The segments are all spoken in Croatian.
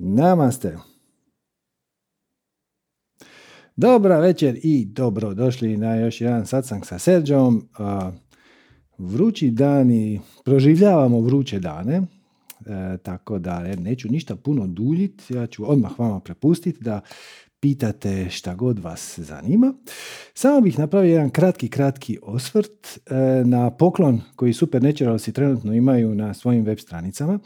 Namaste. Dobra večer i dobro došli na još jedan satsang sa Serđom. Vrući dani, proživljavamo vruće dane, e, tako da neću ništa puno duljiti, ja ću odmah vama prepustiti da pitate šta god vas zanima. Samo bih napravio jedan kratki, kratki osvrt e, na poklon koji Supernaturalsi trenutno imaju na svojim web stranicama.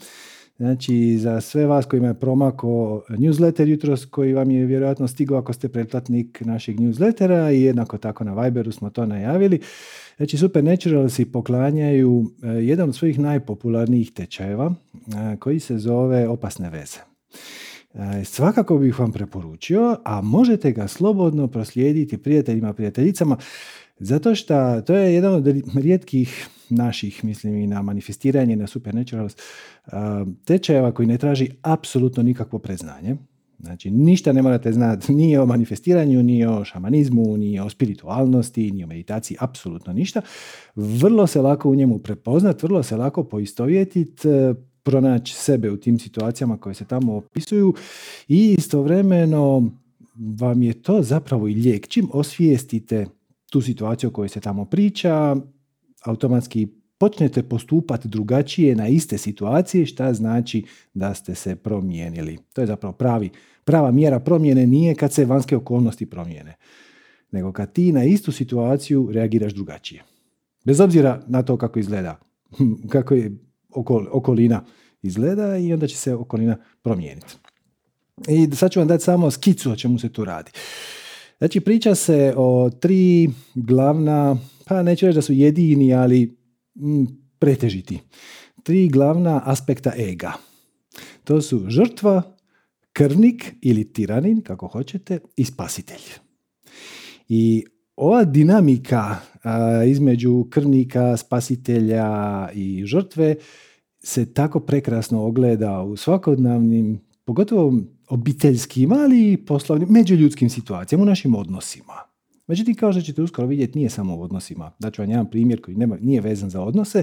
Znači, za sve vas kojima je promako newsletter jutros koji vam je vjerojatno stigao ako ste pretplatnik našeg newslettera i jednako tako na Viberu smo to najavili. Znači, Supernaturalsi poklanjaju e, jedan od svojih najpopularnijih tečajeva e, koji se zove Opasne veze. E, svakako bih vam preporučio, a možete ga slobodno proslijediti prijateljima, prijateljicama, zato što to je jedan od rijetkih naših, mislim i na manifestiranje, na Supernaturals, tečajeva koji ne traži apsolutno nikakvo preznanje. Znači, ništa ne morate znati ni o manifestiranju, ni o šamanizmu, ni o spiritualnosti, ni o meditaciji, apsolutno ništa. Vrlo se lako u njemu prepoznat, vrlo se lako poistovjetiti, e, pronaći sebe u tim situacijama koje se tamo opisuju i istovremeno vam je to zapravo i lijek. Čim osvijestite tu situaciju o kojoj se tamo priča, automatski počnete postupati drugačije na iste situacije, šta znači da ste se promijenili. To je zapravo pravi, prava mjera promjene nije kad se vanjske okolnosti promijene, nego kad ti na istu situaciju reagiraš drugačije. Bez obzira na to kako izgleda, kako je okolina izgleda i onda će se okolina promijeniti. I sad ću vam dati samo skicu o čemu se tu radi. Znači priča se o tri glavna, pa neću reći da su jedini, ali mm, pretežiti. Tri glavna aspekta ega. To su žrtva, krvnik ili tiranin, kako hoćete, i spasitelj. I ova dinamika između krvnika, spasitelja i žrtve se tako prekrasno ogleda u svakodnevnim, pogotovo obiteljskim, ali i poslovnim, međuljudskim situacijama, u našim odnosima. Međutim, kao što ćete uskoro vidjeti, nije samo u odnosima. Daću vam jedan primjer koji nema, nije vezan za odnose,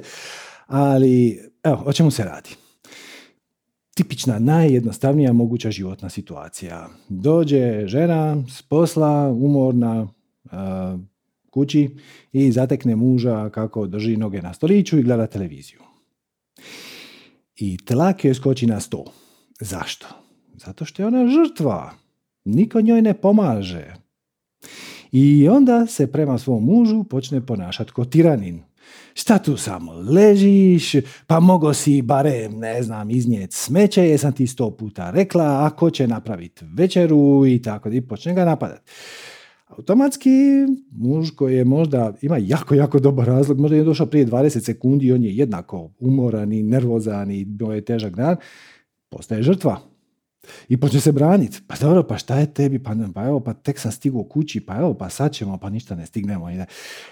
ali evo, o čemu se radi? Tipična, najjednostavnija moguća životna situacija. Dođe žena s posla, umorna, kući i zatekne muža kako drži noge na stoliću i gleda televiziju. I tlak joj skoči na sto. Zašto? Zato što je ona žrtva. Niko njoj ne pomaže. I onda se prema svom mužu počne ponašati kao tiranin. Šta tu samo ležiš, pa mogo si barem, ne znam, iznijeti smeće, jesam ti sto puta rekla, ako će napraviti večeru i tako, i počne ga napadati automatski muž koji je možda, ima jako, jako dobar razlog, možda je došao prije 20 sekundi i on je jednako umoran i nervozan i bio je težak dan, postaje žrtva. I počne se braniti. Pa dobro, pa šta je tebi? Pa, pa evo, pa tek sam stigao kući, pa evo, pa sad ćemo, pa ništa ne stignemo.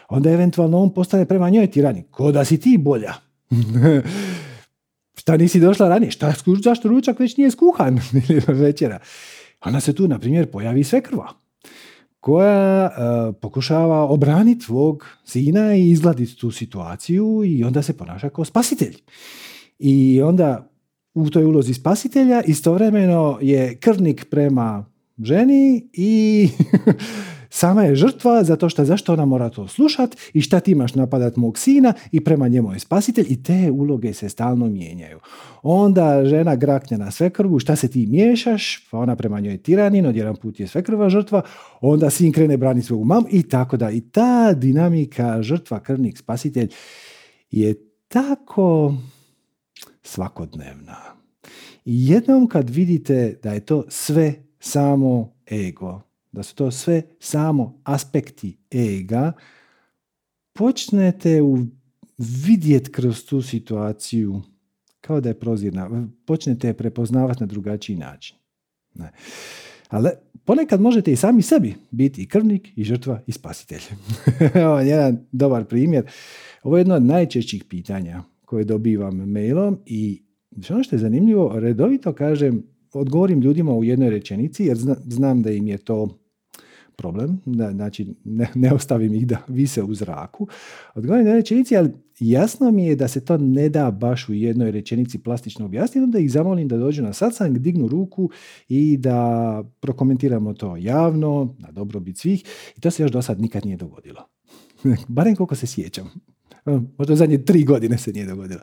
Onda eventualno on postane prema njoj tirani. Ko da si ti bolja? šta nisi došla ranije? Šta, zašto ručak već nije skuhan večera? Ona se tu, na primjer, pojavi sve krva koja uh, pokušava obraniti svog sina i izgladiti tu situaciju i onda se ponaša kao spasitelj. I onda u toj ulozi spasitelja istovremeno je krvnik prema ženi i sama je žrtva zato što zašto ona mora to slušat i šta ti imaš napadat mog sina i prema njemu je spasitelj i te uloge se stalno mijenjaju. Onda žena grakne na svekrvu, šta se ti miješaš, pa ona prema njoj je tiranin, odjedan put je svekrva žrtva, onda sin krene brani svogu mam i tako da. I ta dinamika žrtva, krvnik, spasitelj je tako svakodnevna. I jednom kad vidite da je to sve samo ego, da su to sve samo aspekti ega, počnete vidjeti kroz tu situaciju kao da je prozirna. Počnete je prepoznavati na drugačiji način. Ne. Ali ponekad možete i sami sebi biti i krvnik, i žrtva, i spasitelj. Ovo je jedan dobar primjer. Ovo je jedno od najčešćih pitanja koje dobivam mailom i ono što je zanimljivo, redovito kažem, odgovorim ljudima u jednoj rečenici jer znam da im je to problem, znači ne, ne ostavim ih da vise u zraku. Odgovorim na rečenici, ali jasno mi je da se to ne da baš u jednoj rečenici plastično objasniti, onda ih zamolim da dođu na satsang, dignu ruku i da prokomentiramo to javno, na dobrobit svih. I to se još do sad nikad nije dogodilo. Barem koliko se sjećam. Možda zadnje tri godine se nije dogodilo.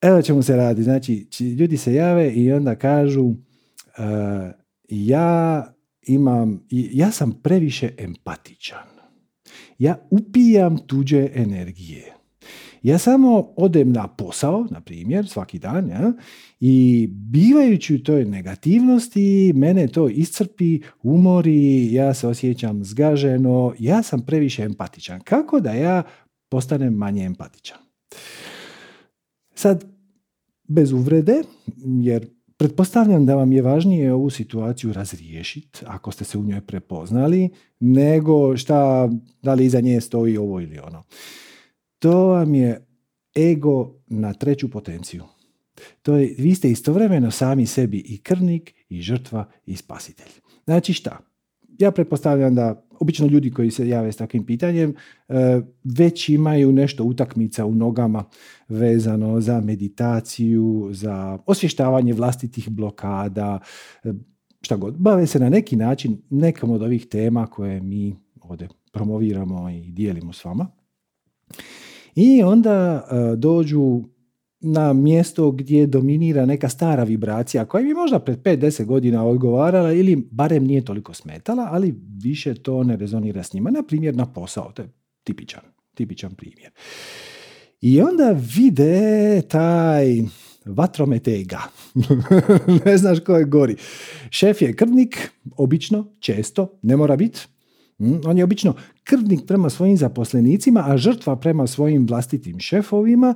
Evo čemu se radi. Znači, ljudi se jave i onda kažu uh, ja imam, ja sam previše empatičan. Ja upijam tuđe energije. Ja samo odem na posao, na primjer, svaki dan, ja, i bivajući u toj negativnosti, mene to iscrpi, umori, ja se osjećam zgaženo, ja sam previše empatičan. Kako da ja postanem manje empatičan? Sad, bez uvrede, jer Pretpostavljam da vam je važnije ovu situaciju razriješiti, ako ste se u njoj prepoznali, nego šta, da li iza nje stoji ovo ili ono. To vam je ego na treću potenciju. To je, vi ste istovremeno sami sebi i krvnik, i žrtva, i spasitelj. Znači šta? Ja pretpostavljam da obično ljudi koji se jave s takvim pitanjem e, već imaju nešto utakmica u nogama vezano za meditaciju, za osvještavanje vlastitih blokada, e, šta god. Bave se na neki način nekom od ovih tema koje mi ovdje promoviramo i dijelimo s vama. I onda e, dođu na mjesto gdje dominira neka stara vibracija koja mi možda pred 5-10 godina odgovarala ili barem nije toliko smetala, ali više to ne rezonira s njima. Na primjer na posao, to je tipičan, tipičan primjer. I onda vide taj vatrometega. ne znaš ko je gori. Šef je krvnik, obično, često, ne mora biti. Mm, on je obično krvnik prema svojim zaposlenicima, a žrtva prema svojim vlastitim šefovima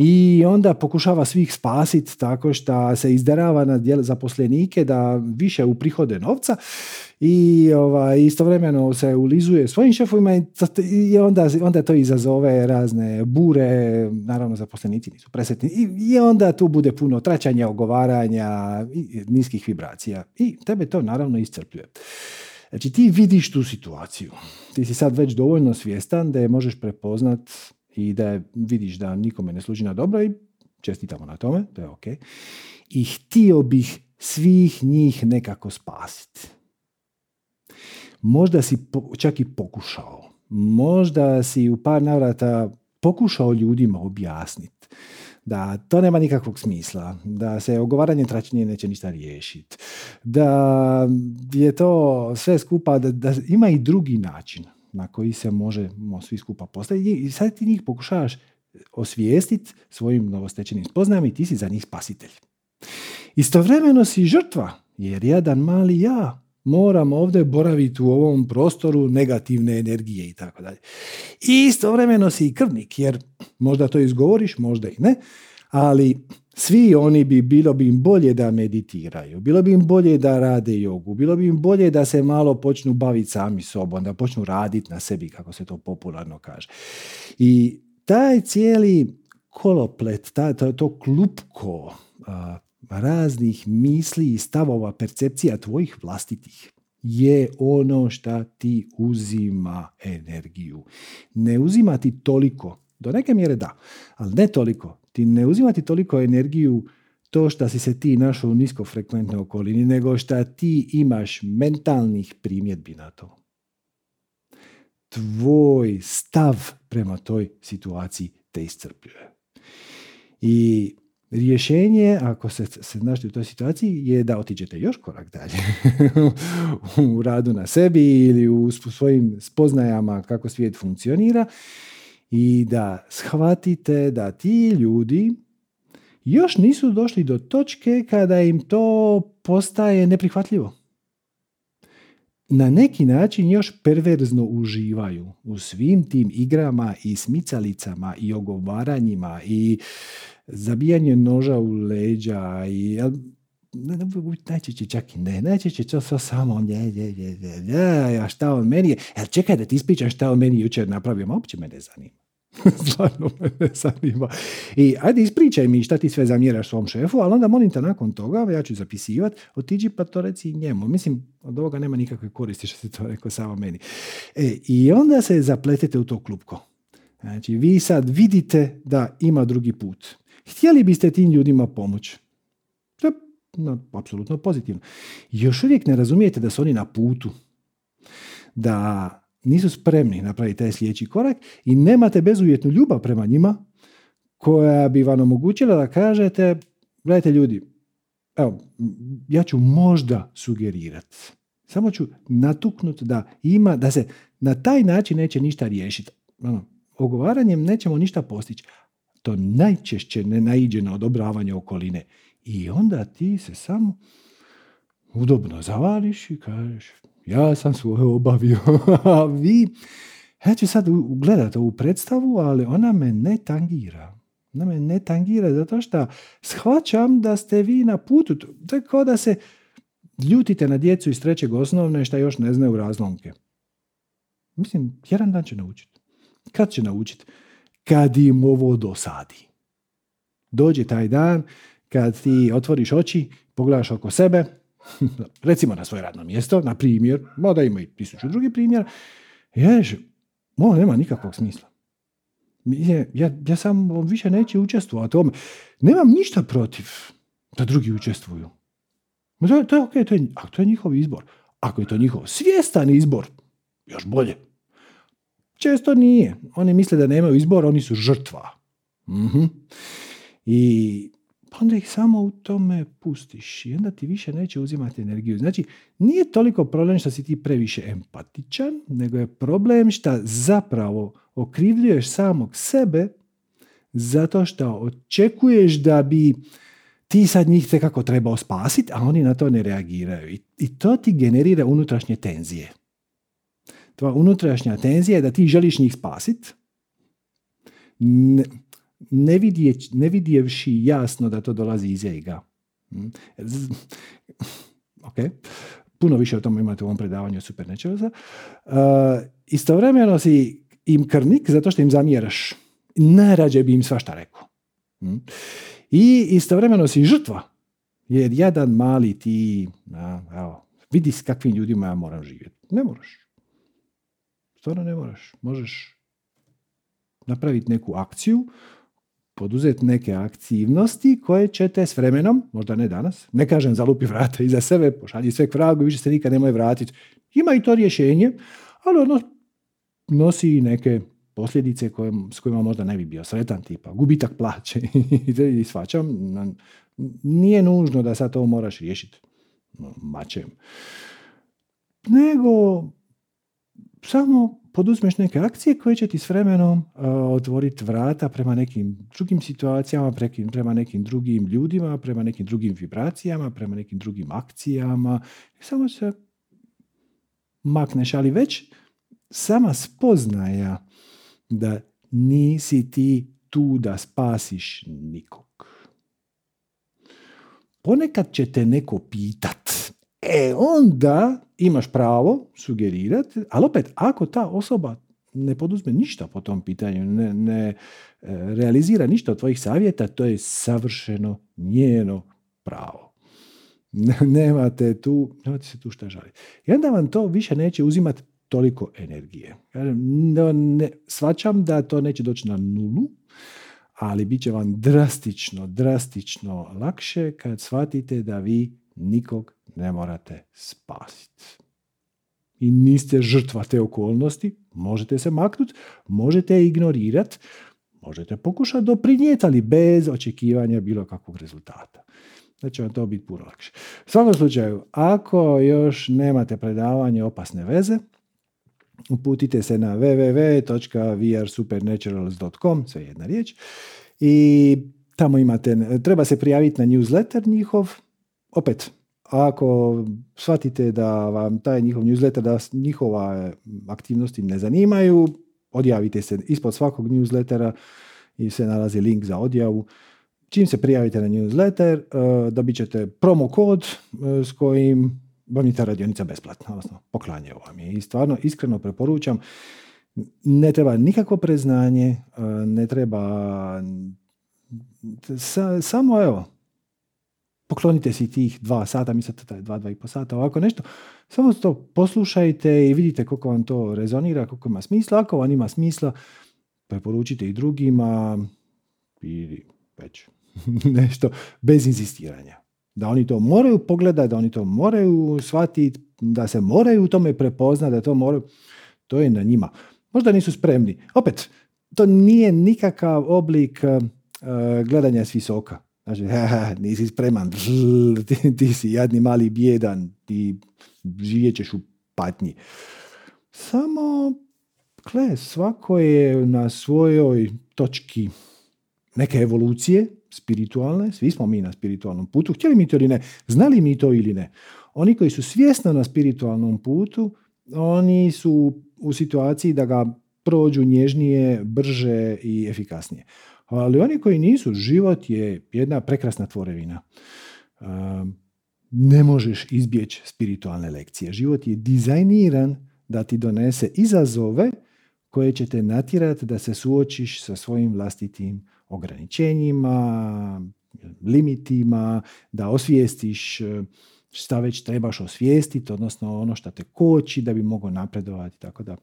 i onda pokušava svih spasiti tako što se izderava na zaposlenike da više uprihode novca i ovaj, istovremeno se ulizuje svojim šefovima i onda, onda to izazove razne bure, naravno zaposlenici nisu presretni. I, onda tu bude puno traćanja, ogovaranja, i niskih vibracija. I tebe to naravno iscrpljuje. Znači ti vidiš tu situaciju, ti si sad već dovoljno svjestan da je možeš prepoznat i da vidiš da nikome ne služi na dobro i čestitamo na tome, to je ok. I htio bih svih njih nekako spasiti. Možda si čak i pokušao. Možda si u par navrata pokušao ljudima objasniti da to nema nikakvog smisla, da se ogovaranje tračnije neće ništa riješiti, da je to sve skupa, da, da ima i drugi način na koji se možemo svi skupa postaviti i sad ti njih pokušavaš osvijestiti svojim novostečenim spoznajama i ti si za njih spasitelj. Istovremeno si žrtva, jer jedan mali ja moram ovdje boraviti u ovom prostoru negativne energije i tako dalje. I istovremeno si i krvnik, jer možda to izgovoriš, možda i ne, ali svi oni bi, bilo bi im bolje da meditiraju, bilo bi im bolje da rade jogu, bilo bi im bolje da se malo počnu baviti sami sobom, da počnu raditi na sebi, kako se to popularno kaže. I taj cijeli koloplet, ta, to, to klupko raznih misli i stavova, percepcija tvojih vlastitih je ono što ti uzima energiju. Ne uzima ti toliko, do neke mjere da, ali ne toliko ti ne uzimati toliko energiju to što si se ti našao u niskofrekventnoj okolini, nego što ti imaš mentalnih primjedbi na to. Tvoj stav prema toj situaciji te iscrpljuje. I rješenje, ako se, se našli u toj situaciji, je da otiđete još korak dalje u radu na sebi ili u svojim spoznajama kako svijet funkcionira i da shvatite da ti ljudi još nisu došli do točke kada im to postaje neprihvatljivo. Na neki način još perverzno uživaju u svim tim igrama i smicalicama i ogovaranjima i zabijanje noža u leđa i najčešće čak i ne, najčešće to sve samo nje, nje, nje, a šta on meni je, e, čekaj da ti ispričam šta on meni jučer napravio, ma uopće me ne zanima. Stvarno me ne zanima. I ajde ispričaj mi šta ti sve zamjeraš svom šefu, ali onda molim te nakon toga, ja ću zapisivati, otiđi pa to reci njemu. Mislim, od ovoga nema nikakve koristi što si to rekao samo meni. E, I onda se zapletete u to klupko. Znači, vi sad vidite da ima drugi put. Htjeli biste tim ljudima pomoći. No, apsolutno pozitivno. Još uvijek ne razumijete da su oni na putu. Da nisu spremni napraviti taj sljedeći korak i nemate bezuvjetnu ljubav prema njima koja bi vam omogućila da kažete, gledajte ljudi, evo, ja ću možda sugerirati. Samo ću natuknuti da ima, da se na taj način neće ništa riješiti. Ono, ogovaranjem nećemo ništa postići. To najčešće ne naiđe na odobravanje okoline. I onda ti se samo udobno zavališ i kažeš ja sam svoje obavio. A vi, ja ću sad gledati ovu predstavu, ali ona me ne tangira. Ona me ne tangira zato što shvaćam da ste vi na putu. Kao da se ljutite na djecu iz trećeg osnovne šta još ne znaju razlomke. Mislim, jedan dan će naučiti. Kad će naučiti? Kad im ovo dosadi. Dođe taj dan kad ti otvoriš oči, pogledaš oko sebe, recimo na svoje radno mjesto, na primjer, da ima i tisuću drugih primjera, ješ, ovo nema nikakvog smisla. Ja, ja sam više neće učestvovati u tome. Nemam ništa protiv da drugi učestvuju. To je, to je ok, to je, to je njihov izbor. Ako je to njihov svjestan izbor, još bolje. Često nije. Oni misle da nemaju izbor, oni su žrtva. mm I onda ih samo u tome pustiš i onda ti više neće uzimati energiju. Znači, nije toliko problem što si ti previše empatičan, nego je problem što zapravo okrivljuješ samog sebe zato što očekuješ da bi ti sad njih te kako trebao spasiti, a oni na to ne reagiraju. I, to ti generira unutrašnje tenzije. Tvoja unutrašnja tenzija je da ti želiš njih spasiti, ne, ne, ne vidjevši jasno da to dolazi iz ega. Mm. Ok, puno više o tome imate u ovom predavanju Supernaturalsa. Uh, istovremeno si im krnik zato što im zamjeraš. Najrađe bi im svašta rekao. Mm. I istovremeno si žrtva. Jer jedan mali ti, a, evo, vidi s kakvim ljudima ja moram živjeti. Ne moraš. Stvarno ne moraš. Možeš napraviti neku akciju poduzeti neke aktivnosti koje ćete s vremenom, možda ne danas, ne kažem zalupi vrata iza sebe, pošalji sve k vragu, više se nikad nemoj vratiti. Ima i to rješenje, ali ono nosi i neke posljedice koje, s kojima možda ne bi bio sretan, tipa gubitak plaće i svačam. Nije nužno da sad to moraš riješiti mačem. Nego samo poduzmeš neke akcije koje će ti s vremenom uh, otvoriti vrata prema nekim drugim situacijama, prema nekim drugim ljudima, prema nekim drugim vibracijama, prema nekim drugim akcijama. I samo se makneš, ali već sama spoznaja da nisi ti tu da spasiš nikog. Ponekad će te neko pitat, e onda imaš pravo sugerirati, ali opet, ako ta osoba ne poduzme ništa po tom pitanju, ne, ne e, realizira ništa od tvojih savjeta, to je savršeno njeno pravo. Nemate tu, nemate se tu šta žaliti. I onda vam to više neće uzimati toliko energije. No, ne, svačam da to neće doći na nulu, ali bit će vam drastično, drastično lakše kad shvatite da vi nikog ne morate spasiti. I niste žrtva te okolnosti, možete se maknuti, možete ignorirati, možete pokušati doprinijeti, ali bez očekivanja bilo kakvog rezultata. Da će vam to biti puno lakše. U svakom slučaju, ako još nemate predavanje opasne veze, uputite se na www.vrsupernaturals.com, sve jedna riječ, i tamo imate, treba se prijaviti na newsletter njihov, opet, ako shvatite da vam taj njihov newsletter, da njihova aktivnosti ne zanimaju, odjavite se ispod svakog newslettera i se nalazi link za odjavu. Čim se prijavite na newsletter, e, dobit ćete promo kod e, s kojim vam je ta radionica besplatna, odnosno poklanje vam je. I stvarno, iskreno preporučam, ne treba nikakvo preznanje, e, ne treba samo evo, poklonite si tih dva sata, mislite da je dva, dva i po sata, ovako nešto, samo to poslušajte i vidite koliko vam to rezonira, koliko ima smisla. Ako vam ima smisla, preporučite i drugima ili već nešto bez insistiranja. Da oni to moraju pogledati, da oni to moraju shvatiti, da se moraju u tome prepoznati, da to moraju, to je na njima. Možda nisu spremni. Opet, to nije nikakav oblik uh, gledanja s visoka. Znači, nisi spreman, ti, ti si jadni mali bjedan, ti živjet ćeš u patnji. Samo, kle, svako je na svojoj točki neke evolucije spiritualne, svi smo mi na spiritualnom putu, htjeli mi to ili ne, znali mi to ili ne. Oni koji su svjesno na spiritualnom putu, oni su u situaciji da ga prođu nježnije, brže i efikasnije. Ali oni koji nisu, život je jedna prekrasna tvorevina. Ehm, ne možeš izbjeći spiritualne lekcije. Život je dizajniran da ti donese izazove koje će te natjerati da se suočiš sa svojim vlastitim ograničenjima, limitima, da osvijestiš e, šta već trebaš osvijestiti, odnosno ono što te koči da bi mogao napredovati, tako da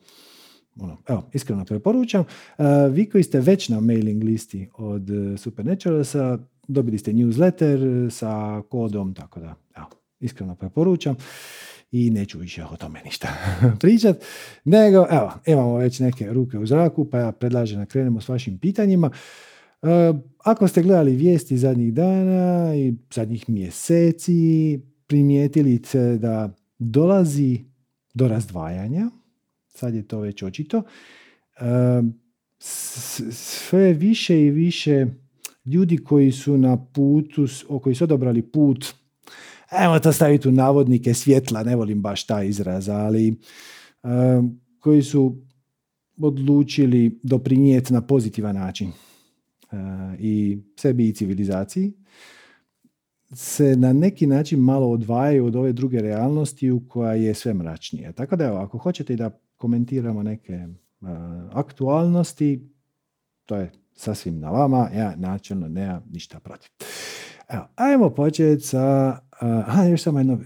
ono, evo, iskreno preporučam. E, vi koji ste već na mailing listi od e, Supernaturalsa, dobili ste newsletter sa kodom, tako da, evo, iskreno preporučam i neću više o tome ništa pričat, nego, evo, imamo već neke ruke u zraku, pa ja predlažem da krenemo s vašim pitanjima. E, ako ste gledali vijesti zadnjih dana i zadnjih mjeseci, primijetili ste da dolazi do razdvajanja, sad je to već očito, e, sve više i više ljudi koji su na putu, koji su odabrali put, ajmo to staviti u navodnike svjetla, ne volim baš taj izraz, ali e, koji su odlučili doprinijeti na pozitivan način i sebi i civilizaciji. Se na neki način malo odvajaju od ove druge realnosti u koja je sve mračnija. Tako da evo, ako hoćete da komentiramo neke aktualnosti, to je sasvim na vama, ja načelno nemam ništa protiv. Evo, ajmo početi sa... Aha, još samo jedna,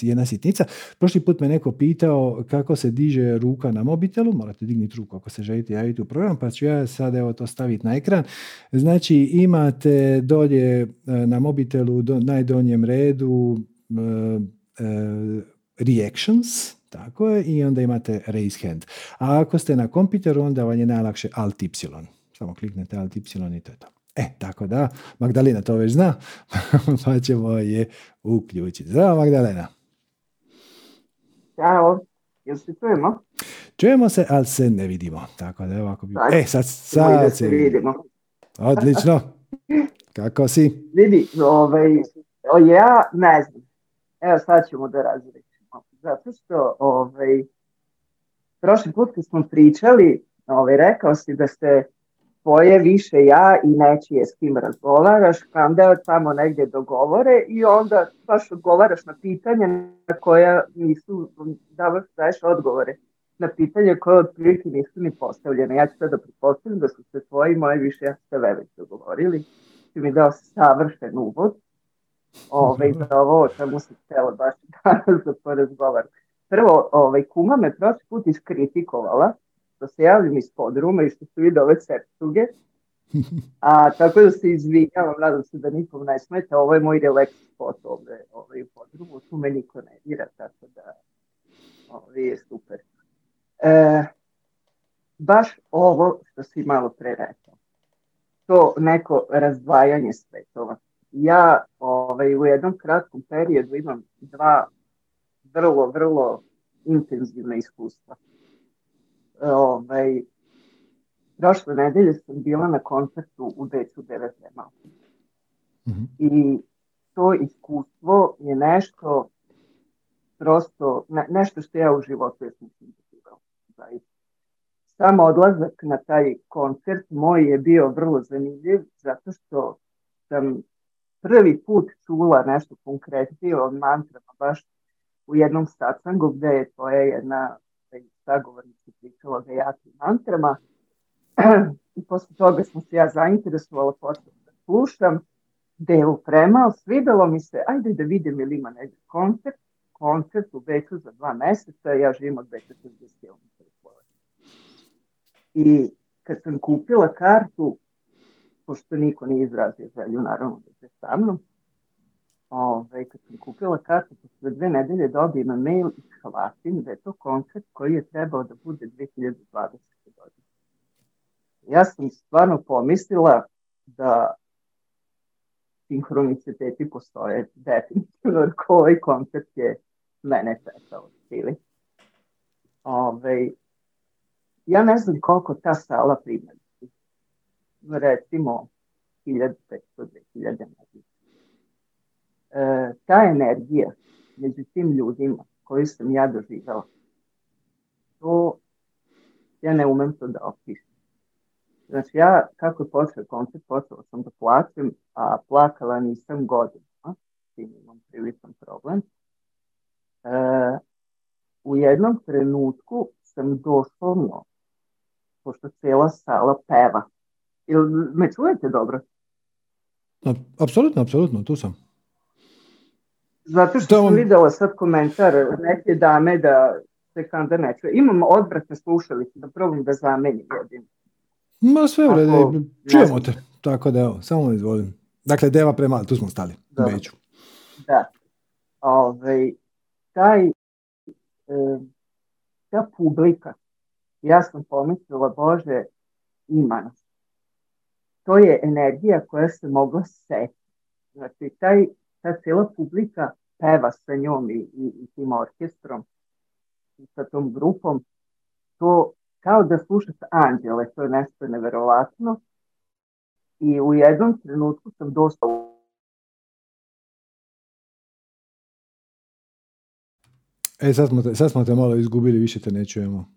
jedna sitnica. Prošli put me neko pitao kako se diže ruka na mobitelu. Morate dignuti ruku ako se želite javiti u program, pa ću ja sad evo to staviti na ekran. Znači, imate dolje e, na mobitelu do, najdonjem redu uh, uh, reactions, tako je, i onda imate raise hand. A ako ste na kompiteru, onda vam je najlakše Alt Y. Samo kliknete Alt Y i to je to. E, tako da, Magdalena to već zna, pa ćemo je uključiti. Zdravo, Magdalena. Ćao, jel se čujemo? Čujemo se, ali se ne vidimo. Tako da, ovako bi... E, sad, sad se vidimo. Odlično. Kako si? Vidi, ovaj, o, ja ne znam. Evo sad ćemo da razrećemo. Zato što ovaj, prošli put kad smo pričali, ovaj, rekao si da ste tvoje više ja i nečije s kim razgovaraš, onda tamo negdje dogovore i onda baš odgovaraš na pitanja na koja nisu, daješ odgovore na pitanje koje otprilike nisu ni postavljene. Ja ću sada pretpostaviti da su se tvoji moje više ja ste već dogovorili. Ti mi dao savršen uvod ovaj, za ovo o čemu se htjela baš danas da porazgovar. Prvo, ovaj, kuma me prošli put iskritikovala što se javim iz podruma i što su vide ove sepsuge. A tako da se izvinjavam, nadam se da nikom ne smeta, ovo je moj relax spot ovdje ovaj, u podrumu, tu me niko ne dira, tako da je super. E, baš ovo što si malo pre rekao, to neko razdvajanje svetova. Ja ovaj, u jednom kratkom periodu imam dva vrlo, vrlo intenzivna iskustva. Ovaj, prošle nedelje sam bila na koncertu u Decu 9 mm I to iskustvo je nešto prosto, ne, nešto što ja u životu jesam zaista. Samo odlazak na taj koncert moj je bio vrlo zanimljiv zato što sam prvi put čula nešto konkretnije od mantrama baš u jednom satsangu gdje je tvoja jedna sagovornici pričala o jakim mantrama. I posle toga sam se ja zainteresovala, počela da slušam, delu premao, svidelo mi se, ajde da vidim ili ima neki koncert, koncert u Beku za dva meseca, ja živim od Beča 60 km. I kad sam kupila kartu, pošto niko nije izrazio želju, naravno da se sa mnom, Ove, ovaj, kad sam kupila kartu, posle dve nedelje dobijem mail i shvatim da je to koncert koji je trebao da bude 2020. godine. Ja sam stvarno pomislila da sinhroniciteti postoje definitivno, jer ovaj koncert je mene čekao. Ove, ja ne znam koliko ta sala prima. Recimo 1500-2000 metri. E, ta energija među tim ljudima koju sam ja doživjela, to ja ne umem to da opišem. Znači ja, kako je počeo koncert, počela sam da plaćem, a plakala nisam godinama, s tim imam priličan problem. E, u jednom trenutku sam doslovno, pošto cijela sala peva. Ili me čujete dobro? Apsolutno, apsolutno, tu sam. Zato što sam videla sad komentar neke dame da se kanda ne čuje. Imam odvratne slušalice da probam da zamenim jedin. Ma sve u redu, čujemo te. Tako da evo, samo izvolim. Dakle, deva prema, tu smo stali, da. Beću. Da. Ove, ovaj, taj, e, ta publika, ja sam pomislila, Bože, ima nas. To je energija koja se mogla setiti. Znači, taj, ta cijela publika peva sa njom i, i, i tim orkestrom i sa tom grupom, to kao da slušate anđele, to je nešto neverovatno. I u jednom trenutku sam dosta E, sad smo, te, sad smo te malo izgubili, više te ne čujemo.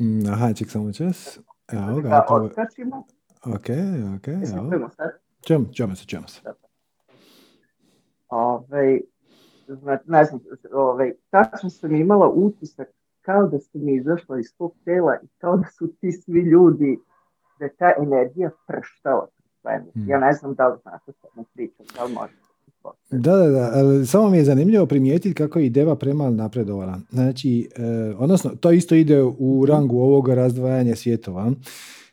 Mm, aha, ček samo čas. Evo ga. Da, otkačimo. Ok, ok. Evo. Čujemo, čujemo se, čujemo se. Ove, znači, ne znam, ove, tačno sam imala utisak kao da su mi izašla iz svog tela i kao da su ti svi ljudi, da je ta energija prštala. Ja ne znam da li znate što ne pričam, da li možete. Da, da, da, ali samo mi je zanimljivo primijetiti kako je Deva premal napredovala. Znači, eh, odnosno, to isto ide u rangu ovog razdvajanja svjetova.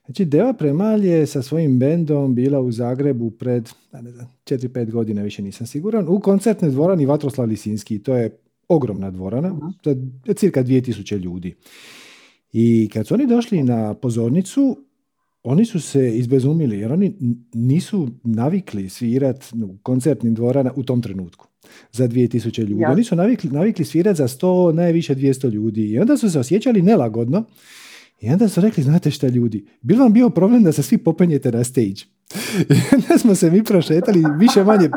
Znači, Deva Premal je sa svojim bendom bila u Zagrebu pred, ne znam, 4-5 godina, više nisam siguran, u koncertnoj dvorani Vatroslav Lisinski. To je ogromna dvorana, to je cirka 2000 ljudi. I kad su oni došli na pozornicu, oni su se izbezumili jer oni nisu navikli svirat u koncertnim dvorana u tom trenutku za 2000 ljudi. Oni su navikli, navikli svirati za 100, najviše 200 ljudi. I onda su se osjećali nelagodno i onda su rekli, znate šta ljudi, bilo vam bio problem da se svi popenjete na stage. I onda smo se mi prošetali, više manje,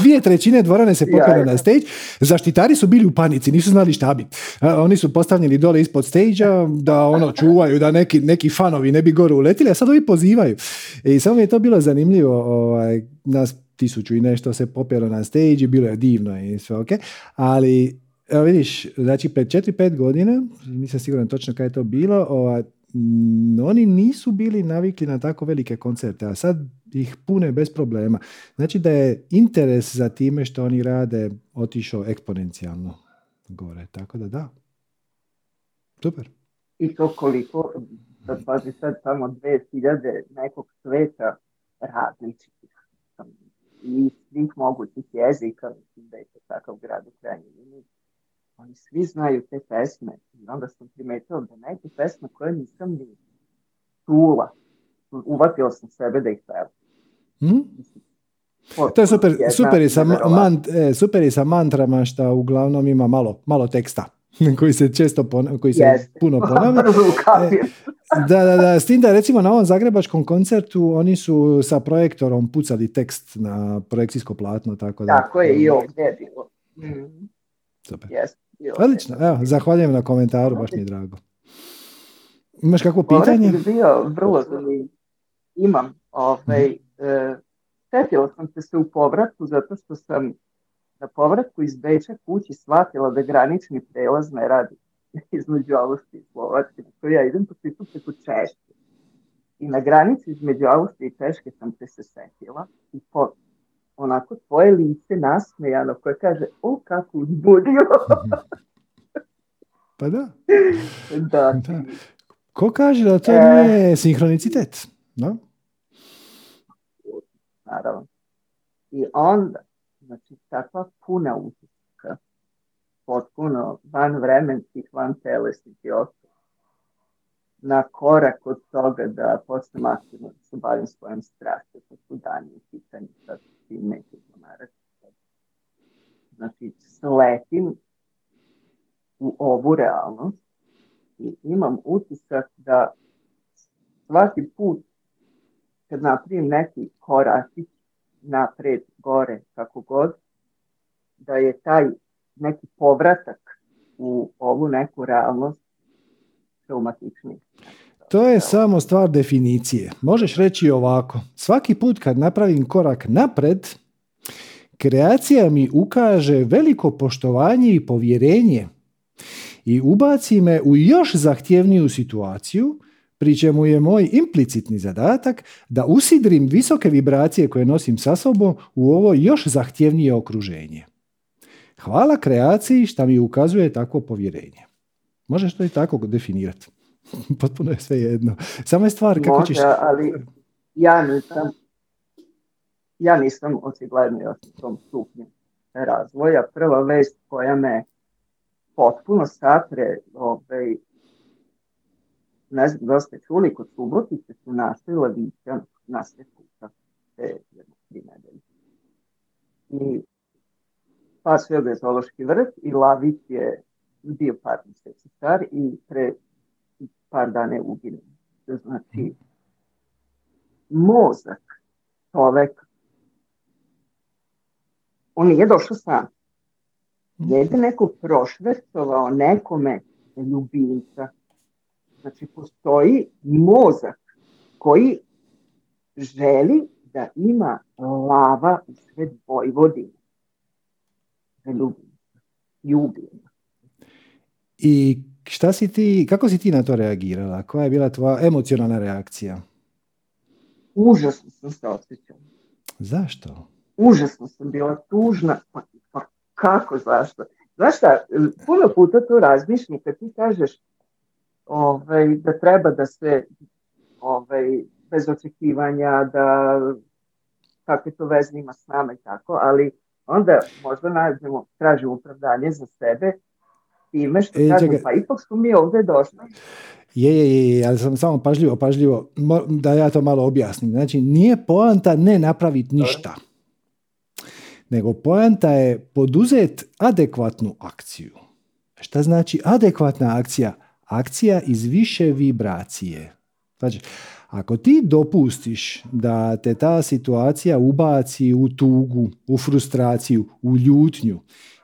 dvije trećine dvorane se popele na stage, zaštitari su bili u panici, nisu znali šta bi. Oni su postavljeni dole ispod stage da ono čuvaju, da neki, neki fanovi ne bi gore uletili, a sad ovi pozivaju. I samo mi je to bilo zanimljivo, ovaj, nas tisuću i nešto se popelo na stage, bilo je divno i sve ok, ali Evo vidiš, znači pred 4-5 godina, nisam siguran točno kada je to bilo, ova, oni nisu bili navikli na tako velike koncerte, a sad ih pune bez problema. Znači da je interes za time što oni rade otišao eksponencijalno gore. Tako da da. Super. I to koliko, da pazi sad samo 2000 nekog sveta različitih i svih mogućih jezika, mislim da je to takav grad u krajnjoj oni svi znaju te pesme. I onda sam primetila da neke pesme koje nisam ni čula, uvatila sam sebe da ih pevam. Hmm? To je super, super, i sa, mant, e, super i sa mantrama što uglavnom ima malo, malo teksta koji se često pon, koji se yes. puno ponavlja. E, da, da, da, s tim da recimo na ovom zagrebačkom koncertu oni su sa projektorom pucali tekst na projekcijsko platno. Tako, da, tako je i ovdje je bilo. Mm. Super. Yes. Odlično, evo, zahvaljujem na komentaru, baš mi je drago. Imaš kakvo pitanje? je bio vrlo zanimljiv. Imam. Ovaj, mm. e, sam se u povratku zato što sam na povratku iz Beča kući shvatila da granični prelaz ne radi između Austrije i Slovačke, na ja idem po svijetu preko Češke. I na granici između Austrije i Češke sam te se setila i po onako tvoje lice nasmejano koje kaže, o kako uzbudio. pa da. da. da. Ko kaže da to e... nije sinhronicitet? No? Naravno. I onda, znači, takva puna utiska, potpuno van vremenskih, van telesnih i na korak od toga da posle aktivno da se bavim svojom strastom, to su dani u pitanju, sad neću zamarati. Znači, sletim u ovu realnost i imam utisak da svaki put kad napravim neki koracić napred, gore, kako god, da je taj neki povratak u ovu neku realnost traumatični. To je samo stvar definicije. Možeš reći ovako. Svaki put kad napravim korak napred, kreacija mi ukaže veliko poštovanje i povjerenje i ubaci me u još zahtjevniju situaciju, pri čemu je moj implicitni zadatak da usidrim visoke vibracije koje nosim sa sobom u ovo još zahtjevnije okruženje. Hvala kreaciji što mi ukazuje takvo povjerenje. Možeš to i tako definirati. Potpuno je sve jedno. Samo je stvar kako Može, ali ja nisam, ja nisam očigledno još u tom stupnju razvoja. Prva vest koja me potpuno satre, ovaj, ne znam da ste čuli, kod Subotice su našli lavića na sve puta te jedne tri nedelje. I pa sve je zoološki vrt i lavić je bio par mjeseci star i pre par dana je uginuo. Znači, mozak čovek, on nije došao sam. Je neko prošvercovao nekome ljubimca. Znači, postoji mozak koji želi da ima lava u sred Vojvodine. Za ljubimca. Ljubimca. I šta si ti, kako si ti na to reagirala? Koja je bila tvoja emocionalna reakcija? Užasno sam se osjećala. Zašto? Užasno sam bila tužna. Pa, pa kako, zašto? Znaš šta, puno puta to razmišljam kad ti kažeš ovaj, da treba da se ovaj, bez očekivanja, da kakve to veze ima s nama i tako, ali onda možda nađemo, tražimo opravdanje za sebe time što e, kažem, pa ipak smo mi ovdje došli. Je, je, je, ali sam samo pažljivo, pažljivo, da ja to malo objasnim. Znači, nije poanta ne napraviti ništa, nego poanta je poduzet adekvatnu akciju. Šta znači adekvatna akcija? Akcija iz više vibracije. Znači, ako ti dopustiš da te ta situacija ubaci u tugu, u frustraciju, u ljutnju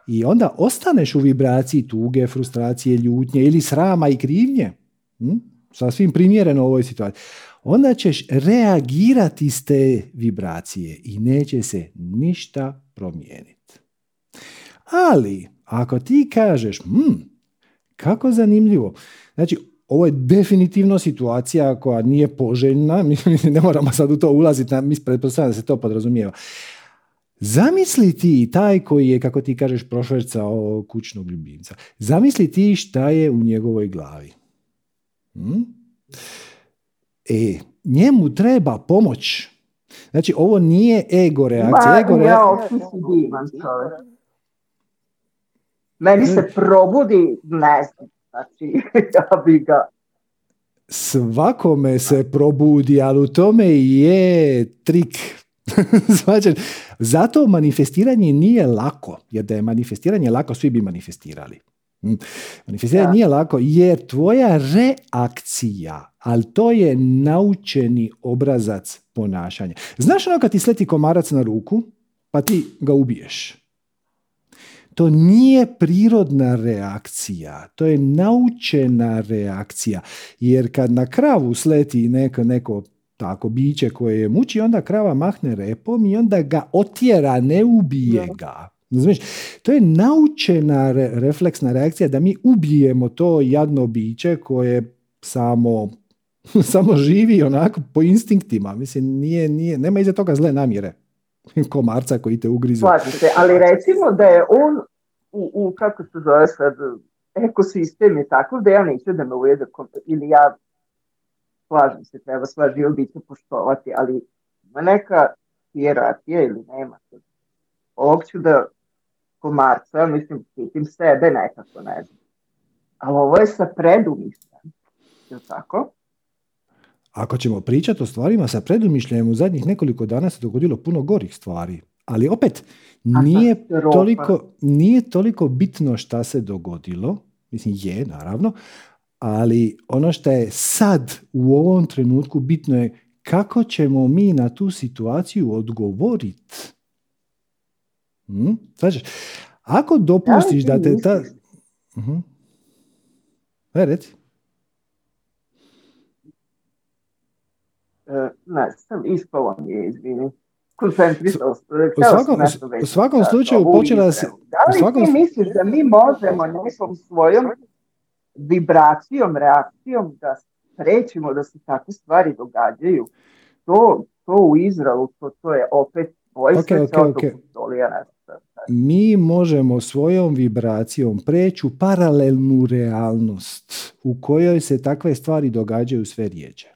i onda ostaneš u vibraciji tuge, frustracije, ljutnje ili srama i krivnje, hm? sasvim primjereno u ovoj situaciji, onda ćeš reagirati iz te vibracije i neće se ništa promijeniti. Ali, ako ti kažeš, hm, kako zanimljivo, znači, ovo je definitivno situacija koja nije poželjna, ne moramo sad u to ulaziti, mi pretpostavljamo da se to podrazumijeva. Zamisli ti taj koji je, kako ti kažeš, prošvercao kućnog ljubimca. Zamisli ti šta je u njegovoj glavi. Hm? E, njemu treba pomoć. Znači, ovo nije ego reakcija. Ego reakcija. Ja, Meni se probudi, ne znam, znači, ja bi ga... Svakome se probudi, ali u tome je trik Zato manifestiranje nije lako, jer da je manifestiranje lako, svi bi manifestirali. Hm. Manifestiranje nije lako jer tvoja reakcija, ali to je naučeni obrazac ponašanja. Znaš ono kad ti sleti komarac na ruku, pa ti ga ubiješ. To nije prirodna reakcija, to je naučena reakcija. Jer kad na kravu sleti neko, neko tako biće koje je muči, onda krava mahne repom i onda ga otjera, ne ubije ga. Znači, to je naučena refleksna reakcija da mi ubijemo to jadno biće koje samo, samo živi onako po instinktima. Mislim, nije, nije, nema iza toga zle namjere komarca koji te ugrizu. Slažim se, ali recimo da je on u, u kako se zove sad, ekosistem je tako da ja neću da me ujede ili ja slažem se, treba sva živo biće poštovati, ali ima neka hijerarhija ili nema. Ovog ću da komarca, mislim, pitim sebe nekako, ne znam. Ali ovo je sa predumišljem, je tako? Ako ćemo pričati o stvarima sa predumišljajem, u zadnjih nekoliko dana se dogodilo puno gorih stvari. Ali opet, nije toliko, nije toliko bitno šta se dogodilo, mislim je naravno, ali ono što je sad u ovom trenutku bitno je kako ćemo mi na tu situaciju odgovoriti. Hmm? ako dopustiš da, te ta... Uh-huh. E, reci. Ne, sam ispala mi je, izvini. U svakom, u svakom slučaju počela se... Da li svakom... ti misliš da mi možemo nekom svojom vibracijom, reakcijom da prećemo da se takve stvari događaju? To, to u Izraelu, to, to je opet vojska okay, okay, okay. Mi možemo svojom vibracijom preći u paralelnu realnost u kojoj se takve stvari događaju sve rijeđe.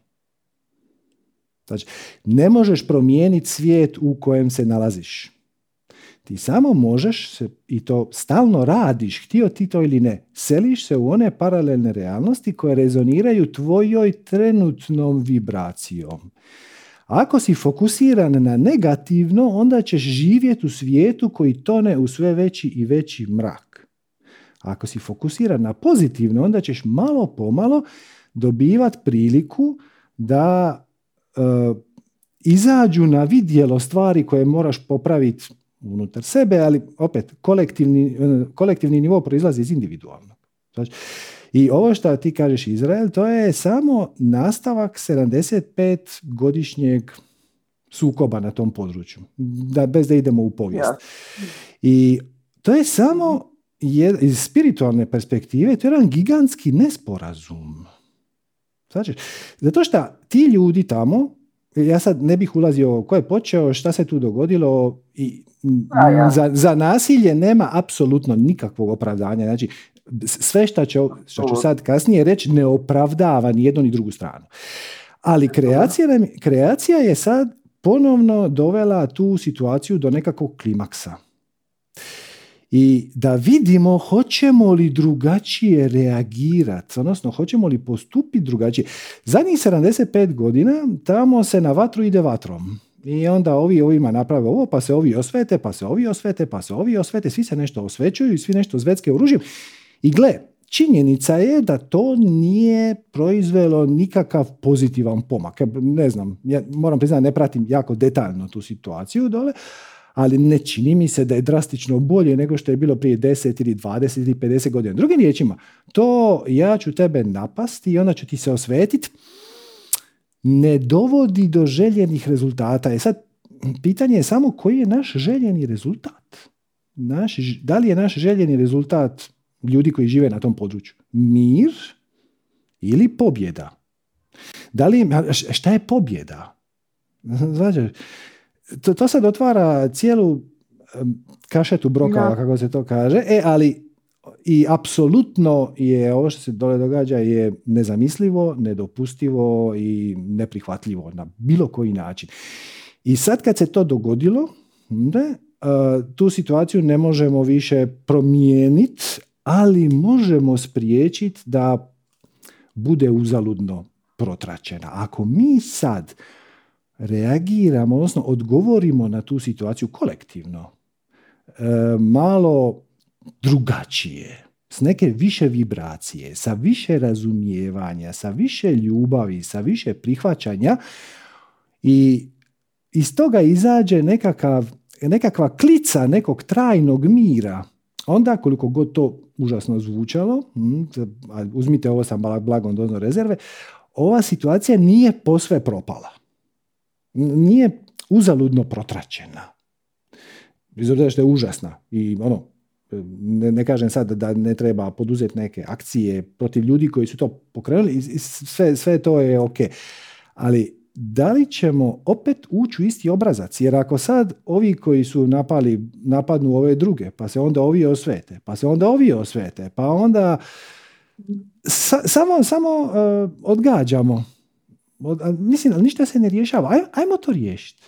Znači, ne možeš promijeniti svijet u kojem se nalaziš. Ti samo možeš, se, i to stalno radiš, htio ti to ili ne, seliš se u one paralelne realnosti koje rezoniraju tvojoj trenutnom vibracijom. Ako si fokusiran na negativno, onda ćeš živjeti u svijetu koji tone u sve veći i veći mrak. Ako si fokusiran na pozitivno, onda ćeš malo pomalo dobivati priliku da uh, izađu na vidjelo stvari koje moraš popraviti unutar sebe, ali opet kolektivni, e, kolektivni nivo proizlazi iz individualnog. Znači, I ovo što ti kažeš Izrael, to je samo nastavak 75 godišnjeg sukoba na tom području, da, bez da idemo u povijest. I to je samo iz spiritualne perspektive, to je jedan gigantski nesporazum. Znači, zato što ti ljudi tamo, ja sad ne bih ulazio ko je počeo, šta se tu dogodilo i za, za nasilje nema apsolutno nikakvog opravdanja. Znači, sve što, će, što ću sad kasnije reći ne opravdava ni jednu ni drugu stranu. Ali kreacija, kreacija je sad ponovno dovela tu situaciju do nekakvog klimaksa i da vidimo hoćemo li drugačije reagirati, odnosno hoćemo li postupiti drugačije. Zadnjih 75 godina tamo se na vatru ide vatrom. I onda ovi ovima naprave ovo, pa se ovi osvete, pa se ovi osvete, pa se ovi osvete, svi se nešto osvećuju i svi nešto zvetske oružjem. I gle, činjenica je da to nije proizvelo nikakav pozitivan pomak. Ne znam, ja moram priznati, ne pratim jako detaljno tu situaciju dole, ali ne čini mi se da je drastično bolje nego što je bilo prije 10 ili 20 ili 50 godina. Drugim riječima, to ja ću tebe napasti i onda ću ti se osvetiti, ne dovodi do željenih rezultata. E sad, pitanje je samo koji je naš željeni rezultat. Naš, da li je naš željeni rezultat ljudi koji žive na tom području? Mir ili pobjeda? Da li, šta je pobjeda? Znači, to, to sad otvara cijelu kašetu brokava, kako se to kaže, e, ali i apsolutno je ovo što se dole događa je nezamislivo, nedopustivo i neprihvatljivo na bilo koji način. I sad kad se to dogodilo, ne, tu situaciju ne možemo više promijeniti, ali možemo spriječiti da bude uzaludno protračena. Ako mi sad reagiramo, odnosno odgovorimo na tu situaciju kolektivno, e, malo drugačije, s neke više vibracije, sa više razumijevanja, sa više ljubavi, sa više prihvaćanja i iz toga izađe nekakav, nekakva klica nekog trajnog mira, onda koliko god to užasno zvučalo, hm, uzmite ovo sa blagom dozno rezerve, ova situacija nije posve propala nije uzaludno protračena. Iz obzira što je užasna i ono, ne, ne kažem sad da ne treba poduzeti neke akcije protiv ljudi koji su to pokrenuli i sve, sve to je ok. Ali da li ćemo opet ući u isti obrazac? Jer ako sad ovi koji su napali, napadnu ove druge, pa se onda ovi osvete, pa se onda ovi osvete, pa onda samo, samo uh, odgađamo mislim, ali ništa se ne rješava. Ajmo, ajmo to riješiti.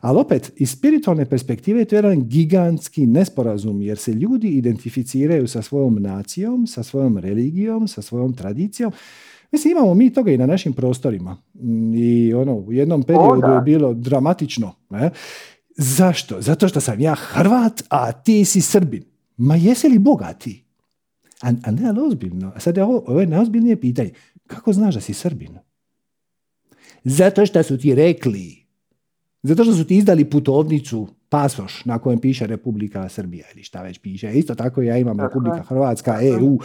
Ali opet, iz spiritualne perspektive to je jedan gigantski nesporazum, jer se ljudi identificiraju sa svojom nacijom, sa svojom religijom, sa svojom tradicijom. Mislim, imamo mi toga i na našim prostorima. Mm, I ono, u jednom periodu je bilo dramatično. Ne? Zašto? Zato što sam ja Hrvat, a ti si Srbin. Ma jesi li bogati? A, a ne, ali ozbiljno. Sad je ovo, ovo je najozbiljnije pitanje. Kako znaš da si Srbin? Zato što su ti rekli. Zato što su ti izdali putovnicu, pasoš na kojem piše Republika Srbija ili šta već piše. Isto tako ja imam Republika Hrvatska, EU.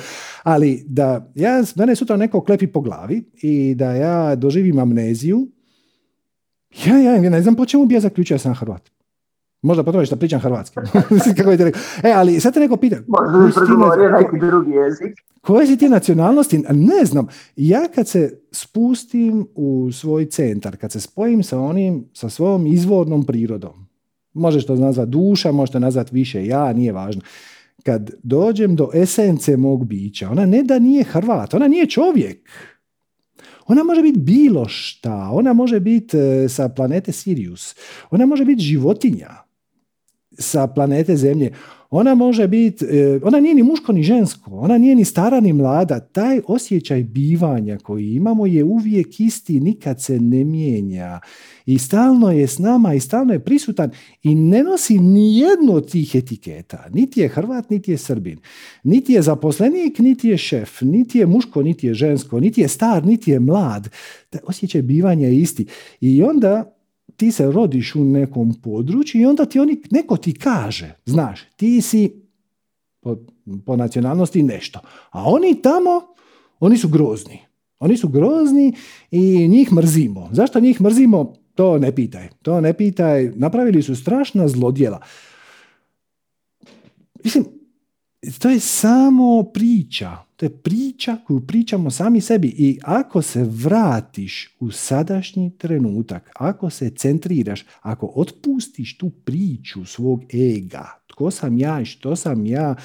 Ali da ja, mene sutra neko klepi po glavi i da ja doživim amneziju, ja, ja, ja ne znam po čemu bi ja zaključio sam Hrvat. Možda po tome što pričam hrvatski. Kako je rekao. E, ali sad te neko pita. Možda neki drugi jezik. Koje si ti nacionalnosti? Ne znam. Ja kad se spustim u svoj centar, kad se spojim sa onim, sa svojom izvornom prirodom, možeš to nazvati duša, možeš to nazvati više ja, nije važno. Kad dođem do esence mog bića, ona ne da nije Hrvat, ona nije čovjek. Ona može biti bilo šta, ona može biti e, sa planete Sirius, ona može biti životinja, sa planete Zemlje. Ona može biti, e, ona nije ni muško ni žensko, ona nije ni stara ni mlada. Taj osjećaj bivanja koji imamo je uvijek isti, nikad se ne mijenja. I stalno je s nama i stalno je prisutan i ne nosi ni jednu od tih etiketa. Niti je Hrvat, niti je Srbin. Niti je zaposlenik, niti je šef. Niti je muško, niti je žensko. Niti je star, niti je mlad. Taj osjećaj bivanja je isti. I onda ti se rodiš u nekom području i onda ti oni, neko ti kaže, znaš, ti si po, po nacionalnosti nešto. A oni tamo, oni su grozni. Oni su grozni i njih mrzimo. Zašto njih mrzimo? To ne pitaj. To ne pitaj. Napravili su strašna zlodjela. Mislim, to je samo priča. To je priča koju pričamo sami sebi i ako se vratiš u sadašnji trenutak, ako se centriraš, ako otpustiš tu priču svog ega, tko sam ja i što sam ja,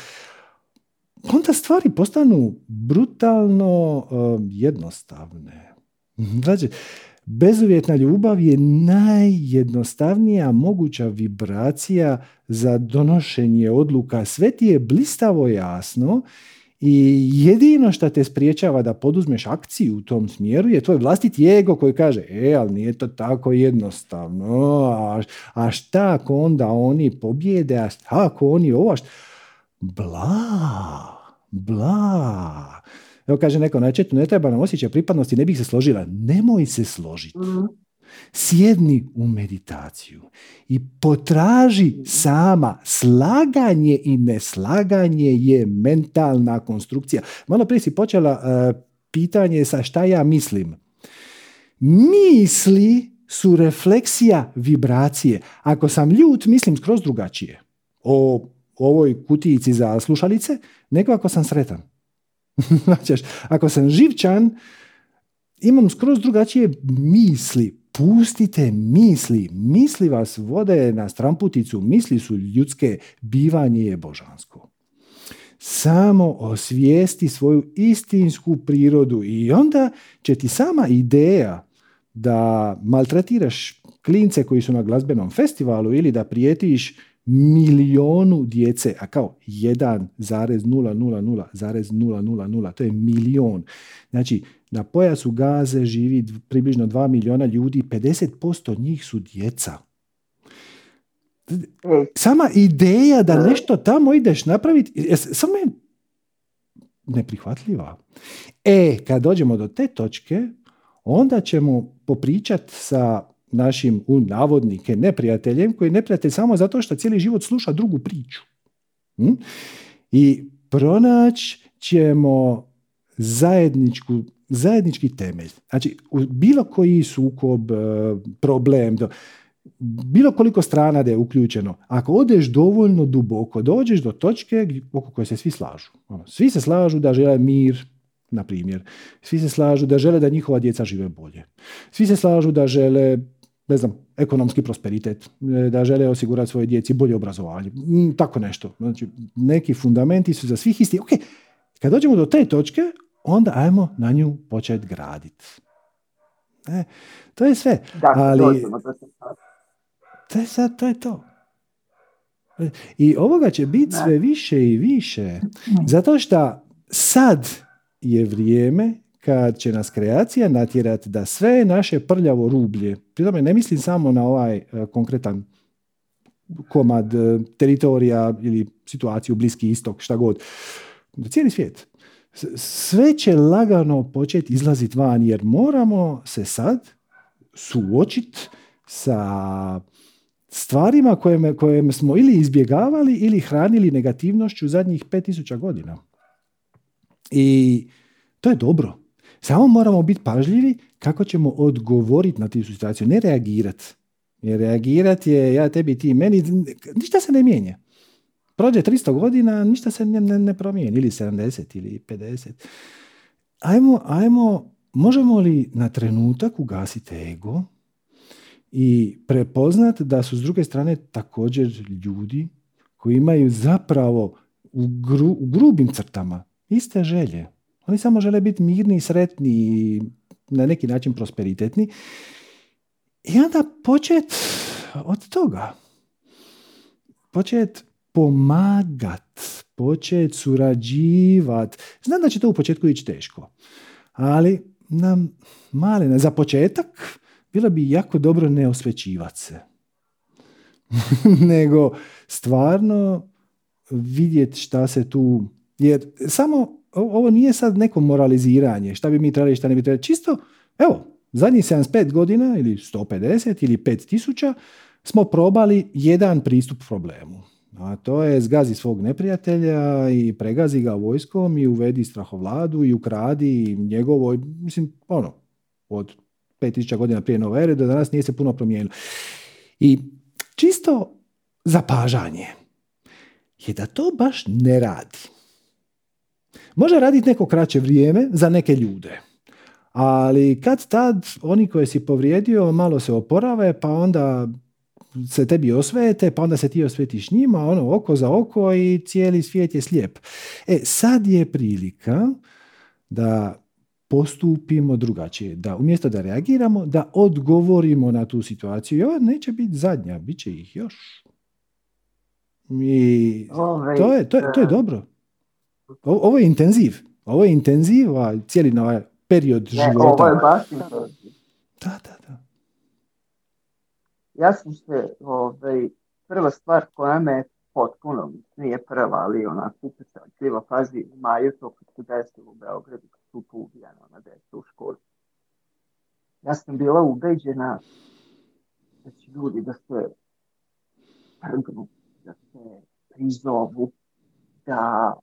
onda stvari postanu brutalno uh, jednostavne. Znači, bezuvjetna ljubav je najjednostavnija moguća vibracija za donošenje odluka. Sve ti je blistavo jasno i jedino što te spriječava da poduzmeš akciju u tom smjeru je tvoj vlastiti ego koji kaže, e, ali nije to tako jednostavno, a, a šta ako onda oni pobjede, a šta ako oni ovo, bla, bla. Evo kaže neko na četu, ne treba nam osjećaj pripadnosti, ne bih se složila. Nemoj se složiti. Mhm. Sjedni u meditaciju i potraži sama slaganje i neslaganje je mentalna konstrukcija. Malo prije si počela uh, pitanje sa šta ja mislim. Misli su refleksija vibracije. Ako sam ljut, mislim skroz drugačije o ovoj kutijici za slušalice, nego ako sam sretan. ako sam živčan, imam skroz drugačije misli, pustite misli. Misli vas vode na stramputicu, misli su ljudske, bivanje je božansko. Samo osvijesti svoju istinsku prirodu i onda će ti sama ideja da maltretiraš klince koji su na glazbenom festivalu ili da prijetiš milijonu djece, a kao 1,000,000, to je milion. Znači, na pojasu gaze živi približno 2 milijuna ljudi, 50% njih su djeca. Sama ideja da nešto tamo ideš napraviti, samo je neprihvatljiva. E, kad dođemo do te točke, onda ćemo popričati sa našim u navodnike neprijateljem koji je neprijatelj samo zato što cijeli život sluša drugu priču. Hm? I pronaći ćemo zajedničku zajednički temelj. Znači, bilo koji sukob, e, problem, bilo koliko strana da je uključeno, ako odeš dovoljno duboko, dođeš do točke oko koje se svi slažu. Ono, svi se slažu da žele mir, na primjer. Svi se slažu da žele da njihova djeca žive bolje. Svi se slažu da žele ne znam, ekonomski prosperitet, e, da žele osigurati svoje djeci bolje obrazovanje, tako nešto. Znači, neki fundamenti su za svih isti. Ok, kad dođemo do te točke, onda ajmo na nju početi graditi. E, to je sve. Dakle, Ali, to je sad, to je to. I ovoga će biti sve više i više. Zato što sad je vrijeme kad će nas kreacija natjerati da sve naše prljavo rublje, pri tome ne mislim samo na ovaj e, konkretan komad e, teritorija ili situaciju Bliski istok, šta god, cijeli svijet. Sve će lagano početi izlaziti van jer moramo se sad suočiti sa stvarima koje, smo ili izbjegavali ili hranili negativnošću zadnjih 5000 godina. I to je dobro. Samo moramo biti pažljivi kako ćemo odgovoriti na tu situaciju, ne reagirati. Jer reagirati je ja tebi, ti meni, ništa se ne mijenja. Prođe 300 godina, ništa se ne, ne, ne promijeni, ili 70 ili 50. Ajmo, ajmo, možemo li na trenutak ugasiti ego i prepoznat da su s druge strane također ljudi koji imaju zapravo u, gru, u grubim crtama iste želje. Oni samo žele biti mirni, sretni i na neki način prosperitetni. I onda počet od toga. Počet pomagat, počet surađivat. Znam da će to u početku ići teško, ali nam male, za početak bilo bi jako dobro ne osvećivati se. Nego stvarno vidjeti šta se tu... Jer samo ovo nije sad neko moraliziranje, šta bi mi trebali, šta ne bi trebali. Čisto, evo, zadnjih 75 godina ili 150 ili 5000 smo probali jedan pristup problemu. A to je zgazi svog neprijatelja i pregazi ga vojskom i uvedi strahovladu i ukradi njegovo, mislim, ono, od 5000 godina prije nove ere do danas nije se puno promijenilo. I čisto zapažanje je da to baš ne radi. Može raditi neko kraće vrijeme za neke ljude. Ali kad tad oni koje si povrijedio malo se oporave, pa onda se tebi osvete, pa onda se ti osvetiš njima, ono oko za oko i cijeli svijet je slijep. E, sad je prilika da postupimo drugačije, da umjesto da reagiramo, da odgovorimo na tu situaciju. I ovo neće biti zadnja, bit će ih još. I to je, to je, to je dobro. Ovo je intenziv. Ovo je intenziv, a cijeli na ovaj period života. Ovo je baš Da, da, da. Ja sam se, ovaj, prva stvar koja me potpuno, nije prva, ali ona kupica kriva fazi u maju, to kad se desilo u Beogradu, kad su ubijano na decu u školi. Ja sam bila ubeđena da će ljudi da se trgnu, da se prizovu, da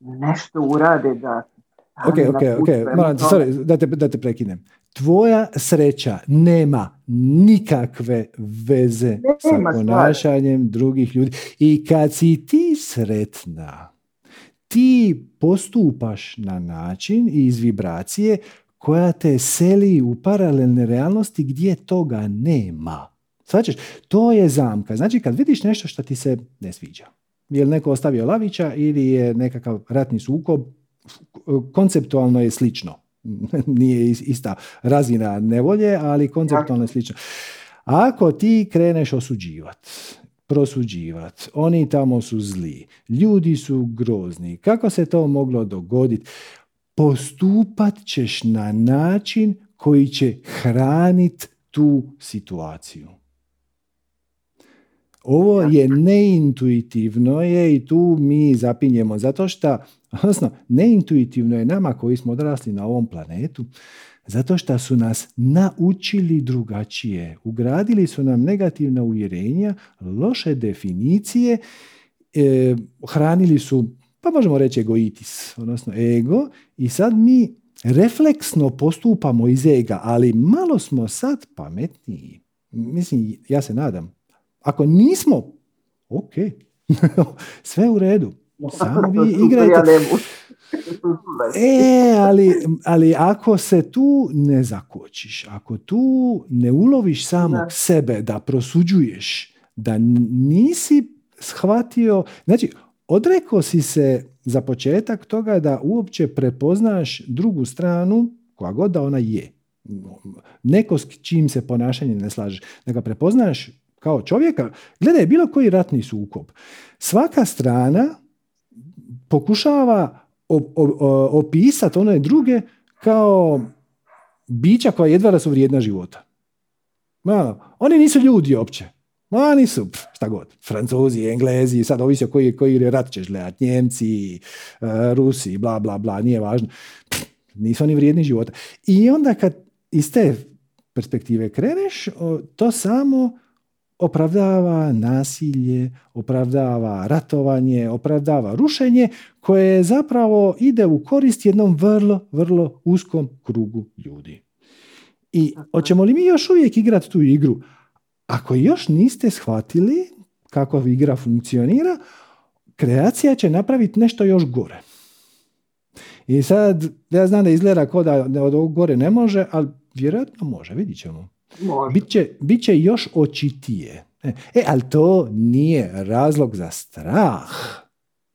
nešto urade da Ok, ok, ok, sorry, da te, da te prekinem. Tvoja sreća nema nikakve veze nema sa ponašanjem stvari. drugih ljudi. I kad si ti sretna, ti postupaš na način i iz vibracije koja te seli u paralelne realnosti gdje toga nema. Svačeš, to je zamka. Znači kad vidiš nešto što ti se ne sviđa, je li neko ostavio lavića ili je nekakav ratni sukob, konceptualno je slično. Nije ista razina nevolje, ali konceptualno je slično. Ako ti kreneš osuđivati, prosuđivati, oni tamo su zli, ljudi su grozni, kako se to moglo dogoditi? Postupat ćeš na način koji će hraniti tu situaciju. Ovo je neintuitivno je i tu mi zapinjemo, zato što, odnosno, neintuitivno je nama koji smo odrasli na ovom planetu, zato što su nas naučili drugačije. Ugradili su nam negativna uvjerenja, loše definicije, e, hranili su, pa možemo reći egoitis, odnosno ego, i sad mi refleksno postupamo iz ega, ali malo smo sad pametniji. Mislim, ja se nadam, ako nismo, ok, sve u redu. Samo vi igrajte. E, ali, ali ako se tu ne zakočiš, ako tu ne uloviš samog sebe da prosuđuješ, da nisi shvatio, znači odrekao si se za početak toga da uopće prepoznaš drugu stranu, koja god da ona je. neko s čim se ponašanje ne slažeš, da ga prepoznaš kao čovjeka, gledaj, bilo koji ratni sukob. Svaka strana pokušava opisati one druge kao bića koja jedva da su vrijedna života. Malo, oni nisu ljudi uopće. Ma nisu, šta god, francuzi, englezi, sad ovisi o koji, koji rat ćeš gledati, njemci, e, rusi, bla, bla, bla, nije važno. nisu oni vrijedni života. I onda kad iz te perspektive kreneš, to samo opravdava nasilje, opravdava ratovanje, opravdava rušenje koje zapravo ide u korist jednom vrlo, vrlo uskom krugu ljudi. I hoćemo li mi još uvijek igrati tu igru? Ako još niste shvatili kako igra funkcionira, kreacija će napraviti nešto još gore. I sad, ja znam da izgleda kao da od ovog gore ne može, ali vjerojatno može, vidit ćemo. Biće, biće još očitije. E, e, ali to nije razlog za strah.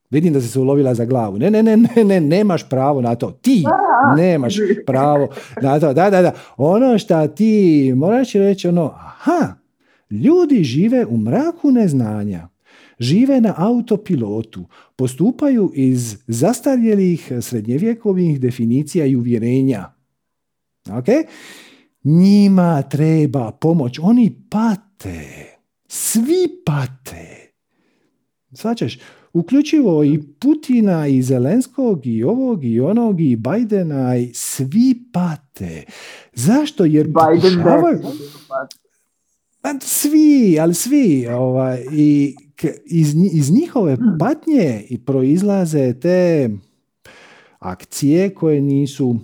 Vidim da si se ulovila za glavu. Ne, ne, ne, ne, ne, nemaš pravo na to. Ti nemaš pravo na to. Da, da, da. Ono što ti moraš reći ono, aha, ljudi žive u mraku neznanja. Žive na autopilotu, postupaju iz zastarjelih srednjevjekovih definicija i uvjerenja. Ok? Njima treba pomoć. Oni pate. Svi pate. Svačeš, uključivo i Putina i Zelenskog i ovog i onog i Bajdena i svi pate. Zašto? Jer Biden pokušavaju... Svi, ali svi. Ovaj, I iz, iz njihove hmm. patnje i proizlaze te akcije koje nisu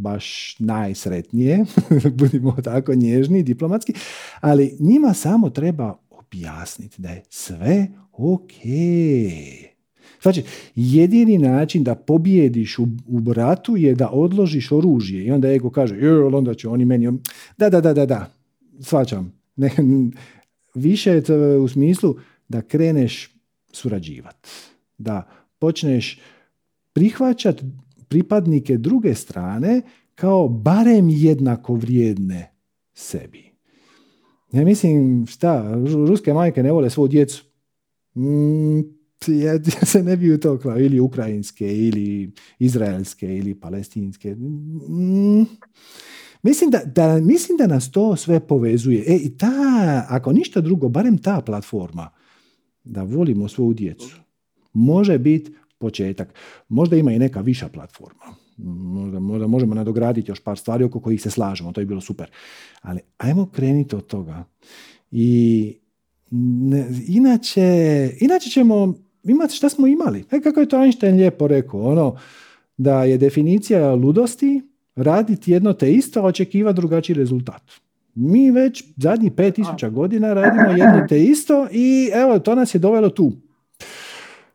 baš najsretnije, budimo tako nježni, diplomatski, ali njima samo treba objasniti da je sve ok. Znači, jedini način da pobijediš u, u bratu je da odložiš oružje i onda ego kaže, onda će oni meni... Da, da, da, da, da, svačam. Ne, više je to u smislu da kreneš surađivati, da počneš prihvaćati pripadnike druge strane kao barem jednako vrijedne sebi. Ja mislim, šta, ruske majke ne vole svoju djecu. Mm, ja, se ne bi u to klao, ili ukrajinske, ili izraelske, ili palestinske. Mm, mislim, da, da, mislim da nas to sve povezuje. E, i ta, ako ništa drugo, barem ta platforma, da volimo svoju djecu, može biti početak. Možda ima i neka viša platforma. Možda, možda možemo nadograditi još par stvari oko kojih se slažemo, to je bilo super. Ali ajmo krenuti od toga. I inače, inače ćemo imati šta smo imali. E, kako je to Einstein lijepo rekao, ono, da je definicija ludosti raditi jedno te isto, a očekivati drugačiji rezultat. Mi već zadnjih 5000 godina radimo jedno te isto i evo, to nas je dovelo tu.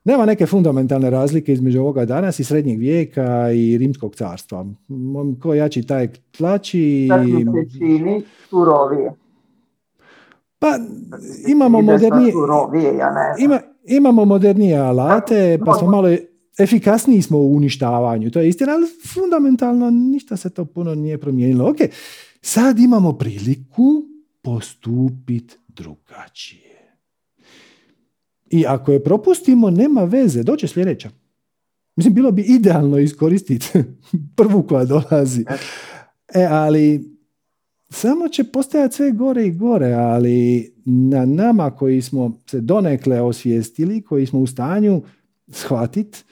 Nema neke fundamentalne razlike između ovoga danas i srednjeg vijeka i rimskog carstva. Ko jači taj tlači... čini surovije. Pa imamo modernije, ima, imamo modernije alate, pa smo malo efikasniji smo u uništavanju. To je istina, ali fundamentalno ništa se to puno nije promijenilo. Ok, sad imamo priliku postupiti drugačije. I ako je propustimo, nema veze, doće sljedeća. Mislim, bilo bi idealno iskoristiti prvu koja dolazi. E, ali samo će postajati sve gore i gore, ali na nama koji smo se donekle osvijestili, koji smo u stanju shvatiti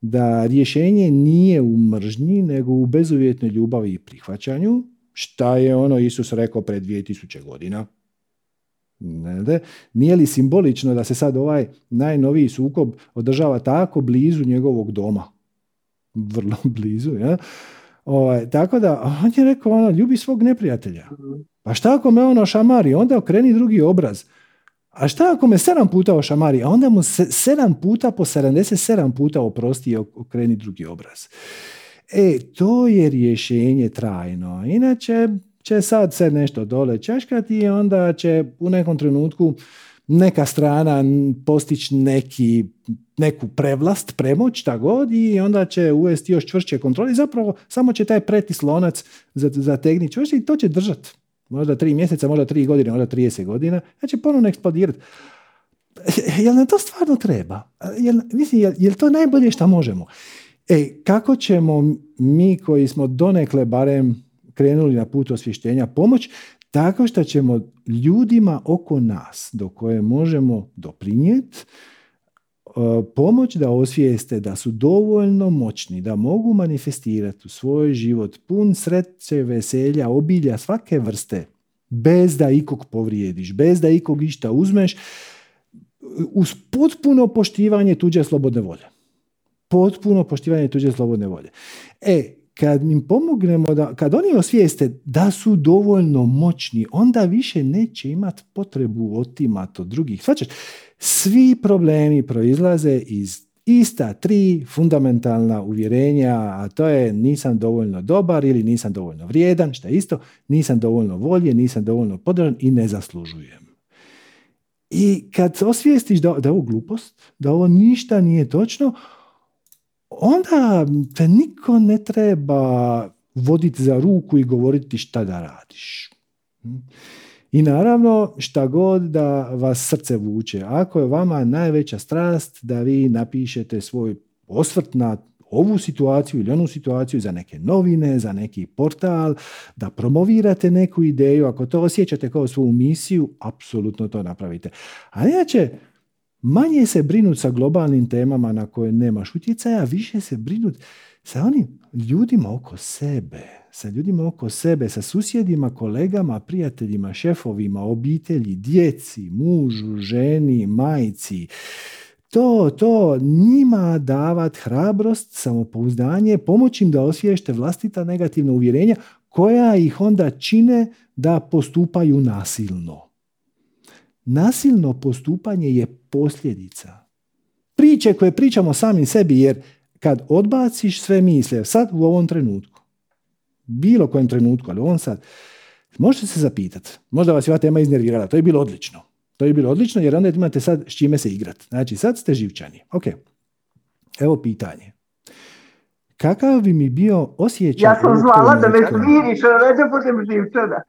da rješenje nije u mržnji, nego u bezuvjetnoj ljubavi i prihvaćanju, šta je ono Isus rekao pred 2000 godina. Ne, Nije li simbolično da se sad ovaj najnoviji sukob održava tako blizu njegovog doma? Vrlo blizu, ja? Ovaj, tako da, on je rekao, ono, ljubi svog neprijatelja. Pa šta ako me ono šamari? Onda okreni drugi obraz. A šta ako me sedam puta ošamari? A onda mu se, sedam puta po 77 puta oprosti i okreni drugi obraz. E, to je rješenje trajno. Inače, će sad se nešto dole češkati i onda će u nekom trenutku neka strana postići neki, neku prevlast, premoć, šta god, i onda će uvesti još čvršće kontrole zapravo samo će taj pretis lonac zategnuti čvršće i to će držati. Možda tri mjeseca, možda tri godine, možda 30 godina, ja će ponovno eksplodirati. Jel nam to stvarno treba? Jel, mislim, jel, jel to najbolje što možemo? E, kako ćemo mi koji smo donekle barem krenuli na put osvještenja pomoć? Tako što ćemo ljudima oko nas do koje možemo doprinijeti e, pomoć da osvijeste da su dovoljno moćni, da mogu manifestirati u svoj život pun sreće, veselja, obilja svake vrste, bez da ikog povrijediš, bez da ikog išta uzmeš, uz potpuno poštivanje tuđe slobodne volje. Potpuno poštivanje tuđe slobodne volje. E, kad im pomognemo, da, kad oni osvijeste da su dovoljno moćni, onda više neće imati potrebu otimati od drugih. Svačeš, svi problemi proizlaze iz ista tri fundamentalna uvjerenja, a to je nisam dovoljno dobar ili nisam dovoljno vrijedan, što je isto, nisam dovoljno volje, nisam dovoljno podržan i ne zaslužujem. I kad osvijestiš da, da je ovo glupost, da ovo ništa nije točno, onda te niko ne treba voditi za ruku i govoriti šta da radiš. I naravno, šta god da vas srce vuče. Ako je vama najveća strast da vi napišete svoj osvrt na ovu situaciju ili onu situaciju za neke novine, za neki portal, da promovirate neku ideju, ako to osjećate kao svoju misiju, apsolutno to napravite. A inače, manje se brinut sa globalnim temama na koje nemaš utjecaja, više se brinut sa onim ljudima oko sebe, sa ljudima oko sebe, sa susjedima, kolegama, prijateljima, šefovima, obitelji, djeci, mužu, ženi, majci. To, to, njima davat hrabrost, samopouzdanje, pomoći im da osviješte vlastita negativna uvjerenja koja ih onda čine da postupaju nasilno. Nasilno postupanje je posljedica. Priče koje pričamo sami sebi, jer kad odbaciš sve misle, sad u ovom trenutku, bilo kojem trenutku, ali on sad, možete se zapitati, možda vas je ova tema iznervirala, to je bilo odlično. To je bilo odlično jer onda imate sad s čime se igrati. Znači sad ste živčani. Ok, evo pitanje. Kakav bi mi bio osjećaj... Ja sam zvala da me smiriš, a da budem živčana.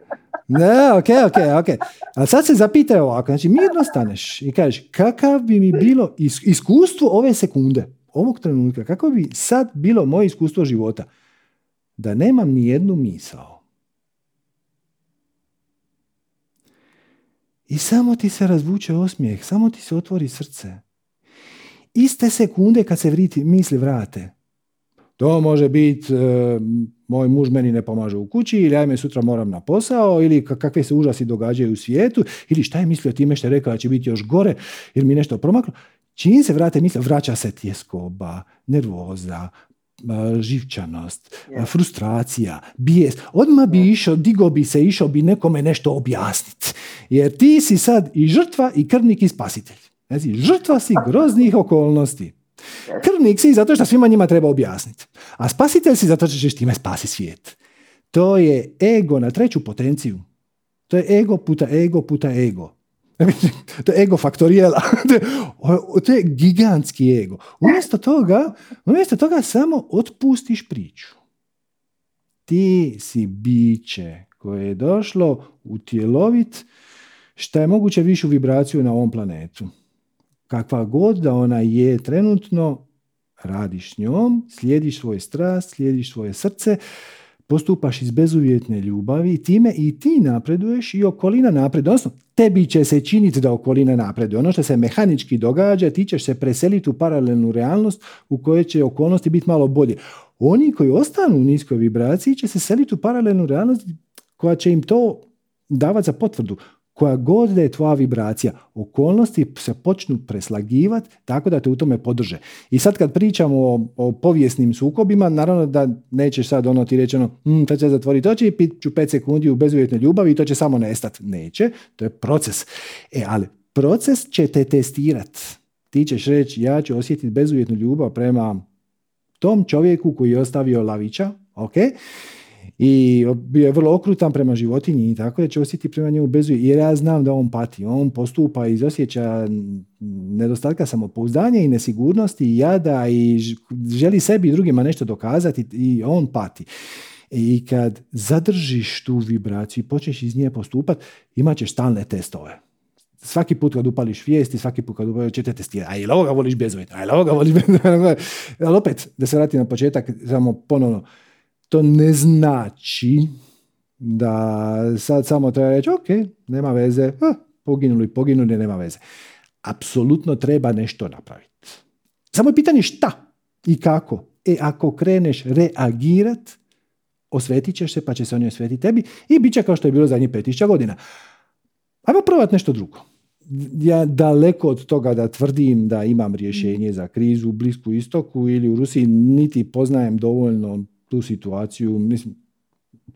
Ne, ok, ok, ok. Ali sad se zapitaj ovako, znači mirno staneš i kažeš kakav bi mi bilo iskustvo ove sekunde, ovog trenutka, kako bi sad bilo moje iskustvo života, da nemam ni jednu misao. I samo ti se razvuče osmijeh, samo ti se otvori srce. Iste sekunde kad se vriti, misli vrate. To može biti, e, moj muž meni ne pomaže u kući, ili ajme sutra moram na posao, ili kakve se užasi događaju u svijetu, ili šta je mislio time što je rekao da će biti još gore, ili mi nešto promaklo. Čim se vrate misle, vraća se tjeskoba, nervoza, živčanost, frustracija, bijes. Odmah bi išao, digo bi se, išao bi nekome nešto objasniti. Jer ti si sad i žrtva i krvnik i spasitelj. Znači, žrtva si groznih okolnosti. Krvnik si zato što svima njima treba objasniti. A spasitelj si zato što ćeš time spasi svijet. To je ego na treću potenciju. To je ego puta ego puta ego. to je ego faktorijela. to je gigantski ego. Umjesto toga, umjesto toga samo otpustiš priču. Ti si biće koje je došlo utjelovit šta je moguće višu vibraciju na ovom planetu. Kakva god da ona je trenutno, radiš njom, slijediš svoj strast, slijediš svoje srce, postupaš iz bezuvjetne ljubavi, time i ti napreduješ i okolina napreduje. Odnosno, tebi će se činiti da okolina napreduje. Ono što se mehanički događa, ti ćeš se preseliti u paralelnu realnost u kojoj će okolnosti biti malo bolje. Oni koji ostanu u niskoj vibraciji će se seliti u paralelnu realnost koja će im to davati za potvrdu koja god da je tvoja vibracija, okolnosti se počnu preslagivati tako da te u tome podrže. I sad kad pričamo o, o povijesnim sukobima, naravno da nećeš sad ono ti reći ono, hm, to će zatvoriti oči i pit ću pet sekundi u bezuvjetnoj ljubavi i to će samo nestati. Neće, to je proces. E, ali proces će te testirati. Ti ćeš reći, ja ću osjetiti bezuvjetnu ljubav prema tom čovjeku koji je ostavio lavića, ok? I bio je vrlo okrutan prema životinji i tako da će osjetiti prema njemu bezu jer ja znam da on pati. On postupa iz osjeća nedostatka samopouzdanja i nesigurnosti i jada i želi sebi i drugima nešto dokazati i on pati. I kad zadržiš tu vibraciju i počneš iz nje postupati, imat ćeš stalne testove svaki put kad upališ vijesti, svaki put kad upališ, ćete testirati, a jel ovoga voliš bezuvjetno, a jel ovoga voliš. Ali opet, da se vratim na početak, samo ponovno, to ne znači da sad samo treba reći, ok, nema veze, poginuli, poginuli, nema veze. Apsolutno treba nešto napraviti. Samo je pitanje šta i kako. E, ako kreneš reagirat, osvetit ćeš se, pa će se oni osvetiti tebi i bit će kao što je bilo zadnjih 5000 godina. Ajmo probati nešto drugo ja daleko od toga da tvrdim da imam rješenje za krizu u Blisku istoku ili u Rusiji, niti poznajem dovoljno tu situaciju. Mislim,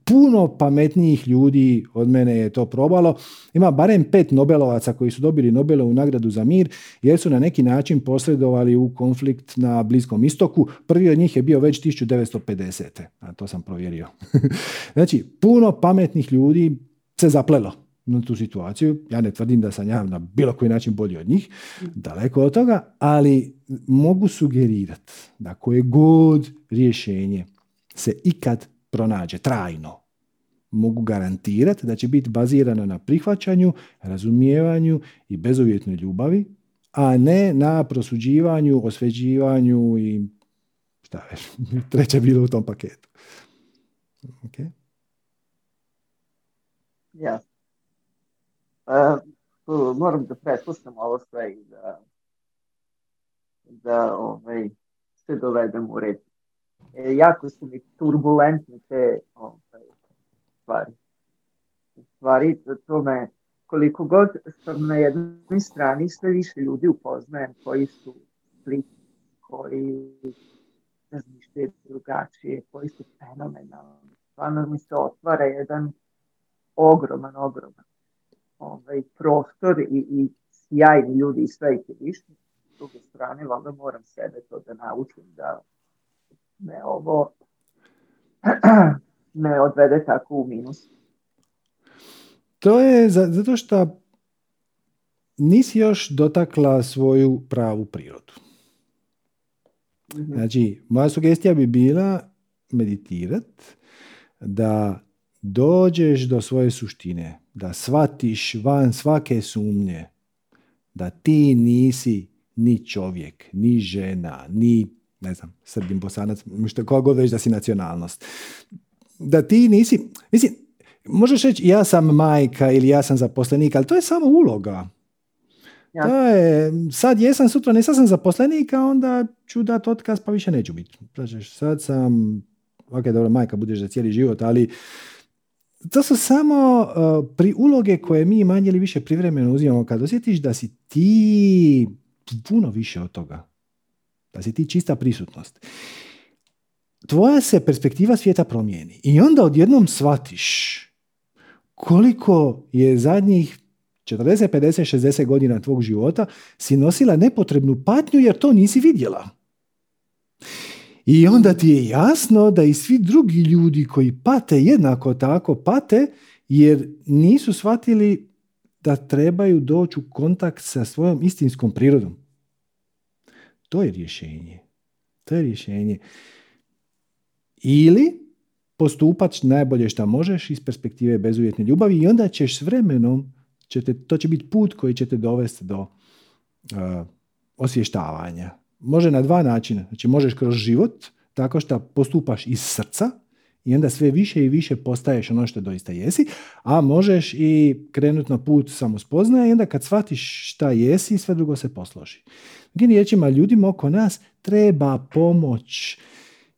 puno pametnijih ljudi od mene je to probalo. Ima barem pet Nobelovaca koji su dobili Nobelovu nagradu za mir jer su na neki način posredovali u konflikt na Bliskom istoku. Prvi od njih je bio već 1950. A to sam provjerio. znači, puno pametnih ljudi se zaplelo na tu situaciju. Ja ne tvrdim da sam ja na bilo koji način bolji od njih, daleko od toga, ali mogu sugerirati da koje god rješenje se ikad pronađe trajno, mogu garantirati da će biti bazirano na prihvaćanju, razumijevanju i bezuvjetnoj ljubavi, a ne na prosuđivanju, osveđivanju i šta već, treće bilo u tom paketu. Okay. Ja. Uh, moram da preslušam ovo sve i da, da ovaj, se dovedem u red. E, jako su mi turbulentne te ovaj, stvari. U stvari, to me, koliko god sam na jednoj strani, sve više ljudi upoznajem koji su slični, koji razmišljaju drugačije, koji su fenomenalni. Stvarno mi se otvara jedan ogroman, ogroman ovaj, prostor i, i sjajni ljudi i sve ih je više. S druge strane, valjda moram sebe to da naučim da me ovo ne odvede tako u minus. To je zato što nisi još dotakla svoju pravu prirodu. Mhm. Znači, moja sugestija bi bila meditirat da dođeš do svoje suštine, da shvatiš van svake sumnje da ti nisi ni čovjek, ni žena, ni ne znam, srbin, bosanac, što koja god već da si nacionalnost. Da ti nisi, mislim, možeš reći ja sam majka ili ja sam zaposlenik, ali to je samo uloga. Ja. To je, sad jesam, sutra nisam sam zaposlenik, a onda ću dati otkaz pa više neću biti. Znači, sad sam, ok, dobro, majka budeš za cijeli život, ali to su samo uh, pri uloge koje mi manje ili više privremeno uzimamo kad osjetiš da si ti puno više od toga. Da si ti čista prisutnost. Tvoja se perspektiva svijeta promijeni i onda odjednom shvatiš koliko je zadnjih 40, 50, 60 godina tvog života si nosila nepotrebnu patnju jer to nisi vidjela. I onda ti je jasno da i svi drugi ljudi koji pate jednako tako pate jer nisu shvatili da trebaju doći u kontakt sa svojom istinskom prirodom. To je rješenje. To je rješenje. Ili postupač najbolje što možeš iz perspektive bezuvjetne ljubavi i onda ćeš s vremenom, ćete, to će biti put koji će te dovesti do uh, osvještavanja može na dva načina. Znači možeš kroz život tako što postupaš iz srca i onda sve više i više postaješ ono što doista jesi, a možeš i krenuti na put samospoznaje i onda kad shvatiš šta jesi, sve drugo se posloži. Drugim riječima, ljudima oko nas treba pomoć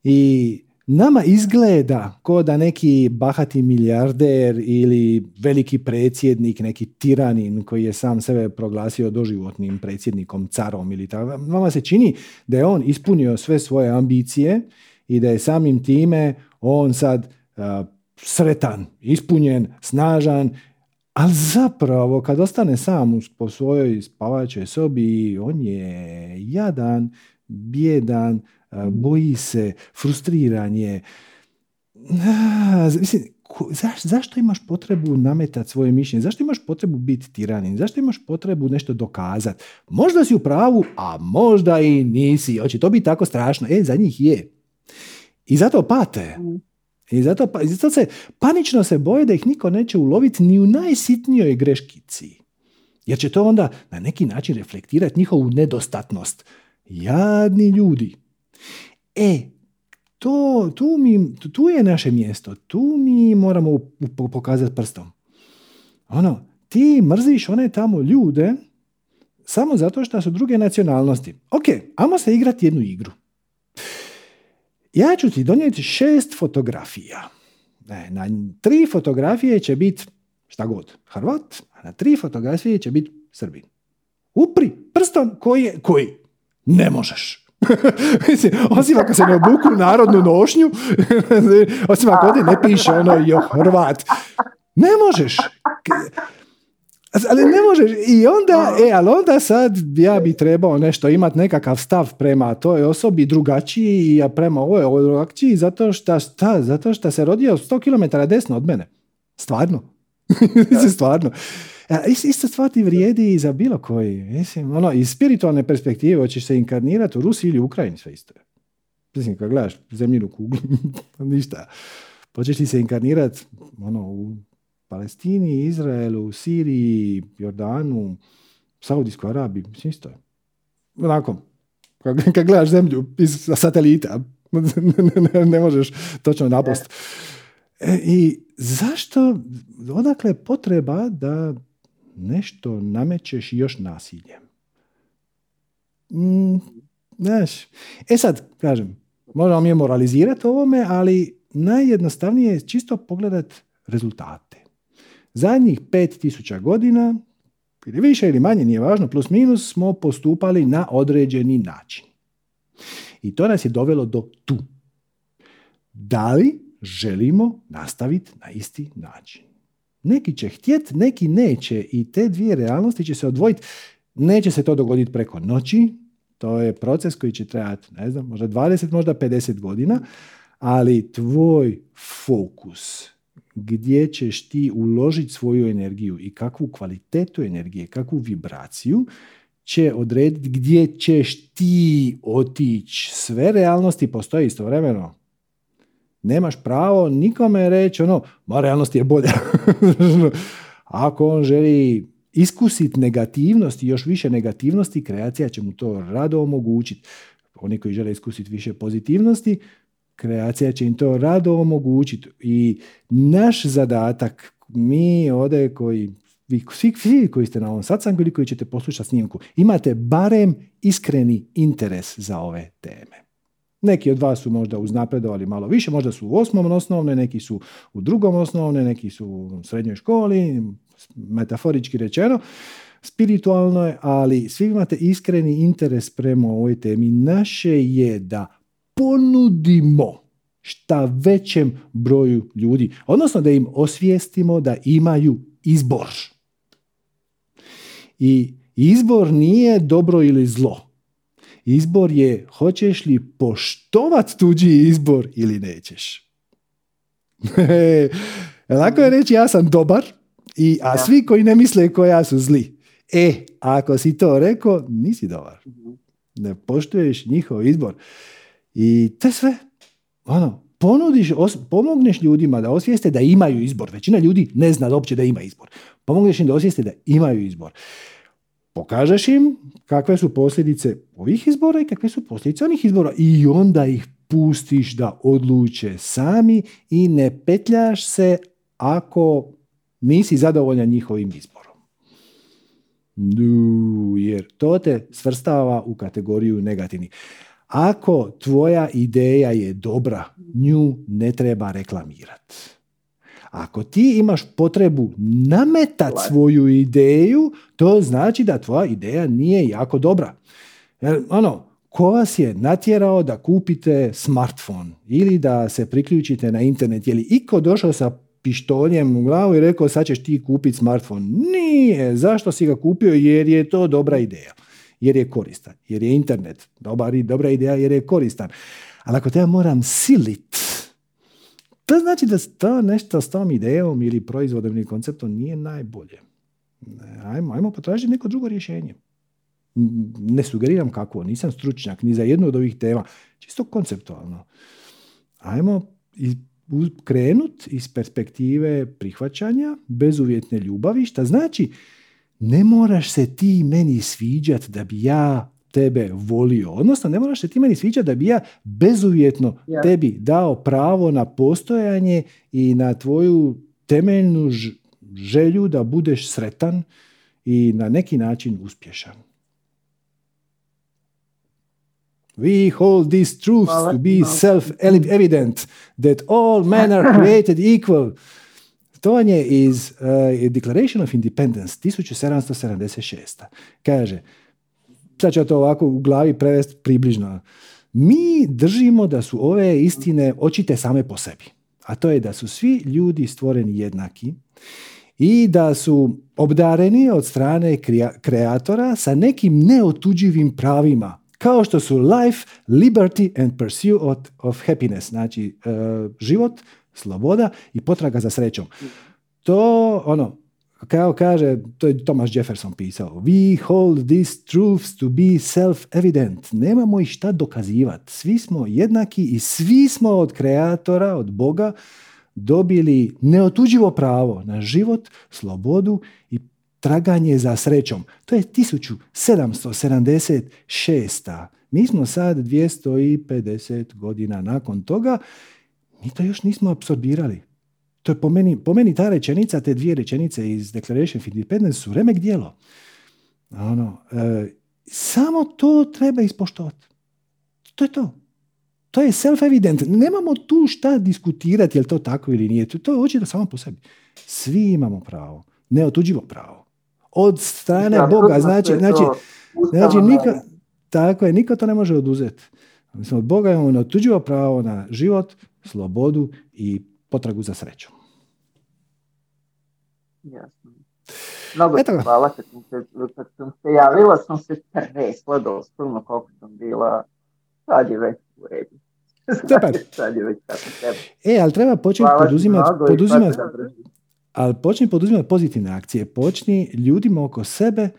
i Nama izgleda ko da neki bahati milijarder ili veliki predsjednik, neki tiranin koji je sam sebe proglasio doživotnim predsjednikom, carom ili tako. Vama se čini da je on ispunio sve svoje ambicije i da je samim time on sad sretan, ispunjen, snažan, ali zapravo kad ostane sam po svojoj spavačoj sobi, on je jadan, bjedan, boji se, frustriran je. mislim, zašto imaš potrebu nametati svoje mišljenje? Zašto imaš potrebu biti tiranin? Zašto imaš potrebu nešto dokazati? Možda si u pravu, a možda i nisi. Hoće to biti tako strašno? E, za njih je. I zato pate. I zato, pa, zato se panično se boje da ih niko neće uloviti ni u najsitnijoj greškici. Jer će to onda na neki način reflektirati njihovu nedostatnost. Jadni ljudi. E, to, tu, mi, tu je naše mjesto. Tu mi moramo pokazati prstom. Ono, ti mrziš one tamo ljude samo zato što su druge nacionalnosti. Ok, ajmo se igrati jednu igru. Ja ću ti donijeti šest fotografija. Ne, na tri fotografije će biti šta god, Hrvat, a na tri fotografije će biti Srbin. Upri prstom koji je koji. Ne možeš. osim ako se ne obuku narodnu nošnju, osim ako ne piše ono jo Hrvat. Ne možeš. Ali ne možeš. I onda, e, ali onda sad ja bi trebao nešto imati nekakav stav prema toj osobi drugačiji, a prema ovoj, ovoj drugačiji, zato što, šta, zato što se rodio 100 km desno od mene. Stvarno. Stvarno. Isto stvar ti vrijedi i za bilo koji. Mislim, ono, iz spiritualne perspektive hoćeš se inkarnirati u Rusiji ili u Ukrajini, sve isto je. Mislim, kad gledaš zemljinu kuglu, ništa. Hoćeš ti se inkarnirati ono, u Palestini, Izraelu, Siriji, Jordanu, Saudijskoj Arabiji, mislim isto je. Onako, kad, kad gledaš zemlju iz satelita, ne, ne možeš točno napost. E, I zašto, odakle potreba da nešto namećeš još nasiljem? Mm, znaš, e sad, kažem, možemo mi moralizirati ovome, ali najjednostavnije je čisto pogledat rezultate. Zadnjih 5000 godina, ili više ili manje, nije važno, plus minus, smo postupali na određeni način. I to nas je dovelo do tu. Da li želimo nastaviti na isti način? Neki će htjet, neki neće i te dvije realnosti će se odvojiti. Neće se to dogoditi preko noći, to je proces koji će trajati, ne znam, možda 20, možda 50 godina, ali tvoj fokus, gdje ćeš ti uložiti svoju energiju i kakvu kvalitetu energije, kakvu vibraciju, će odrediti gdje ćeš ti otići. Sve realnosti postoje istovremeno. Nemaš pravo nikome reći ono, ma realnost je bolja. Ako on želi iskusiti negativnosti, još više negativnosti, kreacija će mu to rado omogućiti. Oni koji žele iskusiti više pozitivnosti, kreacija će im to rado omogućiti. I naš zadatak, mi ovdje koji vi svi, svi koji ste na ovom satsangu ili koji ćete poslušati snimku, imate barem iskreni interes za ove teme. Neki od vas su možda uznapredovali malo više, možda su u osmom osnovne, neki su u drugom osnovne, neki su u srednjoj školi, metaforički rečeno, spiritualno je, ali svi imate iskreni interes prema ovoj temi. Naše je da ponudimo šta većem broju ljudi, odnosno da im osvijestimo da imaju izbor. I izbor nije dobro ili zlo. Izbor je hoćeš li poštovat tuđi izbor ili nećeš. Lako je reći ja sam dobar, i, a svi koji ne misle koja su zli. E, ako si to rekao, nisi dobar. Mhm. Ne poštuješ njihov izbor. I to je sve. Ono, ponudiš, pomogneš ljudima da osvijeste da imaju izbor. Većina ljudi ne zna uopće da ima izbor. Pomogneš im da osvijeste da imaju izbor. Pokažeš im kakve su posljedice ovih izbora i kakve su posljedice onih izbora i onda ih pustiš da odluče sami i ne petljaš se ako nisi zadovoljan njihovim izborom. Jer to te svrstava u kategoriju negativnih. Ako tvoja ideja je dobra, nju ne treba reklamirati. Ako ti imaš potrebu nametati svoju ideju, to znači da tvoja ideja nije jako dobra. Jer, ono, ko vas je natjerao da kupite smartphone ili da se priključite na internet? Je li iko došao sa pištoljem u glavu i rekao sad ćeš ti kupiti smartphone? Nije. Zašto si ga kupio? Jer je to dobra ideja jer je koristan, jer je internet dobar i dobra ideja jer je koristan. Ali ako te ja moram silit, To znači da to nešto s tom idejom ili proizvodom ili konceptom nije najbolje. Ajmo, ajmo potražiti neko drugo rješenje. Ne sugeriram kako, nisam stručnjak ni za jednu od ovih tema, čisto konceptualno. Ajmo krenut iz perspektive prihvaćanja, bezuvjetne ljubavi, šta znači ne moraš se ti meni sviđat da bi ja tebe volio. Odnosno, ne moraš se ti meni sviđati da bi ja bezuvjetno tebi dao pravo na postojanje i na tvoju temeljnu želju da budeš sretan i na neki način uspješan. We hold these truths to be self-evident that all men are created equal. To je iz uh, Declaration of Independence 1776. Kaže, sad ću to ovako u glavi prevesti približno. Mi držimo da su ove istine očite same po sebi. A to je da su svi ljudi stvoreni jednaki i da su obdareni od strane kreatora sa nekim neotuđivim pravima, kao što su life, liberty and pursuit of happiness, znači e, život, sloboda i potraga za srećom. To, ono, kao kaže, to je Thomas Jefferson pisao, we hold these truths to be self-evident. Nemamo ih šta dokazivati. Svi smo jednaki i svi smo od kreatora, od Boga, dobili neotuđivo pravo na život, slobodu i traganje za srećom. To je 1776. Mi smo sad 250 godina nakon toga, mi to još nismo apsorbirali. To je po meni, po meni ta rečenica, te dvije rečenice iz Declaration of Independence su remek dijelo. Ono, e, samo to treba ispoštovati. To je to. To je self-evident. Nemamo tu šta diskutirati je li to tako ili nije. To je očito samo po sebi. Svi imamo pravo. Neotuđivo pravo. Od strane Boga. Znači, znači, znači niko, tako je, niko to ne može oduzeti. Mislim, od Boga imamo neotuđivo pravo na život, slobodu i potragu za srećom. Jasno. Mnogo Eto hvala kad sam, se, kad sam se javila, sam se tresla doslovno koliko sam bila, sad je već u redu. sad je već tako treba. E, ali treba početi poduzimati, poduzimati ali počni poduzimati pozitivne akcije. Počni ljudima oko sebe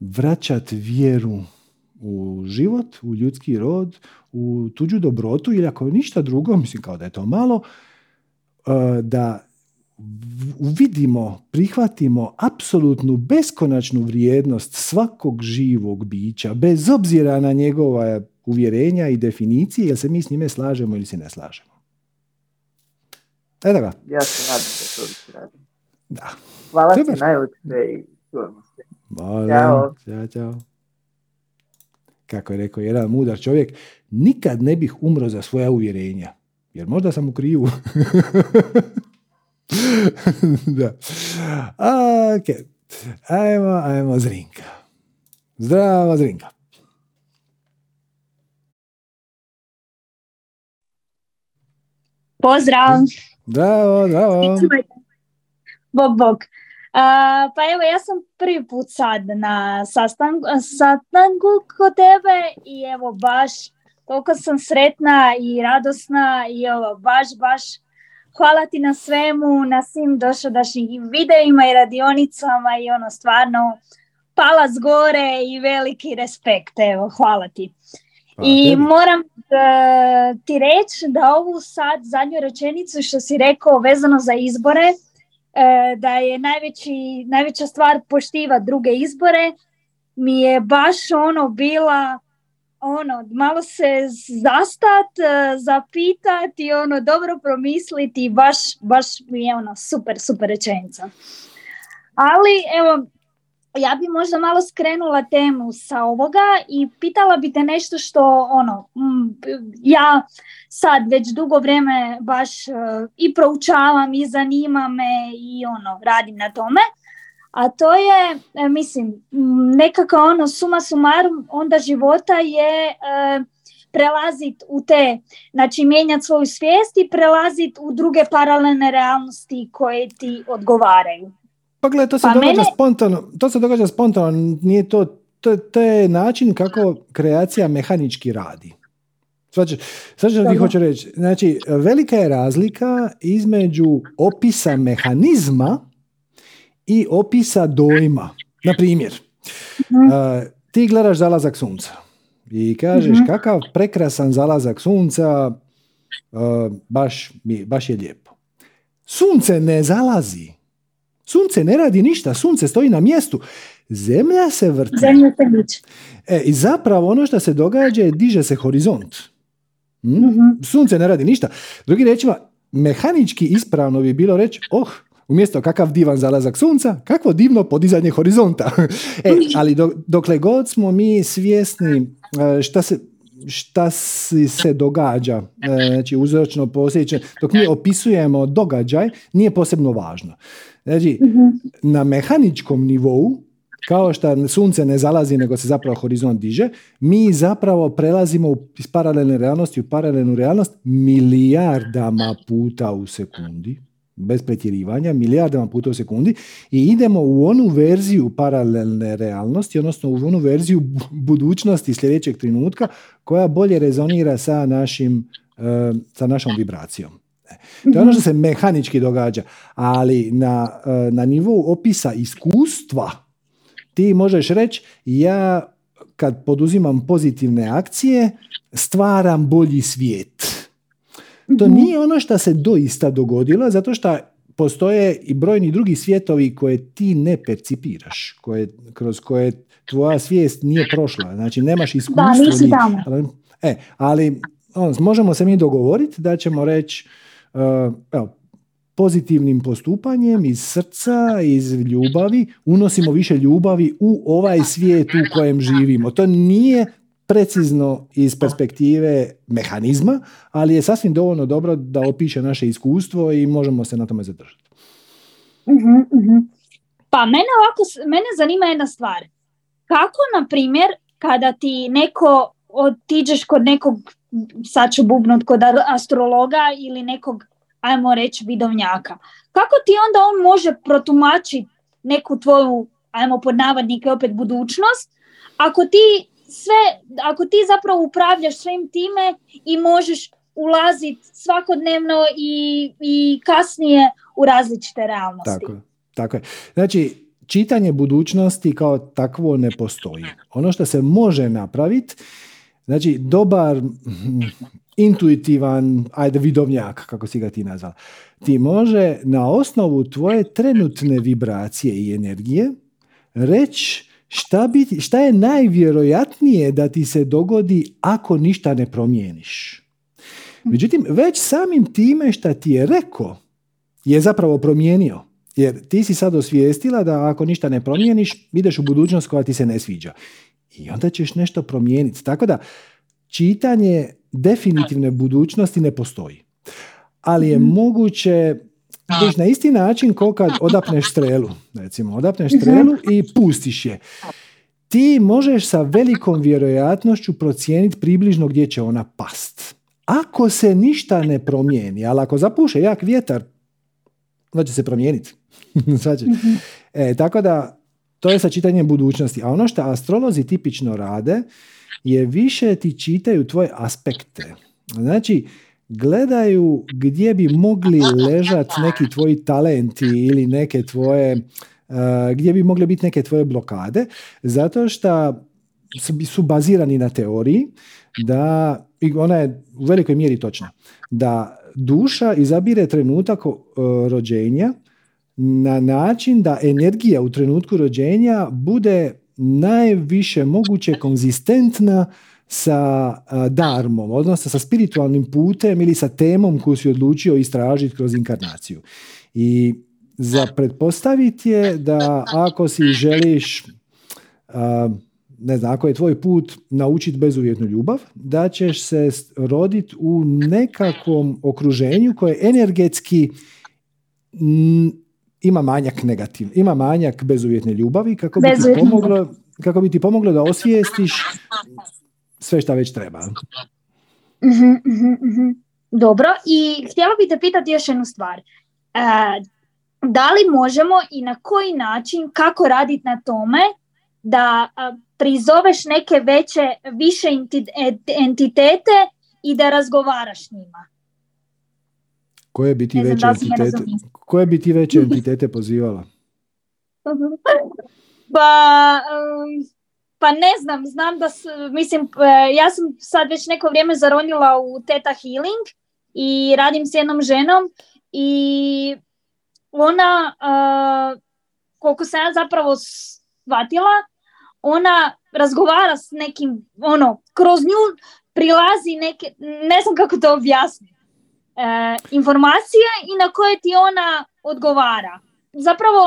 vraćati vjeru u život, u ljudski rod, u tuđu dobrotu ili ako ništa drugo, mislim kao da je to malo, e, da uvidimo, prihvatimo apsolutnu beskonačnu vrijednost svakog živog bića, bez obzira na njegova uvjerenja i definicije, jer se mi s njime slažemo ili se ne slažemo. Eto ga. Ja se nadam da to radi. Da. Hvala ti najljepše i čujemo se. Ćao. Ćao, čao. Kako je rekao jedan mudar čovjek, nikad ne bih umro za svoja uvjerenja. Jer možda sam u krivu. da. Ok. Ajmo, ajmo Zrinka. Zdravo Zrinka. Pozdrav. Zdravo, zdravo. Bog, bog. Pa evo, ja sam prvi put sad na sastanku, sastanku kod tebe i evo baš toliko sam sretna i radosna i evo baš, baš hvala ti na svemu, na svim došadašnjim videima i radionicama i ono stvarno palac gore i veliki respekt, evo, hvala ti. I moram uh, ti reći da ovu sad zadnju rečenicu što si rekao vezano za izbore, da je najveći, najveća stvar poštiva druge izbore, mi je baš ono bila ono, malo se zastat, e, zapitat i ono, dobro promisliti baš, baš mi je ono, super, super rečenica. Ali, evo, ja bi možda malo skrenula temu sa ovoga i pitala bi te nešto što, ono, ja sad već dugo vrijeme baš uh, i proučavam i zanima me i ono, radim na tome a to je, e, mislim, nekako ono suma sumarum onda života je e, prelazit u te, znači mijenjati svoju svijest i prelazit u druge paralelne realnosti koje ti odgovaraju. Pa gledaj, to se pa događa spontano, to se događa spontano, nije to, to, to je način kako kreacija mehanički radi. Sad što ti hoću reći. Znači, velika je razlika između opisa mehanizma i opisa dojma. Na primjer, mhm. ti gledaš zalazak sunca i kažeš mhm. kakav prekrasan zalazak sunca, baš, baš je lijepo. Sunce ne zalazi. Sunce ne radi ništa, sunce stoji na mjestu. Zemlja se vrti. Zemlja se E, I zapravo ono što se događa je diže se horizont. Hm? Mhm. Sunce ne radi ništa. Drugi rečima, mehanički ispravno bi bilo reći, oh, umjesto kakav divan zalazak sunca, kakvo divno podizanje horizonta. e, ali dokle god smo mi svjesni e, šta se, šta se događa, e, znači uzročno posljedično, dok mi opisujemo događaj, nije posebno važno. Znači, mhm. na mehaničkom nivou kao što sunce ne zalazi nego se zapravo horizont diže, mi zapravo prelazimo iz paralelne realnosti u paralelnu realnost milijardama puta u sekundi, bez pretjerivanja, milijardama puta u sekundi i idemo u onu verziju paralelne realnosti, odnosno u onu verziju budućnosti sljedećeg trenutka koja bolje rezonira sa, našim, eh, sa našom vibracijom. E, to je ono što se mehanički događa, ali na, eh, na nivou opisa iskustva ti možeš reći ja kad poduzimam pozitivne akcije stvaram bolji svijet. To mhm. nije ono što se doista dogodilo zato što postoje i brojni drugi svijetovi koje ti ne percipiraš, koje, kroz koje tvoja svijest nije prošla. Znači nemaš iskustvo. Da, nisi tamo. E, ali on, možemo se mi dogovoriti da ćemo reći evo, pozitivnim postupanjem iz srca, iz ljubavi, unosimo više ljubavi u ovaj svijet u kojem živimo. To nije precizno iz perspektive mehanizma, ali je sasvim dovoljno dobro da opiše naše iskustvo i možemo se na tome zadržati. uh Pa mene ovako, mene zanima jedna stvar. Kako, na primjer, kada ti neko otiđeš kod nekog, sad ću bubnut, kod astrologa ili nekog ajmo reći, vidovnjaka. Kako ti onda on može protumačiti neku tvoju, ajmo pod navodnike opet budućnost, ako ti sve, ako ti zapravo upravljaš svim time i možeš ulaziti svakodnevno i, i kasnije u različite realnosti. Tako, tako je. Znači, čitanje budućnosti kao takvo ne postoji. Ono što se može napraviti, znači dobar intuitivan, ajde vidovnjak, kako si ga ti nazvala, ti može na osnovu tvoje trenutne vibracije i energije reći šta, bi, šta je najvjerojatnije da ti se dogodi ako ništa ne promijeniš. Međutim, već samim time šta ti je rekao je zapravo promijenio. Jer ti si sad osvijestila da ako ništa ne promijeniš, ideš u budućnost koja ti se ne sviđa. I onda ćeš nešto promijeniti. Tako da, čitanje definitivne budućnosti ne postoji. Ali je mhm. moguće Viš, na isti način kao kad odapneš strelu. Recimo, odapneš strelu i pustiš je. Ti možeš sa velikom vjerojatnošću procijeniti približno gdje će ona past. Ako se ništa ne promijeni, ali ako zapuše jak vjetar, onda će se promijeniti. Mhm. e, tako da, to je sa čitanjem budućnosti. A ono što astrolozi tipično rade, je više ti čitaju tvoje aspekte. Znači, gledaju gdje bi mogli ležati neki tvoji talenti ili neke tvoje, uh, gdje bi mogle biti neke tvoje blokade, zato što su bazirani na teoriji da, i ona je u velikoj mjeri točna, da duša izabire trenutak uh, rođenja na način da energija u trenutku rođenja bude najviše moguće konzistentna sa darmom, odnosno sa spiritualnim putem ili sa temom koju si odlučio istražiti kroz inkarnaciju. I za pretpostaviti je da ako si želiš ne znam, ako je tvoj put naučiti bezuvjetnu ljubav, da ćeš se roditi u nekakvom okruženju koje energetski ima manjak negativ, ima manjak bezuvjetne ljubavi kako bi, ti pomoglo, kako bi ti pomoglo da osvijestiš sve što već treba. Mhm, mhm. Dobro, i htjela bih te pitati još jednu stvar. E, da li možemo i na koji način, kako raditi na tome da prizoveš neke veće, više entitete i da razgovaraš s njima. Koje bi ti Ne veće entitete, koje bi ti veće entitete pozivala? Pa, em, pa ne znam, znam da, s, mislim, e, ja sam sad već neko vrijeme zaronila u Theta Healing i radim s jednom ženom i ona, e, koliko sam ja zapravo shvatila, ona razgovara s nekim, ono, kroz nju prilazi neke, ne znam kako to objasniti, e, informacije i na koje ti ona odgovara. Zapravo,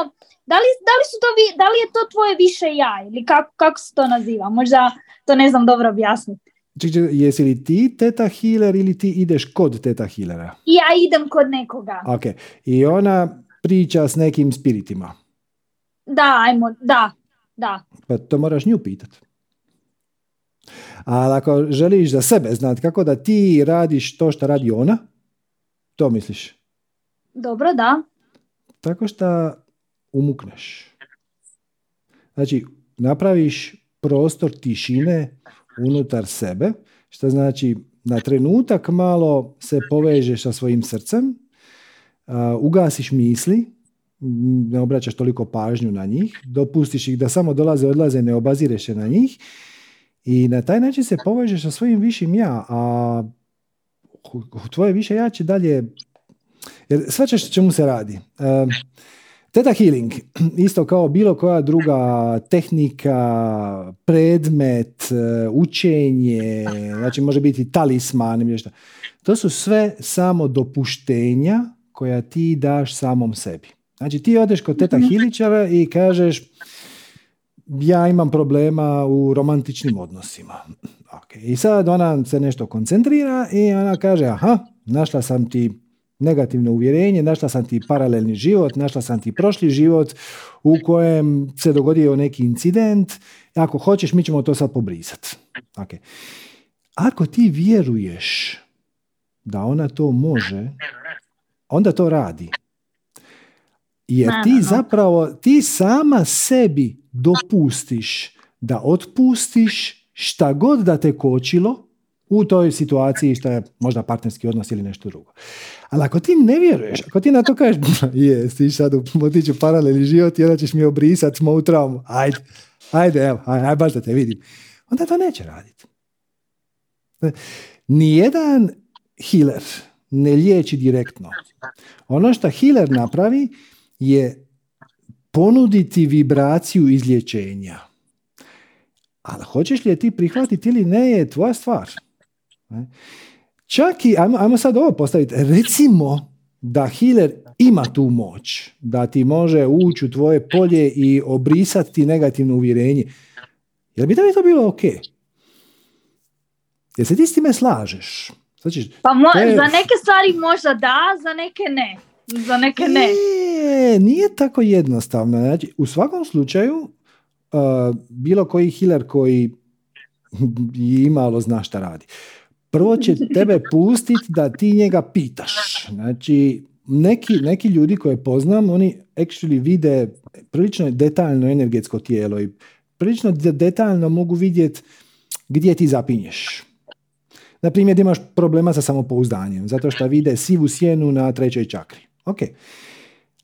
da li, da li, su to vi, da li je to tvoje više ja ili kako, kako se to naziva? Možda to ne znam dobro objasniti. Ček, ček, jesi li ti teta healer ili ti ideš kod teta healera? Ja idem kod nekoga. Ok. I ona priča s nekim spiritima. Da, ajmo, da, da. Pa to moraš nju pitat. Ali ako želiš za sebe znati kako da ti radiš to što radi ona, to misliš. Dobro, da. Tako što umukneš. Znači, napraviš prostor tišine unutar sebe, što znači na trenutak malo se povežeš sa svojim srcem, ugasiš misli, ne obraćaš toliko pažnju na njih, dopustiš ih da samo dolaze, odlaze, ne obazireš se na njih i na taj način se povežeš sa svojim višim ja, a tvoje više ja će dalje jer shvaćaš o čemu se radi. Um, Theta healing, isto kao bilo koja druga tehnika, predmet, e, učenje, znači može biti talisman ili nešto. To su sve samo dopuštenja koja ti daš samom sebi. Znači ti odeš kod teta hiličara i kažeš ja imam problema u romantičnim odnosima. Ok, I sad ona se nešto koncentrira i ona kaže aha, našla sam ti negativno uvjerenje, našla sam ti paralelni život, našla sam ti prošli život u kojem se dogodio neki incident. Ako hoćeš, mi ćemo to sad pobrisati. Okay. Ako ti vjeruješ da ona to može, onda to radi. Jer ti zapravo, ti sama sebi dopustiš da otpustiš šta god da te kočilo u toj situaciji što je možda partnerski odnos ili nešto drugo. Ali ako ti ne vjeruješ, ako ti na to kažeš, je, ti sad otići u paralelni život i onda ćeš mi obrisati moju traumu, ajde, ajde, evo, ajde, ajde, baš da te vidim. Onda to neće raditi. Nijedan healer ne liječi direktno. Ono što healer napravi je ponuditi vibraciju izlječenja. Ali hoćeš li je ti prihvatiti ili ne je tvoja stvar. Čak i, ajmo, ajmo sad ovo postaviti, recimo da healer ima tu moć, da ti može ući u tvoje polje i obrisati ti negativno uvjerenje. Jel bi da bi to bilo ok? Jel se ti s time slažeš? Znači, Pa mo- je- za neke stvari možda da, za neke ne. Za neke ne. E, nije tako jednostavno. Znači, u svakom slučaju, uh, bilo koji healer koji imalo zna šta radi. Prvo će tebe pustiti da ti njega pitaš. Znači, neki, neki ljudi koje poznam, oni actually vide prilično detaljno energetsko tijelo i prilično de- detaljno mogu vidjeti gdje ti zapinješ. Na primjer, imaš problema sa samopouzdanjem, zato što vide sivu sjenu na trećoj čakri. Ok.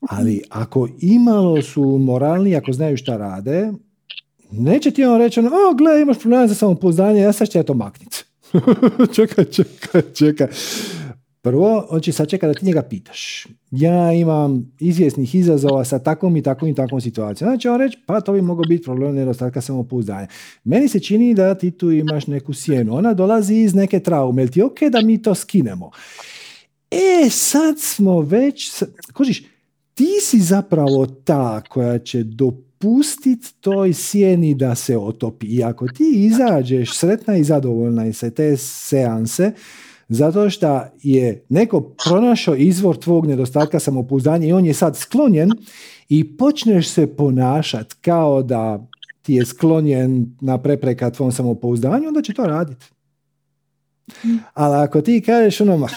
Ali ako imalo su moralni, ako znaju šta rade, neće ti on reći, ono, o, gle, imaš problema sa samopouzdanje, ja sad ću ja to makniti. čekaj, čekaj, čekaj. Prvo, on će sad čekati da ti njega pitaš. Ja imam izvjesnih izazova sa takvom i takvom i takvom situacijom. Znači on reći, pa to bi mogao biti problem nedostatka samopouzdanja. Meni se čini da ti tu imaš neku sjenu. Ona dolazi iz neke traume. Jel ti je ok da mi to skinemo? E, sad smo već... Kužiš, ti si zapravo ta koja će dopustiti toj sjeni da se otopi. I ako ti izađeš sretna i zadovoljna iz te seanse, zato što je neko pronašao izvor tvog nedostatka samopouzdanja i on je sad sklonjen i počneš se ponašati kao da ti je sklonjen na prepreka tvom samopouzdanju, onda će to raditi. Ali ako ti kažeš ono, ma,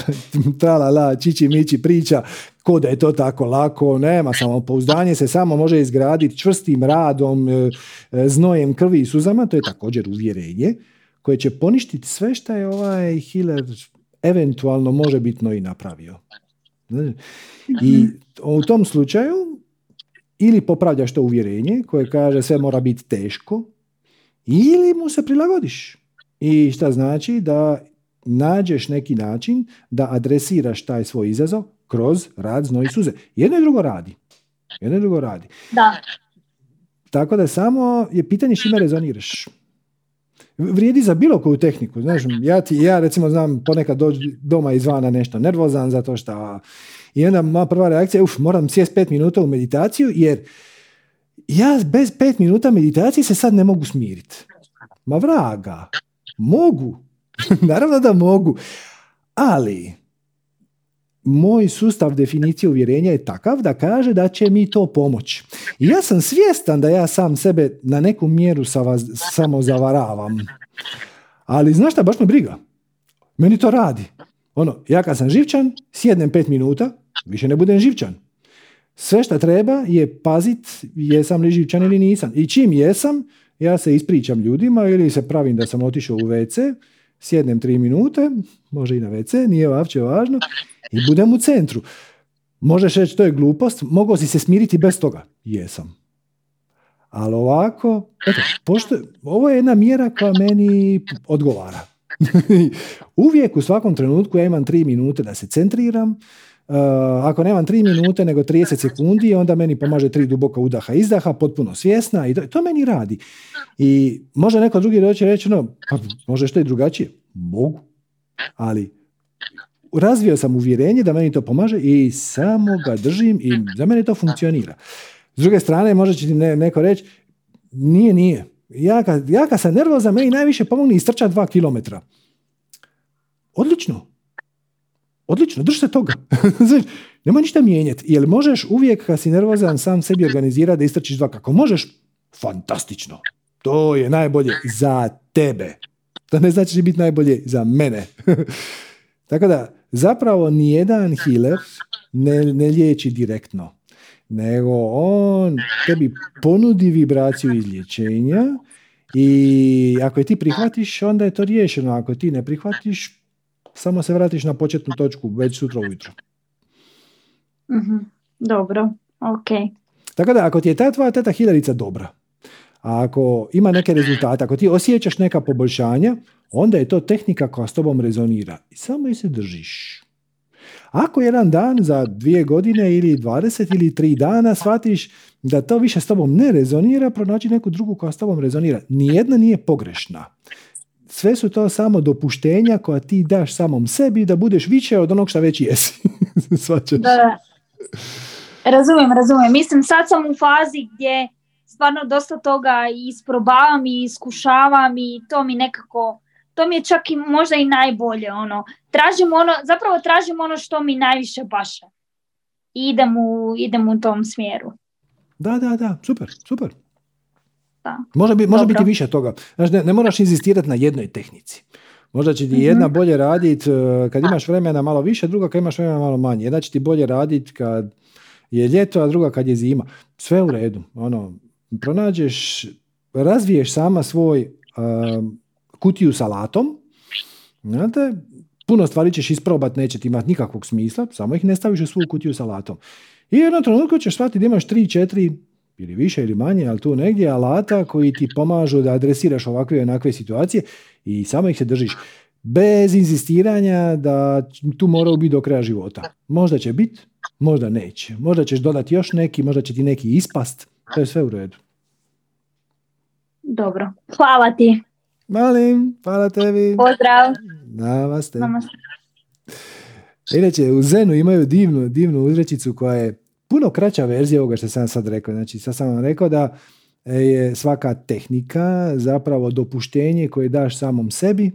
trala la, čiči miči priča, ko da je to tako lako, nema samopouzdanje se samo može izgraditi čvrstim radom, e, e, znojem krvi i suzama, to je također uvjerenje koje će poništiti sve što je ovaj healer eventualno može bitno i napravio. I u tom slučaju ili popravljaš to uvjerenje koje kaže sve mora biti teško ili mu se prilagodiš. I šta znači da nađeš neki način da adresiraš taj svoj izazov kroz rad, znoj suze. Jedno i drugo radi. Jedno i drugo radi. Da. Tako da samo je pitanje šime rezoniraš. Vrijedi za bilo koju tehniku. Znaš, ja, ti, ja recimo znam ponekad doći doma izvana nešto nervozan zato što i onda moja prva reakcija uf, moram sjest pet minuta u meditaciju jer ja bez pet minuta meditacije se sad ne mogu smiriti. Ma vraga, mogu. Naravno da mogu. Ali moj sustav definicije uvjerenja je takav da kaže da će mi to pomoći. I ja sam svjestan da ja sam sebe na neku mjeru samo zavaravam. Ali znaš šta, baš me briga. Meni to radi. Ono, ja kad sam živčan, sjednem pet minuta, više ne budem živčan. Sve što treba je pazit jesam li živčan ili nisam. I čim jesam, ja se ispričam ljudima ili se pravim da sam otišao u WC, sjednem tri minute, može i na WC, nije uopće važno, i budem u centru. Možeš reći to je glupost, mogao si se smiriti bez toga. Jesam. Ali ovako, eto, pošto, ovo je jedna mjera koja meni odgovara. Uvijek u svakom trenutku ja imam tri minute da se centriram. Uh, ako nemam tri minute nego 30 sekundi, onda meni pomaže tri duboka udaha izdaha, potpuno svjesna i to, meni radi. I može neko drugi doći reći, no, pa može što i drugačije. Mogu. Ali razvio sam uvjerenje da meni to pomaže i samo ga držim i za mene to funkcionira. S druge strane, može će ti neko reći, nije, nije. Ja kad, ja kad sam nervozan, meni najviše pomogne istrčati dva kilometra. Odlično. Odlično, drž se toga. Nemoj ništa mijenjati. Jel možeš uvijek kad si nervozan sam sebi organizirati da istrčiš dva? Kako možeš? Fantastično. To je najbolje za tebe. To ne znači biti najbolje za mene. Tako da, zapravo nijedan healer ne, ne liječi direktno, nego on tebi ponudi vibraciju izlječenja i ako je ti prihvatiš, onda je to riješeno. Ako ti ne prihvatiš, samo se vratiš na početnu točku već sutra ujutro. mm Dobro, ok. Tako da, ako ti je ta tvoja teta hilerica dobra, a ako ima neke rezultate, ako ti osjećaš neka poboljšanja, onda je to tehnika koja s tobom rezonira. I samo i se držiš. Ako jedan dan za dvije godine ili 20 ili tri dana shvatiš da to više s tobom ne rezonira, pronaći neku drugu koja s tobom rezonira. Nijedna nije pogrešna. Sve su to samo dopuštenja koja ti daš samom sebi da budeš više od onog što već jesi. da, razumijem, razumijem. Mislim, sad sam u fazi gdje stvarno dosta toga isprobavam i iskušavam i to mi nekako to mi je čak i možda i najbolje ono. Tražim ono, zapravo tražim ono što mi najviše paše. I idem u, idem u tom smjeru. Da, da, da, super, super. Da. Može, bi, može biti više toga. Znači, ne, ne moraš inzistirati na jednoj tehnici. Možda će ti jedna bolje raditi e, kad imaš vremena malo više, druga kad imaš vremena malo manje. Jedna će ti bolje raditi kad je ljeto, a druga kad je zima. Sve u redu. Ono, pronađeš, razviješ sama svoj kutiju sa alatom, znate, puno stvari ćeš isprobati, neće ti imati nikakvog smisla, samo ih ne staviš u svu kutiju sa alatom. I jednom trenutku ćeš shvatiti da imaš 3, 4 ili više ili manje, ali tu negdje alata koji ti pomažu da adresiraš ovakve i onakve situacije i samo ih se držiš. Bez inzistiranja da tu mora biti do kraja života. Možda će biti, možda neće. Možda ćeš dodati još neki, možda će ti neki ispast. To je sve u redu. Dobro. Hvala ti. Malim, hvala tebi. Pozdrav. Namaste. Namaste. Inače, u Zenu imaju divnu, divnu uzrečicu koja je puno kraća verzija ovoga što sam sad rekao. Znači, sad sam vam rekao da je svaka tehnika zapravo dopuštenje koje daš samom sebi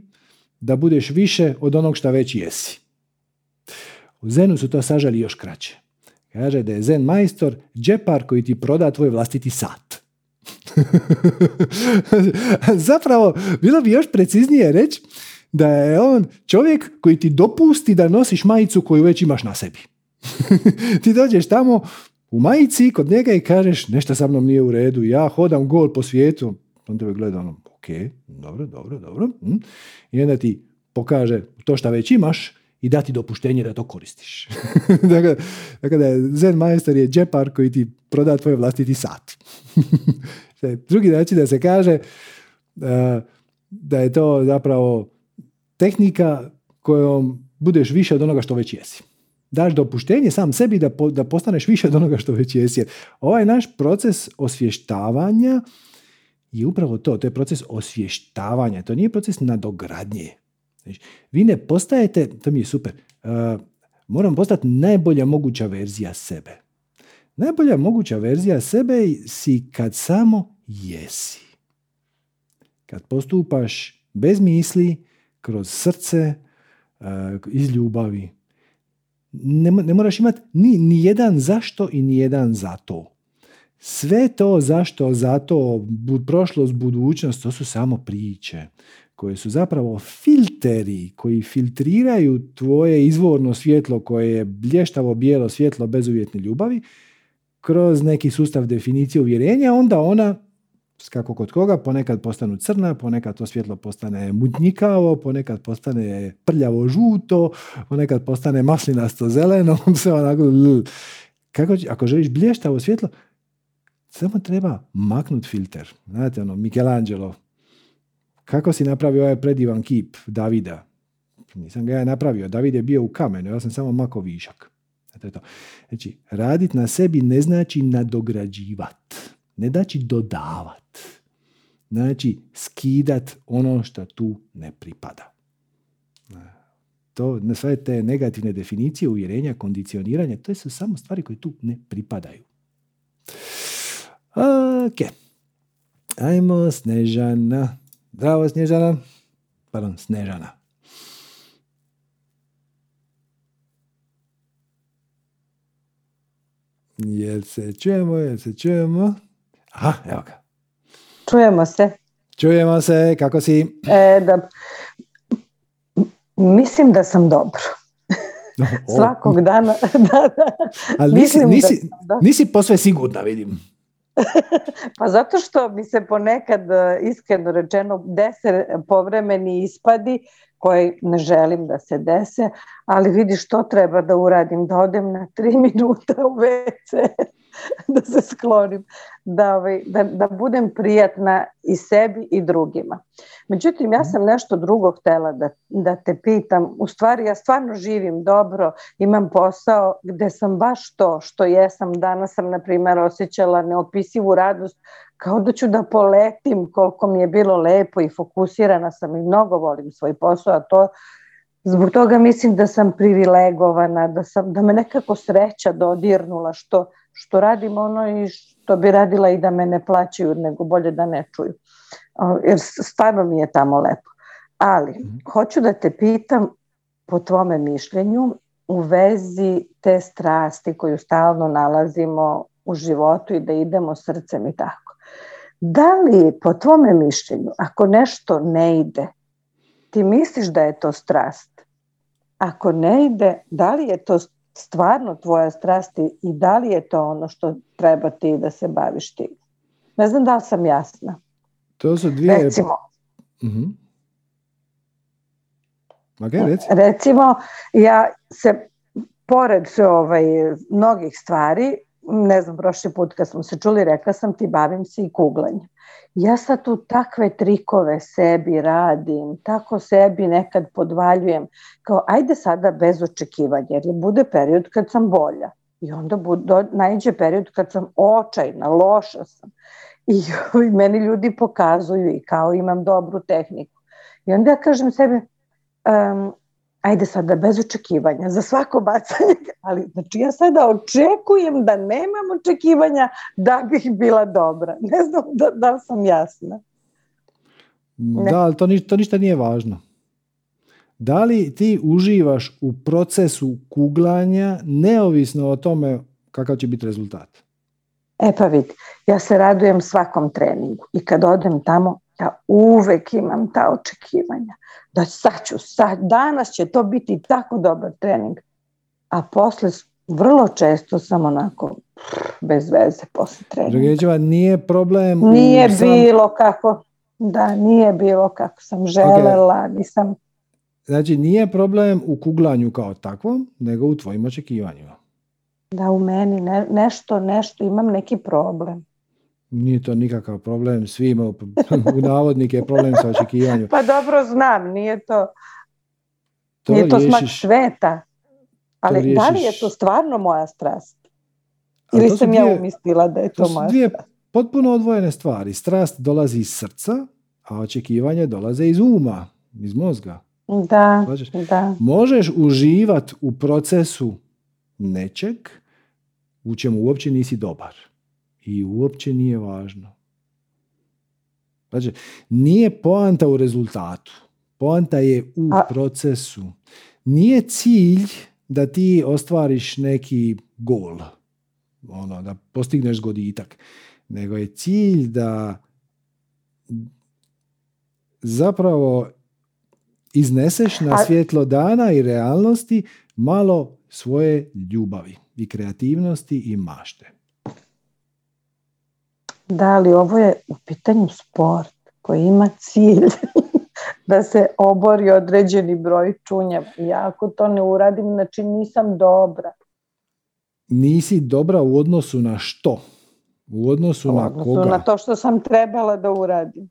da budeš više od onog što već jesi. U Zenu su to sažali još kraće. Kaže da je Zen majstor džepar koji ti proda tvoj vlastiti sat. Zapravo, bilo bi još preciznije reći da je on čovjek koji ti dopusti da nosiš majicu koju već imaš na sebi. ti dođeš tamo u majici kod njega i kažeš nešto sa mnom nije u redu, ja hodam gol po svijetu. On tebe gleda ono, ok, dobro, dobro, dobro. hm. I onda ti pokaže to što već imaš i dati dopuštenje da to koristiš. dakle, dakle, Zen majstor je džepar koji ti proda tvoj vlastiti sat. Drugi način da se kaže da je to zapravo tehnika kojom budeš više od onoga što već jesi. Daš dopuštenje sam sebi da, po- da postaneš više od onoga što već jesi. Ovaj naš proces osvještavanja je upravo to, to je proces osvještavanja, to nije proces nadogradnje. Znači, vi ne postajete, to mi je super, uh, moram postati najbolja moguća verzija sebe. Najbolja moguća verzija sebe si kad samo jesi. Kad postupaš bez misli, kroz srce, uh, iz ljubavi. Ne, ne moraš imati ni, ni jedan zašto i ni jedan zato. Sve to zašto, zato, bu- prošlost, budućnost, to su samo priče koje su zapravo filteri koji filtriraju tvoje izvorno svjetlo koje je blještavo bijelo svjetlo bezuvjetne ljubavi kroz neki sustav definicije uvjerenja, onda ona kako kod koga, ponekad postanu crna, ponekad to svjetlo postane mutnjikavo, ponekad postane prljavo žuto, ponekad postane maslinasto zeleno, sve onako, l- kako, ako želiš blještavo svjetlo, samo treba maknut filter. Znate, ono, Michelangelo, kako si napravio ovaj predivan kip Davida? Nisam ga ja napravio, David je bio u kamenu, ja sam samo mako višak. Znači, radit na sebi ne znači nadograđivat, ne znači dodavat. Znači, skidat ono što tu ne pripada. To, sve te negativne definicije, uvjerenja, kondicioniranja, to su samo stvari koje tu ne pripadaju. Ok. Ajmo Snežana. Zdravo Snježana. Pardon, Snežana. Jel se čujemo, jel se čujemo? Aha, evo ga. Čujemo se. Čujemo se, kako si? E, da, mislim da sam dobro. O, Svakog dana. da, da. Ali nisi, nisi, sam, da. nisi posve sigurna, vidim. Pa zato što mi se ponekad, e, iskreno rečeno, dese povremeni ispadi koje ne želim da se dese, ali vidi što treba da uradim, da odem na tri minuta u WC, da se sklonim, da, ovaj, da, da budem prijatna i sebi i drugima. Međutim, ja sam nešto drugo htela da, da te pitam. U stvari, ja stvarno živim dobro, imam posao gde sam baš to što jesam. Danas sam, na primjer, osjećala neopisivu radost kao da ću da poletim koliko mi je bilo lepo i fokusirana sam i mnogo volim svoj posao, a to zbog toga mislim da sam privilegovana, da, sam, da me nekako sreća dodirnula što, što radim ono i što bi radila i da me ne plaćaju, nego bolje da ne čuju. Jer stvarno mi je tamo lepo. Ali, Mhm. hoću da te pitam po tvome mišljenju u vezi te strasti koju stalno nalazimo u životu i da idemo srcem i tako. Da li po tvome mišljenju, ako nešto ne ide, ti misliš da je to strast? Ako ne ide, da li je to stvarno tvoja strast i- da li je to ono što treba ti da se baviš ti? Ne znam da li sam jasna. To su dvije... Recimo, Mhm. Ok, reci. recimo ja se pored ovaj, mnogih stvari, ne znam, prošli put kad smo se čuli, rekla sam ti bavim se i kuglanjem. Ja sad tu takve trikove sebi radim, tako sebi nekad podvaljujem, kao ajde sada bez očekivanja, jer bude period kad sam bolja. I onda bude, najđe period kad sam očajna, loša sam. I, i meni ljudi pokazuju i kao imam dobru tehniku. I onda ja kažem sebi, um, ajde sada bez očekivanja za svako bacanje, ali znači ja sada očekujem da nemam očekivanja da bih bila dobra. Ne znam da, da li sam jasna. Ne. Da, ali to, ni- to ništa nije važno. Da li ti uživaš u procesu kuglanja neovisno o tome kakav će biti rezultat? E pa vidi, ja se radujem svakom treningu i kad odem tamo, ja uvek imam ta očekivanja. Da sad ću, sad, danas će to biti tako dobar trening. A posle vrlo često sam onako, bez veze posle treninga. Drugečeva, nije problem Nije sam- bilo kako, da, nije bilo kako sam želela, nisam, Znači, nije problem u kuglanju kao takvom, nego u tvojim očekivanjima. da u meni ne- nešto, nešto, imam neki problem. Nije to nikakav problem, svi imaju u navodnike problem sa očekivanjem. Pa dobro znam, nije to, To nije to smak riješiš- sveta. Ali da li je riješiš- to stvarno moja strast? Ili sam ja dvije- umislila da je to, To moja dvije strast? potpuno odvojene stvari. Strast dolazi iz srca, a očekivanje dolaze iz uma, iz mozga. Da, Shvaćaš? da. Možeš uživati u procesu nečeg u čemu uopće nisi dobar. I uopće nije važno. Znači, nije poanta u rezultatu. Poanta je u A- procesu. Nije cilj da ti ostvariš neki gol. Ono, da postigneš zgoditak. Nego je cilj da zapravo izneseš na svjetlo dana i realnosti malo svoje ljubavi i kreativnosti i mašte. Da li ovo je u pitanju sport koji ima cilj da se obori određeni broj čunjeva. Ja ako to ne uradim, znači nisam dobra. Nisi dobra u odnosu na što? U odnosu U na odnosu koga? na to što sam trebala da uradim.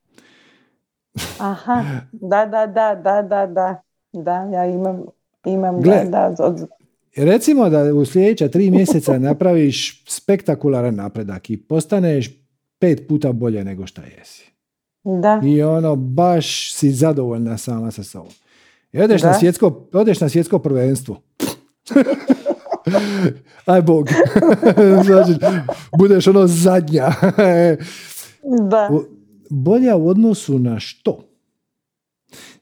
Aha, da, da, da, da, da, da. Da, ja imam, imam Gle. da, da, od- Recimo da u sljedeća tri mjeseca napraviš spektakularan napredak i postaneš pet puta bolje nego šta jesi. da. I ono, baš si zadovoljna sama sa sobom. I odeš, na svjetsko, odeš na svjetsko prvenstvo. Aj bog. znači, budeš ono zadnja. Da. Bolja u odnosu na što?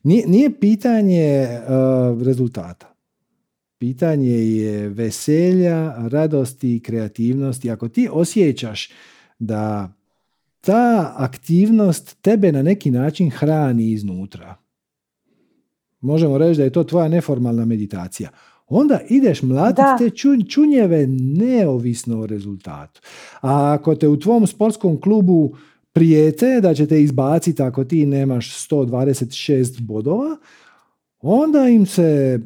Nije, nije pitanje uh, rezultata. Pitanje je veselja, radosti i kreativnosti. Ako ti osjećaš da ta aktivnost tebe na neki način hrani iznutra, možemo reći da je to tvoja neformalna meditacija, onda ideš mlatiti te čun- čunjeve neovisno o rezultatu. A ako te u tvom sportskom klubu prijete da će te izbaciti ako ti nemaš 126 bodova, onda im se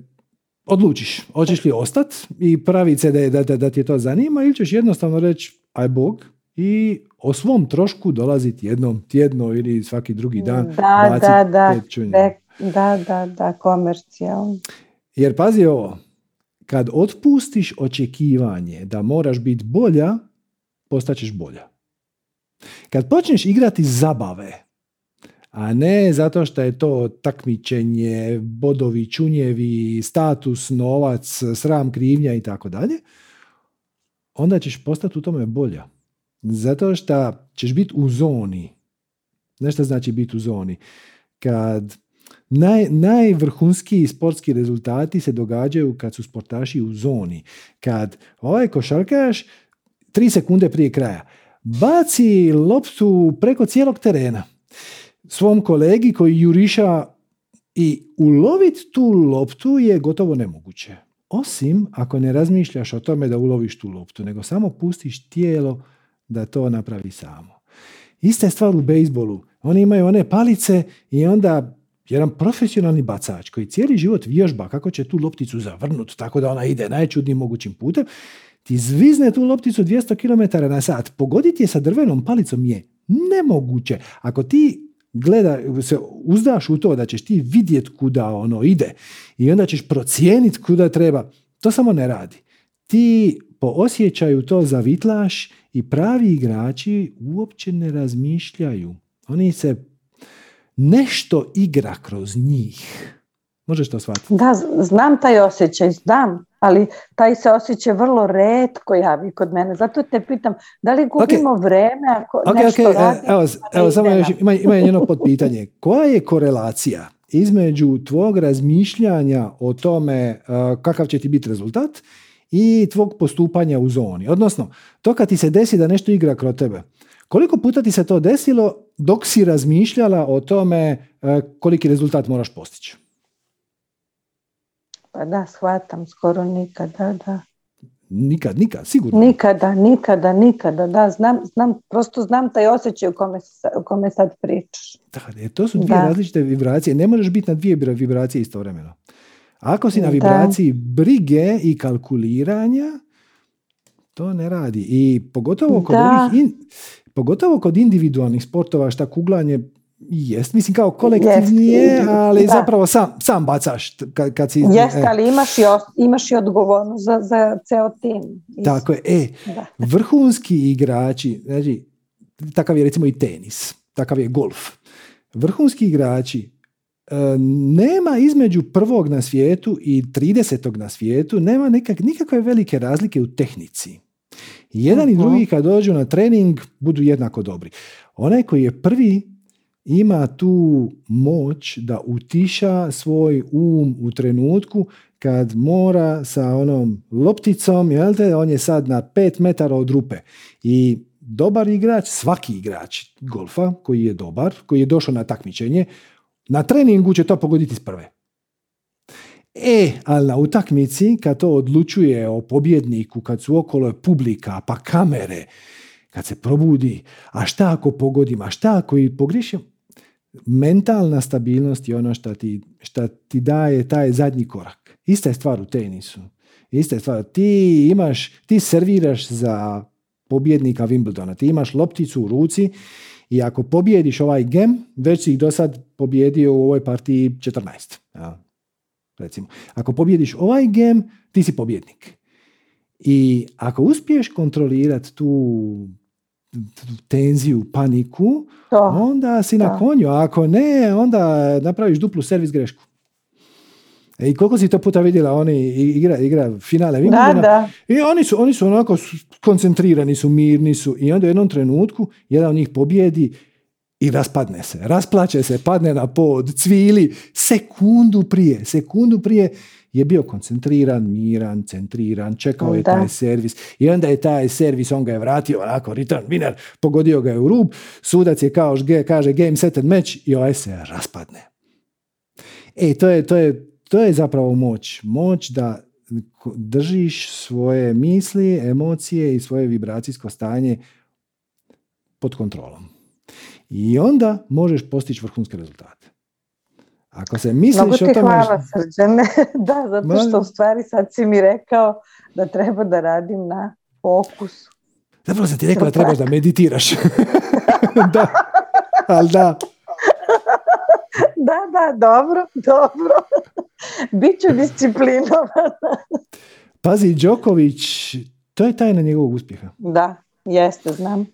odlučiš, hoćeš li ostat i praviti se da, da, da ti je to zanima ili ćeš jednostavno reći aj bog i o svom trošku dolaziti jednom tjedno ili svaki drugi dan Da, da, da. Re- Da, da, da, komercijalno. Jer pazi ovo, kad otpustiš očekivanje da moraš biti bolja, postaćeš bolja. Kad počneš igrati zabave, a ne zato što je to takmičenje, bodovi, čunjevi, status, novac, sram, krivnja i tako dalje, onda ćeš postati u tome bolja. Zato što ćeš biti u zoni. Nešto znači biti u zoni. Kad naj, najvrhunskiji sportski rezultati se događaju kad su sportaši u zoni. Kad ovaj košarkaš tri sekunde prije kraja baci loptu preko cijelog terena svom kolegi koji juriša i uloviti tu loptu je gotovo nemoguće. Osim ako ne razmišljaš o tome da uloviš tu loptu, nego samo pustiš tijelo da to napravi samo. Ista je stvar u bejsbolu. Oni imaju one palice i onda jedan profesionalni bacač koji cijeli život vježba kako će tu lopticu zavrnuti tako da ona ide najčudnijim mogućim putem, ti zvizne tu lopticu 200 km na sat. Pogoditi je sa drvenom palicom je nemoguće. Ako ti gleda, se uzdaš u to da ćeš ti vidjet kuda ono ide i onda ćeš procijeniti kuda treba, to samo ne radi. Ti po osjećaju to zavitlaš i pravi igrači uopće ne razmišljaju. Oni se nešto igra kroz njih. Možeš to shvatiti? Da, znam taj osjećaj, znam, ali taj se osjećaj vrlo redko javi kod mene. Zato te pitam, da li gubimo vreme ako Ok, nešto ok, e, radimo? evo, a evo samo još, ima, ima jedno potpitanje. Koja je korelacija između tvog razmišljanja o tome uh, kakav će ti biti rezultat i tvog postupanja u zoni? Odnosno, to kad ti se desi da nešto igra kroz tebe, koliko puta ti se to desilo dok si razmišljala o tome uh, koliki rezultat moraš postići? Pa da, shvatam, skoro nikad, da. Nikad, nikad, sigurno. Nikada, nikada, nikada, da, znam, znam, prosto znam taj osjećaj u kome, o kome sad pričaš. Da, e, to su dvije Da. različite vibracije. Ne možeš biti na dvije vibra- vibracije istovremeno. Ako si na Da. vibraciji brige i kalkuliranja, to ne radi. I pogotovo kod, Da. ovih in- pogotovo kod individualnih sportova šta kuglanje jest, mislim kao kolektivni je, Jest. ali Da. zapravo sam, sam bacaš kad, kad si... Jeste, e, ali imaš i, imaš i odgovornost za, za ceo tim. Tako je. E, Da. vrhunski igrači, znači, takav je recimo i tenis, takav je golf. Vrhunski igrači nema između prvog na svijetu i 30. na svijetu, nema nekak, nikakve velike razlike u tehnici. Jedan i drugi kad dođu na trening budu jednako dobri. Onaj koji je prvi ima tu moć da utiša svoj um u trenutku kad mora sa onom lopticom, jel te, on je sad na pet metara od rupe. I dobar igrač, svaki igrač golfa koji je dobar, koji je došao na takmičenje, na treningu će to pogoditi s prve. E, ali na utakmici, kad to odlučuje o pobjedniku, kad su okolo publika, pa kamere, kad se probudi, a šta ako pogodim, a šta ako i pogriješim, mentalna stabilnost je ono što ti, šta ti daje taj zadnji korak. Ista je stvar u tenisu. Ista je stvar. Ti imaš, ti serviraš za pobjednika Wimbledona. Ti imaš lopticu u ruci i ako pobjediš ovaj gem, već si ih do sad pobjedio u ovoj partiji 14. Ja, recimo. Ako pobjediš ovaj gem, ti si pobjednik. I ako uspiješ kontrolirati tu tenziju, paniku, To. onda si na konju, a ako ne, onda napraviš duplu servis grešku. E, I koliko si to puta vidjela, oni igra, igra finale Da, Wimbledona, da. i oni su, oni su onako koncentrirani su, mirni su i onda u jednom trenutku jedan od njih pobjedi i raspadne se. Rasplače se, padne na pod, cvili. Sekundu prije, sekundu prije je bio koncentriran, miran, centriran, čekao je Da. taj servis i onda je taj servis, on ga je vratio onako, return winner, pogodio ga je u rub, sudac je kao kaže game set and match i ovaj se raspadne. E, to je, to je, to je zapravo moć. Moć da držiš svoje misli, emocije i svoje vibracijsko stanje pod kontrolom. I onda možeš postići vrhunske rezultate. Ako se misliš Mnogo o ti tome... hvala srđane. da, zato što u stvari sad si mi rekao da treba da radim na fokusu. Zapravo sam ti rekao da trebaš da meditiraš. da, ali da. Da, da, dobro, dobro. Biću disciplinovana. Pazi, Đoković, to je tajna njegovog uspjeha. Da, jeste, znam.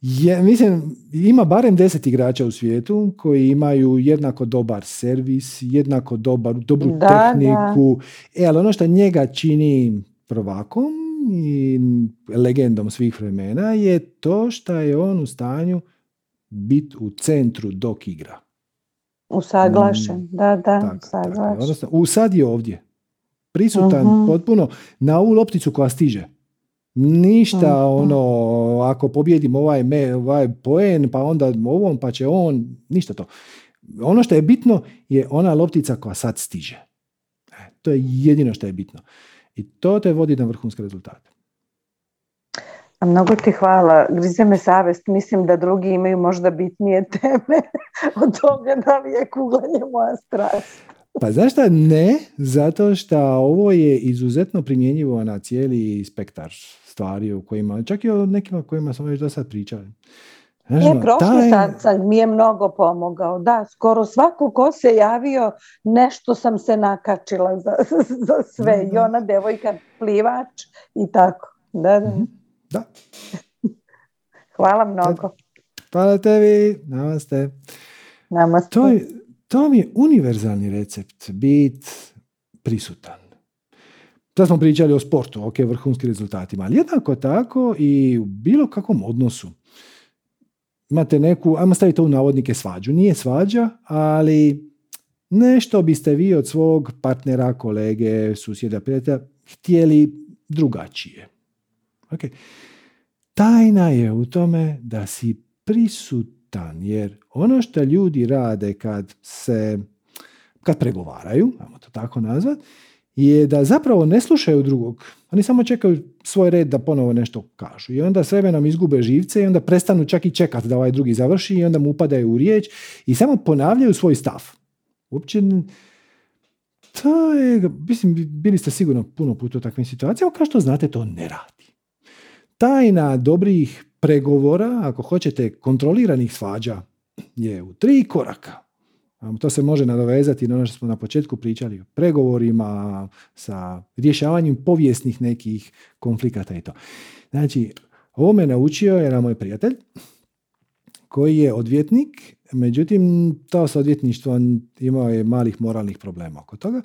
Je, mislim, ima barem deset igrača u svijetu koji imaju jednako dobar servis, jednako dobar, dobru Da, tehniku. E, ali ono što njega čini prvakom i legendom svih vremena je to što je on u stanju biti u centru dok igra. Usaglašen, Mm, da, da, Tako, tako. usaglašen. Odnosno, u sad je ovdje. Prisutan Mhm. potpuno na ovu lopticu koja stiže. Ništa Mhm. ono, ako pobjedim ovaj, me, ovaj poen, pa onda ovom, pa će on, ništa to. Ono što je bitno je ona loptica koja sad stiže. E, To je jedino što je bitno. I to te vodi na vrhunske rezultate. Mnogo ti hvala. Grize me savest. Mislim da drugi imaju možda bitnije teme od toga da li je kuglanje moja strast. Pa znaš šta? Ne, zato što ovo je izuzetno primjenjivo na cijeli spektar stvari u kojima, čak i o nekima kojima smo već do sad pričali. Znaš, E, ono, prošli taj- mi je mnogo pomogao. Da, skoro svako ko se javio, nešto sam se nakačila za, za sve. I ona devojka plivač i tako. Da, da. Mhm. Da. Hvala mnogo. Hvala tebi, namaste. Namaste. To, je, to vam je univerzalni recept, bit prisutan. Sad smo pričali o sportu, ok, vrhunskim rezultatima, ali jednako tako i u bilo kakvom odnosu. Imate neku, ajmo staviti to u navodnike svađu. Nije svađa, ali nešto biste vi od svog partnera, kolege, susjeda, prijatelja htjeli drugačije. Ok. Tajna je u tome da si prisutan, jer ono što ljudi rade kad se, kad pregovaraju, ajmo to tako nazvat, je da zapravo ne slušaju drugog. Oni samo čekaju svoj red da ponovo nešto kažu. I onda s vremenom izgube živce i onda prestanu čak i čekati da ovaj drugi završi i onda mu upadaju u riječ i samo ponavljaju svoj stav. Uopće to je, mislim, bili ste sigurno puno puta u takvim situacijama, kao što znate, to ne radi. Tajna dobrih pregovora, ako hoćete kontroliranih svađa, je u tri koraka. To se može nadovezati na ono što smo na početku pričali o pregovorima, sa rješavanjem povijesnih nekih konflikata i to. Znači, ovo me naučio jedan moj prijatelj koji je odvjetnik, međutim to sa odvjetništvom imao je malih moralnih problema oko toga,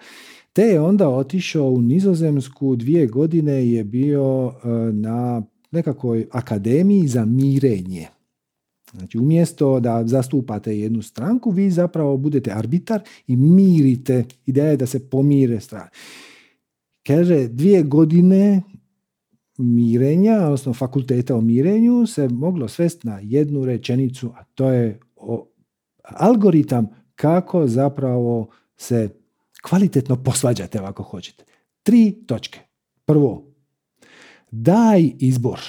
te je onda otišao u Nizozemsku, dvije godine je bio e, na nekakvoj akademiji za mirenje. Znači, umjesto da zastupate jednu stranku, vi zapravo budete arbitar i mirite. Ideja je da se pomire strane. Kaže, dvije godine mirenja, odnosno fakulteta o mirenju, se moglo svesti na jednu rečenicu, a to je algoritam kako zapravo se kvalitetno posvađate, ako hoćete. Tri točke. Prvo, daj izbor.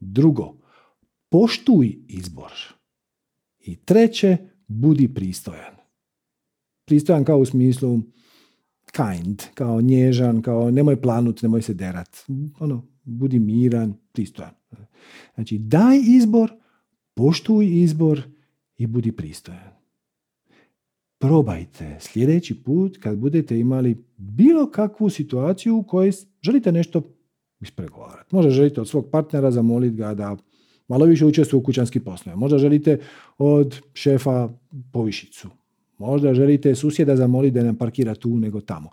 Drugo, poštuj izbor. I treće, budi pristojan. Pristojan kao u smislu kind, kao nježan, kao nemoj planut, nemoj se derat. Ono, budi miran, pristojan. Znači, daj izbor, poštuj izbor i budi pristojan. Probajte sljedeći put kad budete imali bilo kakvu situaciju u kojoj želite nešto ispregovarati. Možda želite od svog partnera zamoliti ga da malo više učestvuje u kućanskim poslovima. Možda želite od šefa povišicu. Možda želite susjeda zamoliti da nam parkira tu nego tamo.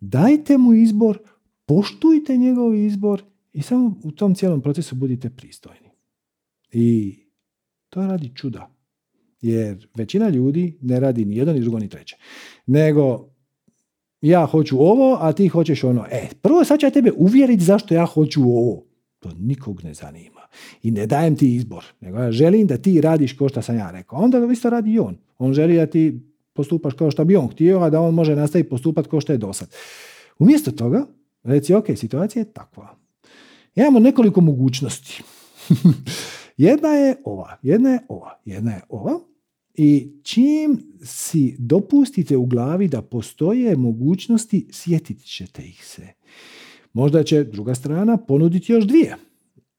Dajte mu izbor, poštujte njegov izbor i samo u tom cijelom procesu budite pristojni. I to radi čuda. Jer većina ljudi ne radi ni jedno, ni drugo, ni treće. Nego ja hoću ovo, a ti hoćeš ono. E, prvo sad ću ja tebe uvjeriti zašto ja hoću ovo. To nikog ne zanima. I ne dajem ti izbor. Nego ja želim da ti radiš kao što sam ja rekao. Onda isto radi i on. On želi da ti postupaš kao što bi on htio, a da on može nastaviti postupati kao što je dosad. Umjesto toga, reci, ok, situacija je takva. Imamo nekoliko mogućnosti. jedna je ova, jedna je ova, jedna je ova. I čim si dopustite u glavi da postoje mogućnosti, sjetit ćete ih se. Možda će druga strana ponuditi još dvije.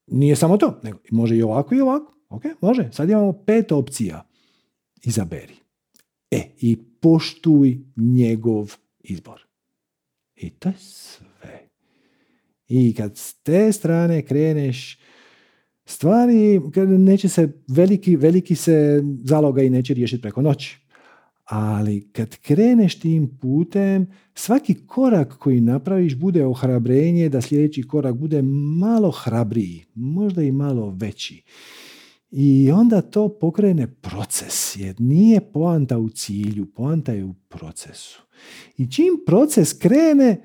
Nije samo to, nego može i ovako i ovako. Ok, može. Sad imamo pet opcija. Izaberi. E, i poštuj njegov izbor. I to je sve. I kad s te strane kreneš, stvari neće se, veliki, veliki se zaloga i neće riješiti preko noći. Ali kad kreneš tim putem, svaki korak koji napraviš bude ohrabrenje da sljedeći korak bude malo hrabriji, možda i malo veći. I onda to pokrene proces, jer nije poanta u cilju, poanta je u procesu. I čim proces krene,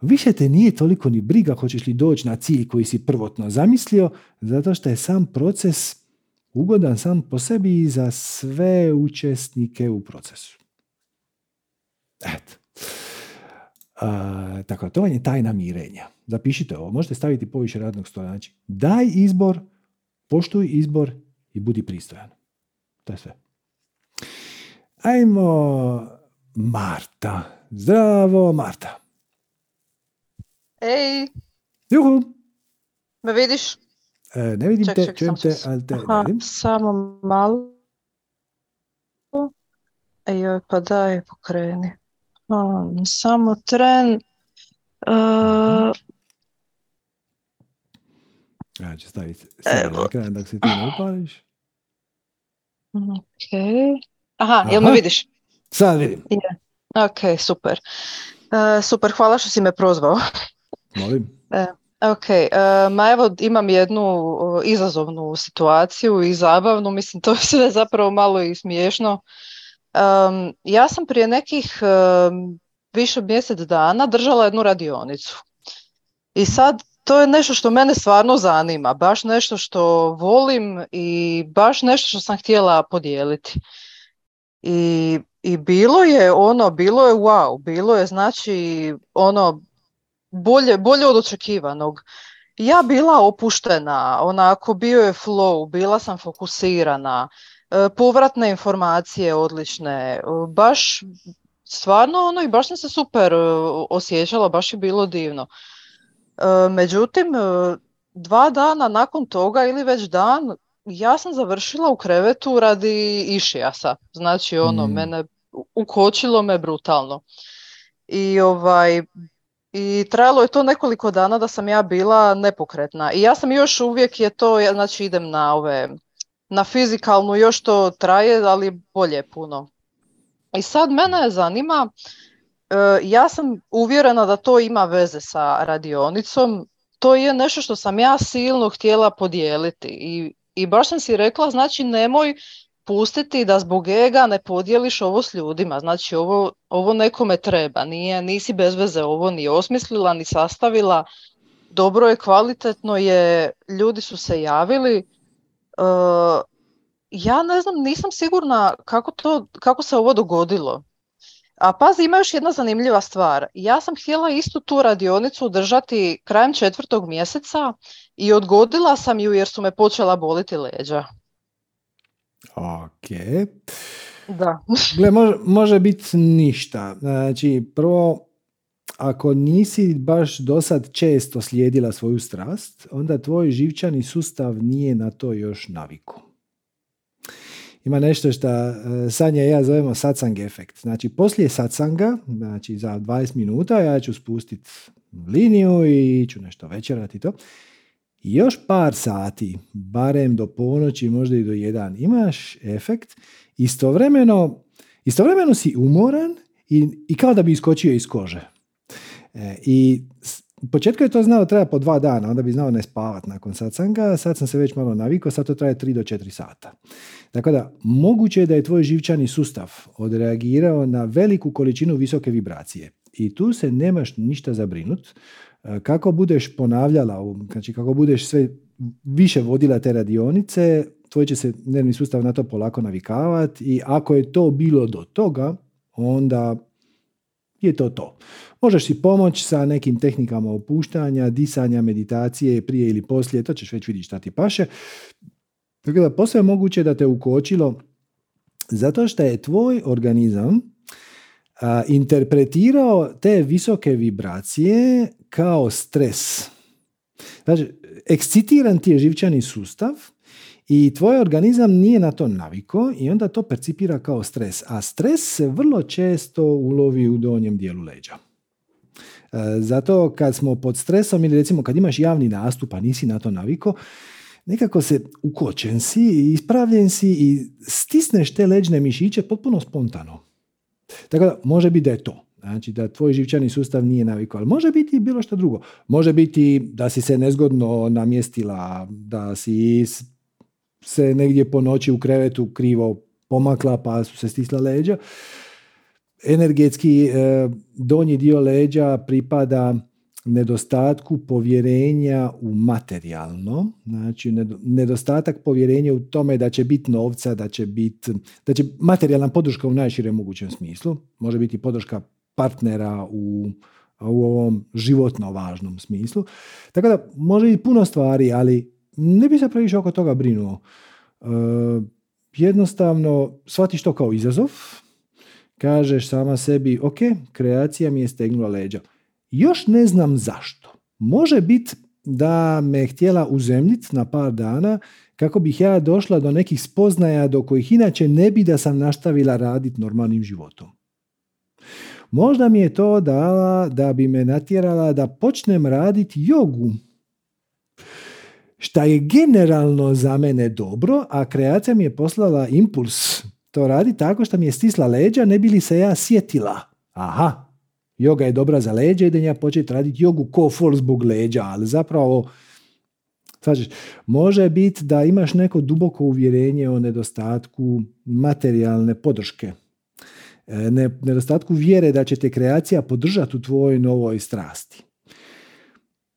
više te nije toliko ni briga hoćeš li doći na cilj koji si prvotno zamislio, zato što je sam proces ugodan sam po sebi i za sve učesnike u procesu. Eto. tako, to vam je tajna mirenja. Zapišite ovo, možete staviti poviše radnog stola. Znači, daj izbor, poštuj izbor i budi pristojan. To je sve. Ajmo Marta. Zdravo, Marta. Ej. Juhu. Me vidiš? E, ne vidim te, čujem te, ali te Aha, Samo malo. Ejoj, pa daj, pokreni. samo tren. Uh, ja ću staviti na ekran dok se ti ne upališ. Ok. Aha, jel me vidiš? Sad vidim. Yeah. Ok, super. Uh, super, hvala što si me prozvao. Molim. Uh, Ok, uh, ma evo imam jednu izazovnu situaciju i zabavnu, mislim to je zapravo malo i smiješno. Um, ja sam prije nekih više mjesec dana držala jednu radionicu. I sad to je nešto što mene stvarno zanima, baš nešto što volim i baš nešto što sam htjela podijeliti. I i bilo je ono, bilo je wow, bilo je znači ono bolje, bolje od očekivanog. Ja bila opuštena, onako bio je flow, bila sam fokusirana, e, povratne informacije odlične, e, baš stvarno ono i baš sam se super e, osjećala, baš je bilo divno. Međutim, dva dana nakon toga ili već dan, ja sam završila u krevetu radi išijasa. Znači ono, mm. mene ukočilo me brutalno. I ovaj, i trajalo je to nekoliko dana da sam ja bila nepokretna. I ja sam još uvijek je to, znači idem na ove, na fizikalnu, još to traje, ali bolje puno. I sad mene zanima, e, ja sam uvjerena da to ima veze sa radionicom, to je nešto što sam ja silno htjela podijeliti i, i baš sam si rekla, znači nemoj pustiti da zbog ega ne podijeliš ovo s ljudima. Znači ovo, ovo nekome treba, nije, nisi bez veze ovo ni osmislila, ni sastavila. Dobro je, kvalitetno je, ljudi su se javili. Uh, ja ne znam, nisam sigurna kako, to, kako se ovo dogodilo. A pazi, ima još jedna zanimljiva stvar. Ja sam htjela istu tu radionicu održati krajem četvrtog mjeseca i odgodila sam ju jer su me počela boliti leđa. Ok. Da. Gle, može, može biti ništa. Znači, prvo, ako nisi baš do sad često slijedila svoju strast, onda tvoj živčani sustav nije na to još naviku. Ima nešto što e, Sanja i ja zovemo satsang efekt. Znači, poslije satsanga, znači za 20 minuta, ja ću spustiti liniju i ću nešto večerati to još par sati, barem do ponoći, možda i do jedan, imaš efekt, istovremeno, istovremeno si umoran i, i kao da bi iskočio iz kože. E, I početku je to znao treba po dva dana, onda bi znao ne spavat nakon satsanga, sad sam se već malo navikao, sad to traje 3 do 4 sata. Tako da, moguće je da je tvoj živčani sustav odreagirao na veliku količinu visoke vibracije. I tu se nemaš ništa zabrinut. E, kako budeš ponavljala, znači kako budeš sve više vodila te radionice, tvoj će se nervni sustav na to polako navikavati i ako je to bilo do toga, onda je to to. Možeš si pomoći sa nekim tehnikama opuštanja, disanja, meditacije prije ili poslije, to ćeš već vidjeti šta ti paše. Tako da posve je moguće da te ukočilo zato što je tvoj organizam interpretirao te visoke vibracije kao stres. Znači, ekscitiran ti je živčani sustav i tvoj organizam nije na to naviko i onda to percipira kao stres. A stres se vrlo često ulovi u donjem dijelu leđa. E, zato kad smo pod stresom ili recimo kad imaš javni nastup, a nisi na to naviko, nekako se ukočen si, ispravljen si i stisneš te leđne mišiće potpuno spontano. Tako da može biti da je to. Znači da tvoj živčani sustav nije navikao, ali može biti bilo što drugo. Može biti da si se nezgodno namjestila, da si se negdje po noći u krevetu krivo pomakla pa su se stisla leđa. Energetski e, donji dio leđa pripada nedostatku povjerenja u materijalno, znači nedostatak povjerenja u tome da će biti novca, da će biti, da će materijalna podrška u najširem mogućem smislu, može biti podrška partnera u, u ovom životno važnom smislu. Tako da može biti puno stvari, ali ne bi se previše oko toga brinuo. E, jednostavno shvatiš to kao izazov, kažeš sama sebi, ok, kreacija mi je stegnula leđa. Još ne znam zašto. Može biti da me htjela uzemljiti na par dana kako bih ja došla do nekih spoznaja do kojih inače ne bi da sam nastavila raditi normalnim životom. Možda mi je to dala da bi me natjerala da počnem raditi jogu. Šta je generalno za mene dobro, a kreacija mi je poslala impuls to radi tako što mi je stisla leđa, ne bi li se ja sjetila. Aha, joga je dobra za leđa i da ja početi raditi jogu ko fol zbog leđa, ali zapravo Svađaš, može biti da imaš neko duboko uvjerenje o nedostatku materijalne podrške E, nedostatku vjere da će te kreacija podržati u tvojoj novoj strasti.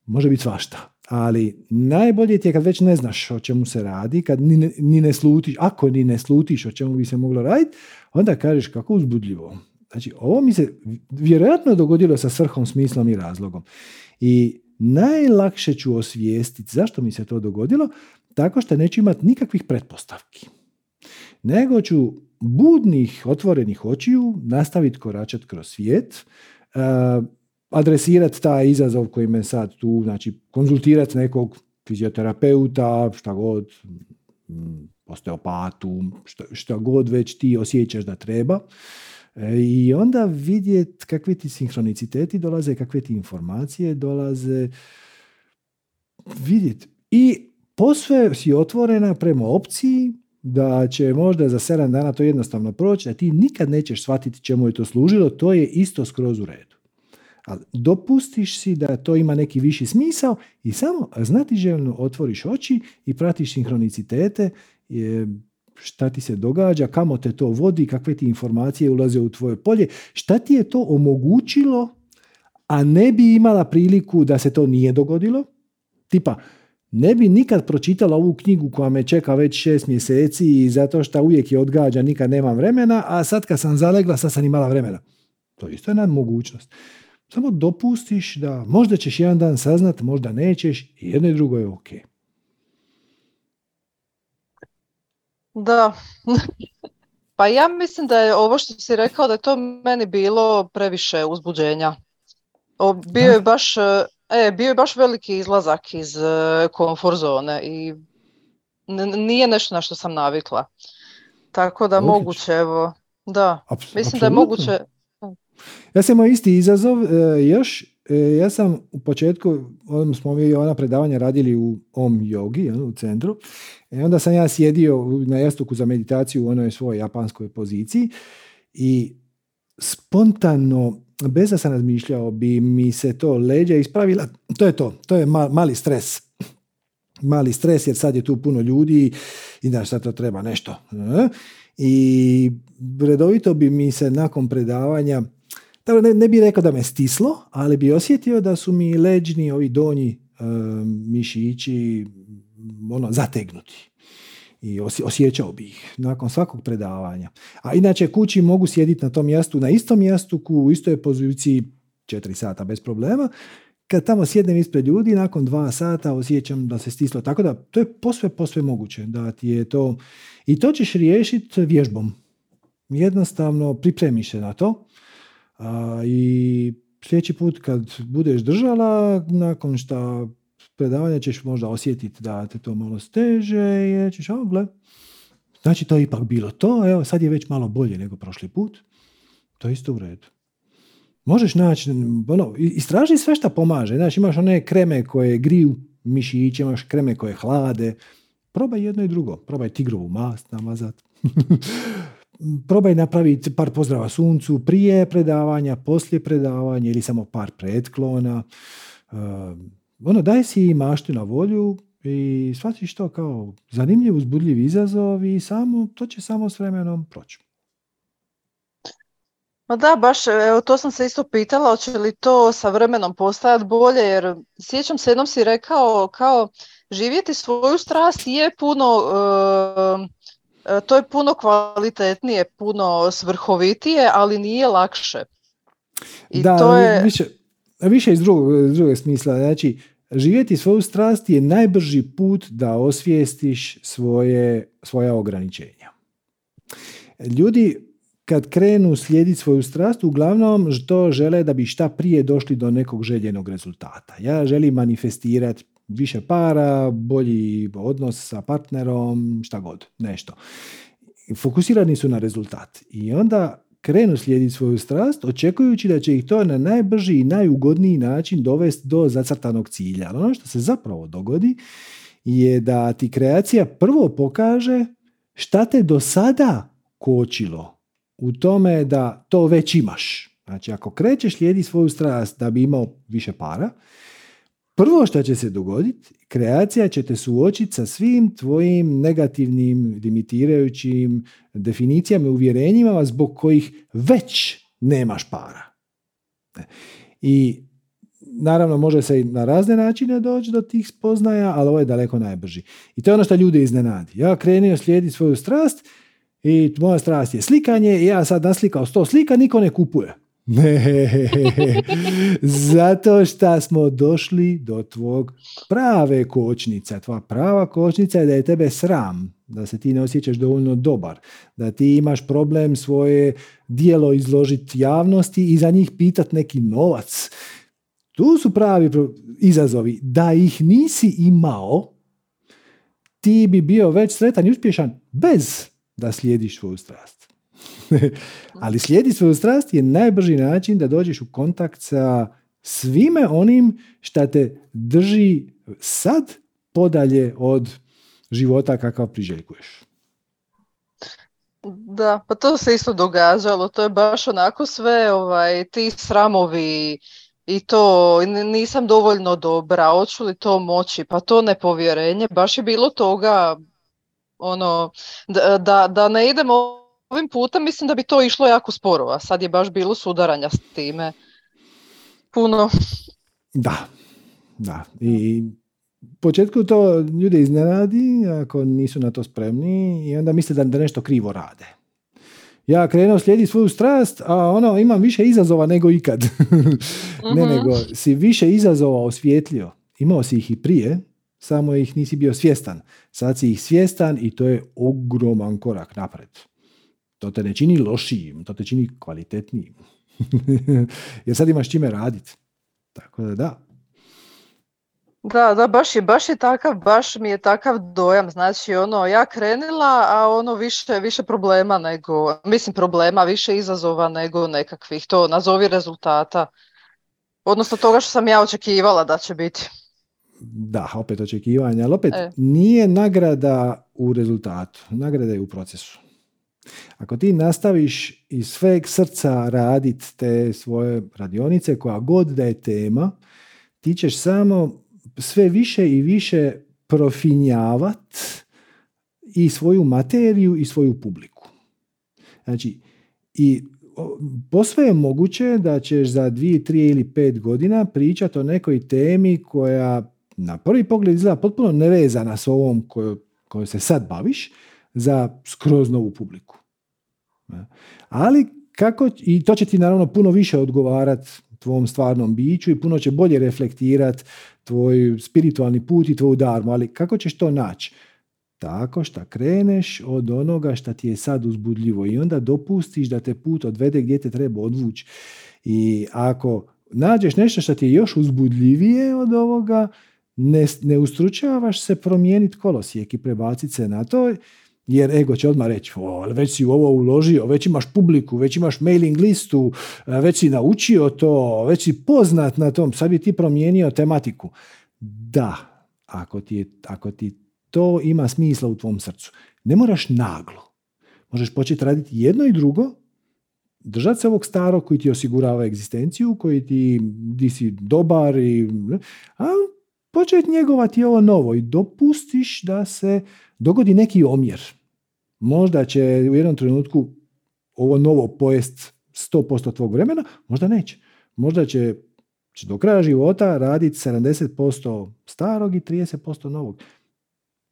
Može biti svašta. Ali najbolje ti je kad već ne znaš o čemu se radi, kad ni ne, ni ne slutiš, ako ni ne slutiš o čemu bi se moglo raditi, onda kažeš kako uzbudljivo. Znači, ovo mi se vjerojatno dogodilo sa svrhom, smislom i razlogom. I najlakše ću osvijestiti zašto mi se to dogodilo, tako što neću imati nikakvih pretpostavki. Nego ću budnih, otvorenih očiju nastaviti koračati kroz svijet, uh, adresirati taj izazov koji me sad tu, znači konzultirati nekog fizioterapeuta, šta god, osteopatu, šta, šta god već ti osjećaš da treba. E, I onda vidjeti kakve ti sinhroniciteti dolaze, kakve ti informacije dolaze. Vidjeti. I posve si otvorena prema opciji da će možda za 7 dana to jednostavno proći, a ti nikad nećeš shvatiti čemu je to služilo, to je isto skroz u redu. Ali dopustiš si da to ima neki viši smisao i samo znatiželjno otvoriš oči i pratiš sinhronicitete, šta ti se događa, kamo te to vodi, kakve ti informacije ulaze u tvoje polje, šta ti je to omogućilo, a ne bi imala priliku da se to nije dogodilo. Tipa, ne bi nikad pročitala ovu knjigu koja me čeka već šest mjeseci i zato što uvijek je odgađa, nikad nemam vremena, a sad kad sam zalegla, sad sam imala vremena. To je isto jedna mogućnost. Samo dopustiš da možda ćeš jedan dan saznat, možda nećeš i jedno i drugo je ok. Da. pa ja mislim da je ovo što si rekao da je to meni bilo previše uzbuđenja. Bio je baš E, bio je baš veliki izlazak iz komfort zone i nije nešto na što sam navikla. Tako da moguće, evo, da, mislim da je moguće. Ja sam imao isti izazov, e, još, e, ja sam u početku, onda smo mi ona predavanja radili u Om Yogi, u centru, i onda sam ja sjedio na jastuku za meditaciju u onoj svojoj japanskoj poziciji i spontano bez da sam razmišljao, bi mi se to leđa ispravila. To je to, to je mali stres. Mali stres jer sad je tu puno ljudi i da sad to treba nešto. I redovito bi mi se nakon predavanja, ne, ne bi rekao da me stislo, ali bi osjetio da su mi leđni, ovi donji mišići ono, zategnuti i osjećao bi ih nakon svakog predavanja. A inače kući mogu sjediti na tom mjestu, na istom mjestu, u istoj poziciji 4 sata bez problema. Kad tamo sjednem ispred ljudi, nakon dva sata osjećam da se stislo. Tako da to je posve, posve moguće da ti je to... I to ćeš riješiti vježbom. Jednostavno pripremiš se na to. A, I sljedeći put kad budeš držala, nakon što predavanja ćeš možda osjetiti da te to malo steže i rećeš, a gle, znači to je ipak bilo to, evo sad je već malo bolje nego prošli put, to je isto u redu. Možeš naći, ono, istraži sve što pomaže, znači imaš one kreme koje griju mišiće, imaš kreme koje hlade, probaj jedno i drugo, probaj tigrovu mast namazat, probaj napraviti par pozdrava suncu prije predavanja, poslije predavanja ili samo par pretklona, ono, daj si maštu na volju i shvatiš to kao zanimljiv, uzbudljiv izazov i samo, to će samo s vremenom proći. Ma da, baš, evo, to sam se isto pitala, hoće li to sa vremenom postajati bolje, jer sjećam se, jednom si rekao kao živjeti svoju strast je puno, e, to je puno kvalitetnije, puno svrhovitije, ali nije lakše. I da, to je... više, više iz drugog, drugog smisla, znači živjeti svoju strast je najbrži put da osvijestiš svoje, svoja ograničenja. Ljudi kad krenu slijediti svoju strast, uglavnom to žele da bi šta prije došli do nekog željenog rezultata. Ja želim manifestirati više para, bolji odnos sa partnerom, šta god, nešto. Fokusirani su na rezultat. I onda krenu slijediti svoju strast, očekujući da će ih to na najbrži i najugodniji način dovesti do zacrtanog cilja. Ali ono što se zapravo dogodi je da ti kreacija prvo pokaže šta te do sada kočilo u tome da to već imaš. Znači, ako krećeš slijedi svoju strast da bi imao više para, Prvo što će se dogoditi, kreacija će te suočiti sa svim tvojim negativnim, limitirajućim definicijama i uvjerenjima zbog kojih već nemaš para. I naravno može se i na razne načine doći do tih spoznaja, ali ovo je daleko najbrži. I to je ono što ljude iznenadi. Ja krenio slijediti svoju strast i moja strast je slikanje i ja sad naslikao sto slika, niko ne kupuje. Zato što smo došli do tvog prave kočnica. Tvoja prava kočnica je da je tebe sram, da se ti ne osjećaš dovoljno dobar, da ti imaš problem svoje dijelo izložiti javnosti i za njih pitat neki novac. Tu su pravi izazovi. Da ih nisi imao, ti bi bio već sretan i uspješan bez da slijediš svoju strast. Ali slijedi svoju strast je najbrži način da dođeš u kontakt sa svime onim šta te drži sad podalje od života kakav priželjkuješ. Da, pa to se isto događalo, to je baš onako sve, ovaj, ti sramovi i to nisam dovoljno dobra, hoću li to moći, pa to nepovjerenje, baš je bilo toga, ono, da, da ne idemo ovim putem, mislim da bi to išlo jako sporo, a sad je baš bilo sudaranja s time puno. Da, da, i početku to ljude iznenadi ako nisu na to spremni i onda misle da, da nešto krivo rade. Ja krenuo slijedi svoju strast, a ono imam više izazova nego ikad. ne mhm. nego si više izazova osvjetlio. Imao si ih i prije, samo ih nisi bio svjestan. Sad si ih svjestan i to je ogroman korak napred. To te ne čini lošijim, to te čini kvalitetnijim. Jer sad imaš čime raditi. Tako da da, da, da, baš je, baš je takav, baš mi je takav dojam, znači ono, ja krenila, a ono više, više problema nego, mislim problema, više izazova nego nekakvih, to nazovi rezultata, odnosno toga što sam ja očekivala da će biti. Da, opet očekivanja, ali opet e. nije nagrada u rezultatu, nagrada je u procesu. Ako ti nastaviš iz sveg srca raditi te svoje radionice, koja god da je tema, ti ćeš samo sve više i više profinjavat i svoju materiju i svoju publiku. Znači, i posve je moguće da ćeš za dvije, tri ili pet godina pričati o nekoj temi koja na prvi pogled izgleda potpuno nevezana s ovom kojoj, se sad baviš za skroz novu publiku. Ali kako, i to će ti naravno puno više odgovarati tvom stvarnom biću i puno će bolje reflektirati tvoj spiritualni put i tvoju darmu, ali kako ćeš to naći? Tako što kreneš od onoga što ti je sad uzbudljivo i onda dopustiš da te put odvede gdje te treba odvući. I ako nađeš nešto što ti je još uzbudljivije od ovoga, ne, ne ustručavaš se promijeniti kolosijek i prebaciti se na to jer ego će odmah reći, o, već si u ovo uložio, već imaš publiku, već imaš mailing listu, e, već si naučio to, već si poznat na tom, sad bi ti promijenio tematiku. Da, ako ti, je, ako ti to ima smisla u tvom srcu. Ne moraš naglo. Možeš početi raditi jedno i drugo, držati se ovog starog koji ti osigurava egzistenciju, koji ti, di si dobar, i, a početi njegovati ovo novo i dopustiš da se dogodi neki omjer. Možda će u jednom trenutku ovo novo pojest 100% tvog vremena, možda neće. Možda će, će do kraja života raditi 70% starog i 30% novog.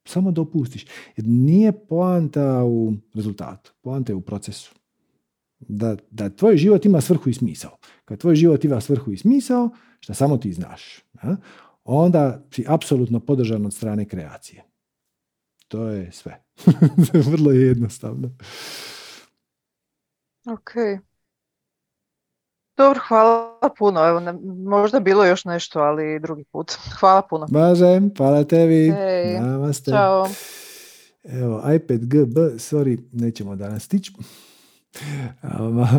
Samo dopustiš. Jer nije poanta u rezultatu, poanta je u procesu. Da, da tvoj život ima svrhu i smisao. Kad tvoj život ima svrhu i smisao, što samo ti znaš, onda si apsolutno podržan od strane kreacije. To je sve. Vrlo je jednostavno. Ok. Dobro, hvala puno. Evo, ne, možda bilo još nešto, ali drugi put. Hvala puno. Može, hvala tebi. Hey, Namaste. Ćao. Evo, iPad GB, sorry, nećemo danas stići.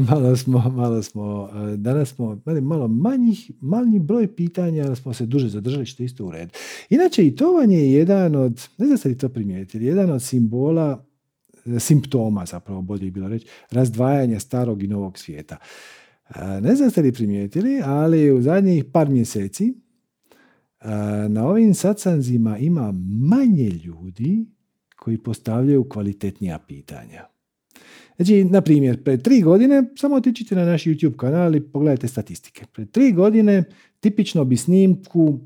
Malo smo, malo smo, e, danas smo imali malo manjih, manji broj pitanja, ali smo se duže zadržali, što isto u redu. Inače, i to vam je jedan od, ne znam ste li to primijetili, jedan od simbola, e, simptoma zapravo, bolje je bilo reći, razdvajanja starog i novog svijeta. E, ne znam ste li primijetili, ali u zadnjih par mjeseci na ovim satsanzima ima manje ljudi koji postavljaju kvalitetnija pitanja. Znači, na primjer, pred tri godine, samo otičite na naš YouTube kanal i pogledajte statistike. Pred tri godine, tipično bi snimku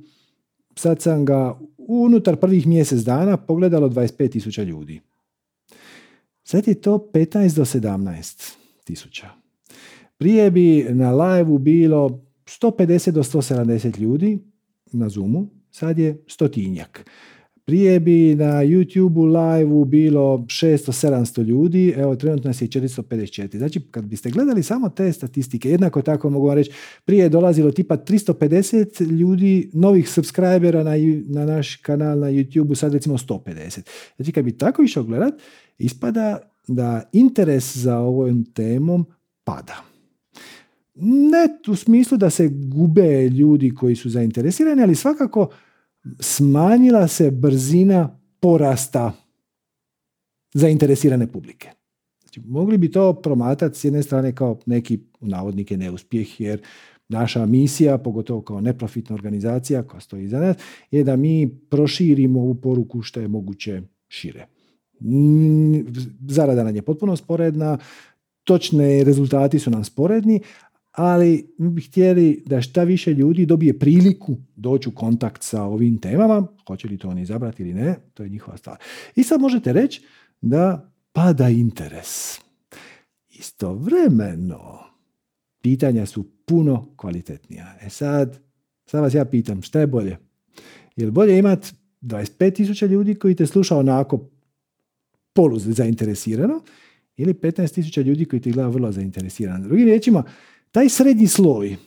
sad sam ga unutar prvih mjesec dana pogledalo 25.000 ljudi. Sad je to 15 do 17 tisuća. Prije bi na live bilo 150 do 170 ljudi na Zoomu, sad je stotinjak. Prije bi na YouTube live bilo 600-700 ljudi, evo trenutno nas je 454. Znači, kad biste gledali samo te statistike, jednako tako mogu vam reći, prije je dolazilo tipa 350 ljudi, novih subscribera na, na naš kanal na YouTube, sad recimo 150. Znači, kad bi tako išao gledat, ispada da interes za ovom temom pada. Ne u smislu da se gube ljudi koji su zainteresirani, ali svakako smanjila se brzina porasta zainteresirane publike. Znači, mogli bi to promatrati s jedne strane kao neki navodnike neuspjeh, jer naša misija, pogotovo kao neprofitna organizacija koja stoji iza nas, je da mi proširimo ovu poruku što je moguće šire. Zarada nam je potpuno sporedna, točne rezultati su nam sporedni, ali mi bi htjeli da šta više ljudi dobije priliku doći u kontakt sa ovim temama, hoće li to oni izabrati ili ne, to je njihova stvar. I sad možete reći da pada interes. Istovremeno, pitanja su puno kvalitetnija. E sad, sad vas ja pitam, šta je bolje? Je li bolje imati 25.000 ljudi koji te sluša onako polu zainteresirano ili 15.000 ljudi koji te gleda vrlo zainteresirano. Drugim riječima, taj srednji sloj, e,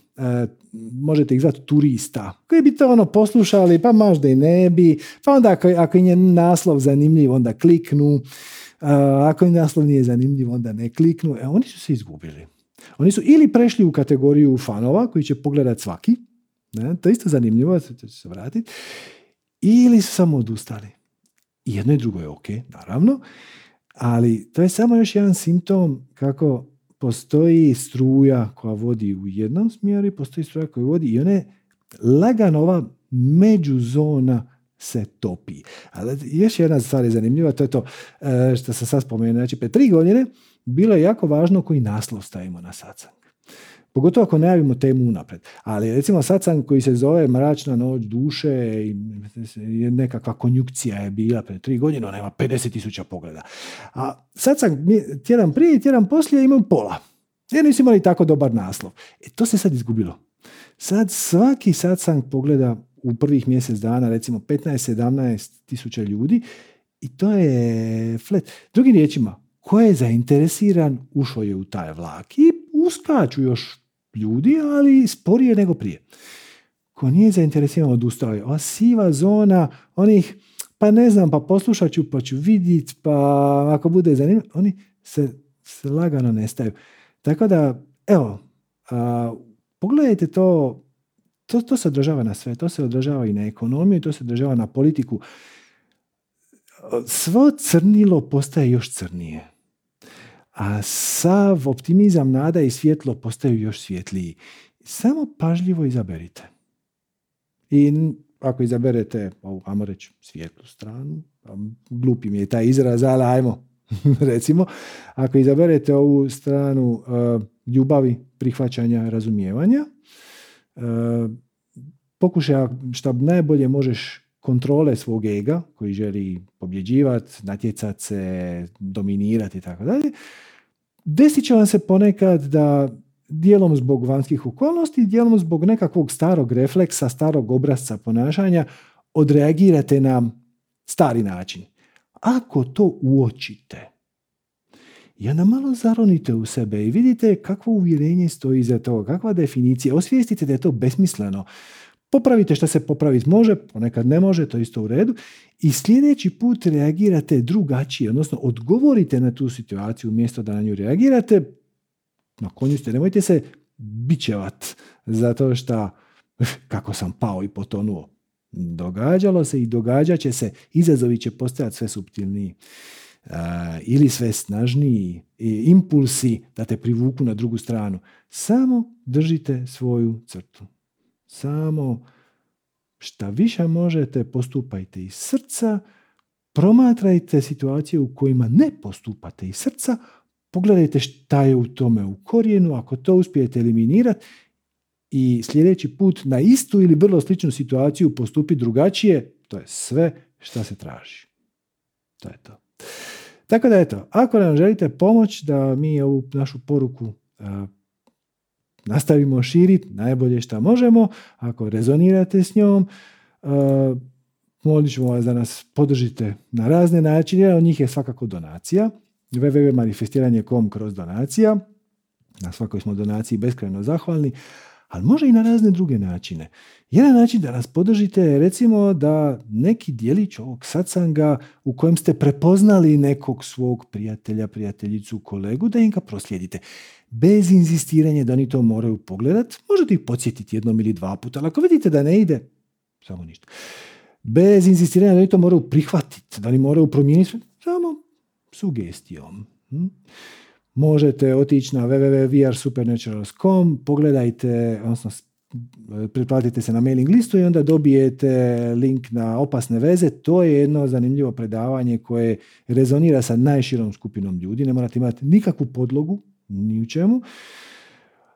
možete ih zvati turista, koji bi to ono poslušali, pa možda i ne bi, pa onda ako, ako im je naslov zanimljiv, onda kliknu, e, ako im naslov nije zanimljiv, onda ne kliknu, e, oni su se izgubili. Oni su ili prešli u kategoriju fanova koji će pogledati svaki, ne, to je isto zanimljivo, to će se vratiti, ili su samo odustali. jedno i drugo je ok, naravno, ali to je samo još jedan simptom kako postoji struja koja vodi u jednom smjeru i postoji struja koja vodi i one lagano ova međuzona se topi. Ali još jedna stvar je zanimljiva, to je to e, što sam sad spomenuo. Znači, pre tri godine bilo je jako važno koji naslov stavimo na satsang. Pogotovo ako najavimo temu unapred. Ali recimo satsang koji se zove Mračna noć duše i nekakva konjukcija je bila pred tri godine, ona ima 50 tisuća pogleda. A satsang tjedan prije i tjedan poslije imaju pola. Jer nisu imali tako dobar naslov. E, to se sad izgubilo. Sad svaki satsang pogleda u prvih mjesec dana recimo 15-17 tisuća ljudi i to je flat. Drugim riječima, ko je zainteresiran ušao je u taj vlak i uskaču još ljudi, ali sporije nego prije. Ko nije zainteresiran odustao je. Ova siva zona onih, pa ne znam, pa poslušat ću, pa ću vidjeti, pa ako bude zanimljivo, oni se, se lagano nestaju. Tako da, evo, a, pogledajte to, to, to se odražava na sve, to se odražava i na ekonomiju, to se odražava na politiku. Svo crnilo postaje još crnije a sav optimizam, nada i svjetlo postaju još svjetliji. Samo pažljivo izaberite. I ako izaberete ovu, ajmo reći, svijetlu stranu, glupi mi je taj izraz, ali ajmo, recimo, ako izaberete ovu stranu uh, ljubavi, prihvaćanja, razumijevanja, uh, pokušaj što najbolje možeš kontrole svog ega koji želi pobjeđivati, natjecati se, dominirati i tako dalje, desit će vam se ponekad da dijelom zbog vanjskih okolnosti, dijelom zbog nekakvog starog refleksa, starog obrazca ponašanja, odreagirate na stari način. Ako to uočite, i onda malo zaronite u sebe i vidite kakvo uvjerenje stoji iza toga, kakva definicija, osvijestite da je to besmisleno, Popravite što se popraviti može, ponekad ne može, to je isto u redu. I sljedeći put reagirate drugačije, odnosno odgovorite na tu situaciju umjesto da na nju reagirate. Na konju ste, nemojte se bićevat zato što kako sam pao i potonuo. Događalo se i događat će se, izazovi će postajati sve subtilniji ili sve snažniji impulsi da te privuku na drugu stranu. Samo držite svoju crtu. Samo šta više možete, postupajte iz srca, promatrajte situacije u kojima ne postupate iz srca, pogledajte šta je u tome u korijenu, ako to uspijete eliminirati i sljedeći put na istu ili vrlo sličnu situaciju postupi drugačije, to je sve što se traži. To je to. Tako da eto, ako nam želite pomoć da mi ovu našu poruku nastavimo širiti najbolje što možemo, ako rezonirate s njom, molit ćemo vas da nas podržite na razne načine, od njih je svakako donacija, www.manifestiranje.com kroz donacija, na svakoj smo donaciji beskrajno zahvalni, ali može i na razne druge načine. Jedan način da nas podržite recimo da neki dijelić ovog satsanga u kojem ste prepoznali nekog svog prijatelja, prijateljicu, kolegu, da im ga proslijedite. Bez inzistiranja da oni to moraju pogledat, možete ih podsjetiti jednom ili dva puta, ali ako vidite da ne ide, samo ništa. Bez inzistiranja da oni to moraju prihvatiti, da oni moraju promijeniti, samo sugestijom. Hm? Možete otići na www.vrsupernaturals.com, pogledajte, odnosno pretplatite se na mailing listu i onda dobijete link na opasne veze. To je jedno zanimljivo predavanje koje rezonira sa najširom skupinom ljudi. Ne morate imati nikakvu podlogu, ni u čemu.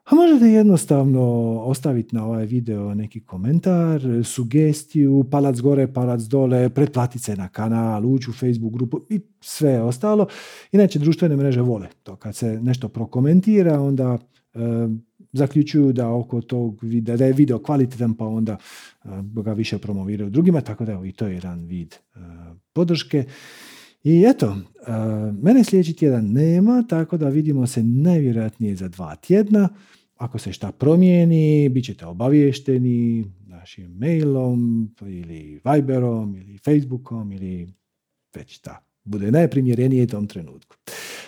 A možete jednostavno ostaviti na ovaj video neki komentar, sugestiju, palac gore, palac dole, pretplatiti se na kanal, ući u Facebook grupu i sve ostalo. Inače, društvene mreže vole to. Kad se nešto prokomentira, onda e, zaključuju da oko tog videa, da je video kvalitetan, pa onda e, ga više promoviraju drugima, tako da i to je jedan vid e, podrške. I eto, mene sljedeći tjedan nema, tako da vidimo se najvjerojatnije za dva tjedna. Ako se šta promijeni, bit ćete obaviješteni našim mailom ili Viberom ili Facebookom ili već šta. Bude najprimjerenije tom trenutku.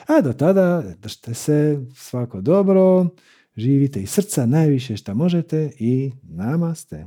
A do tada držite se svako dobro, živite iz srca najviše što možete i namaste.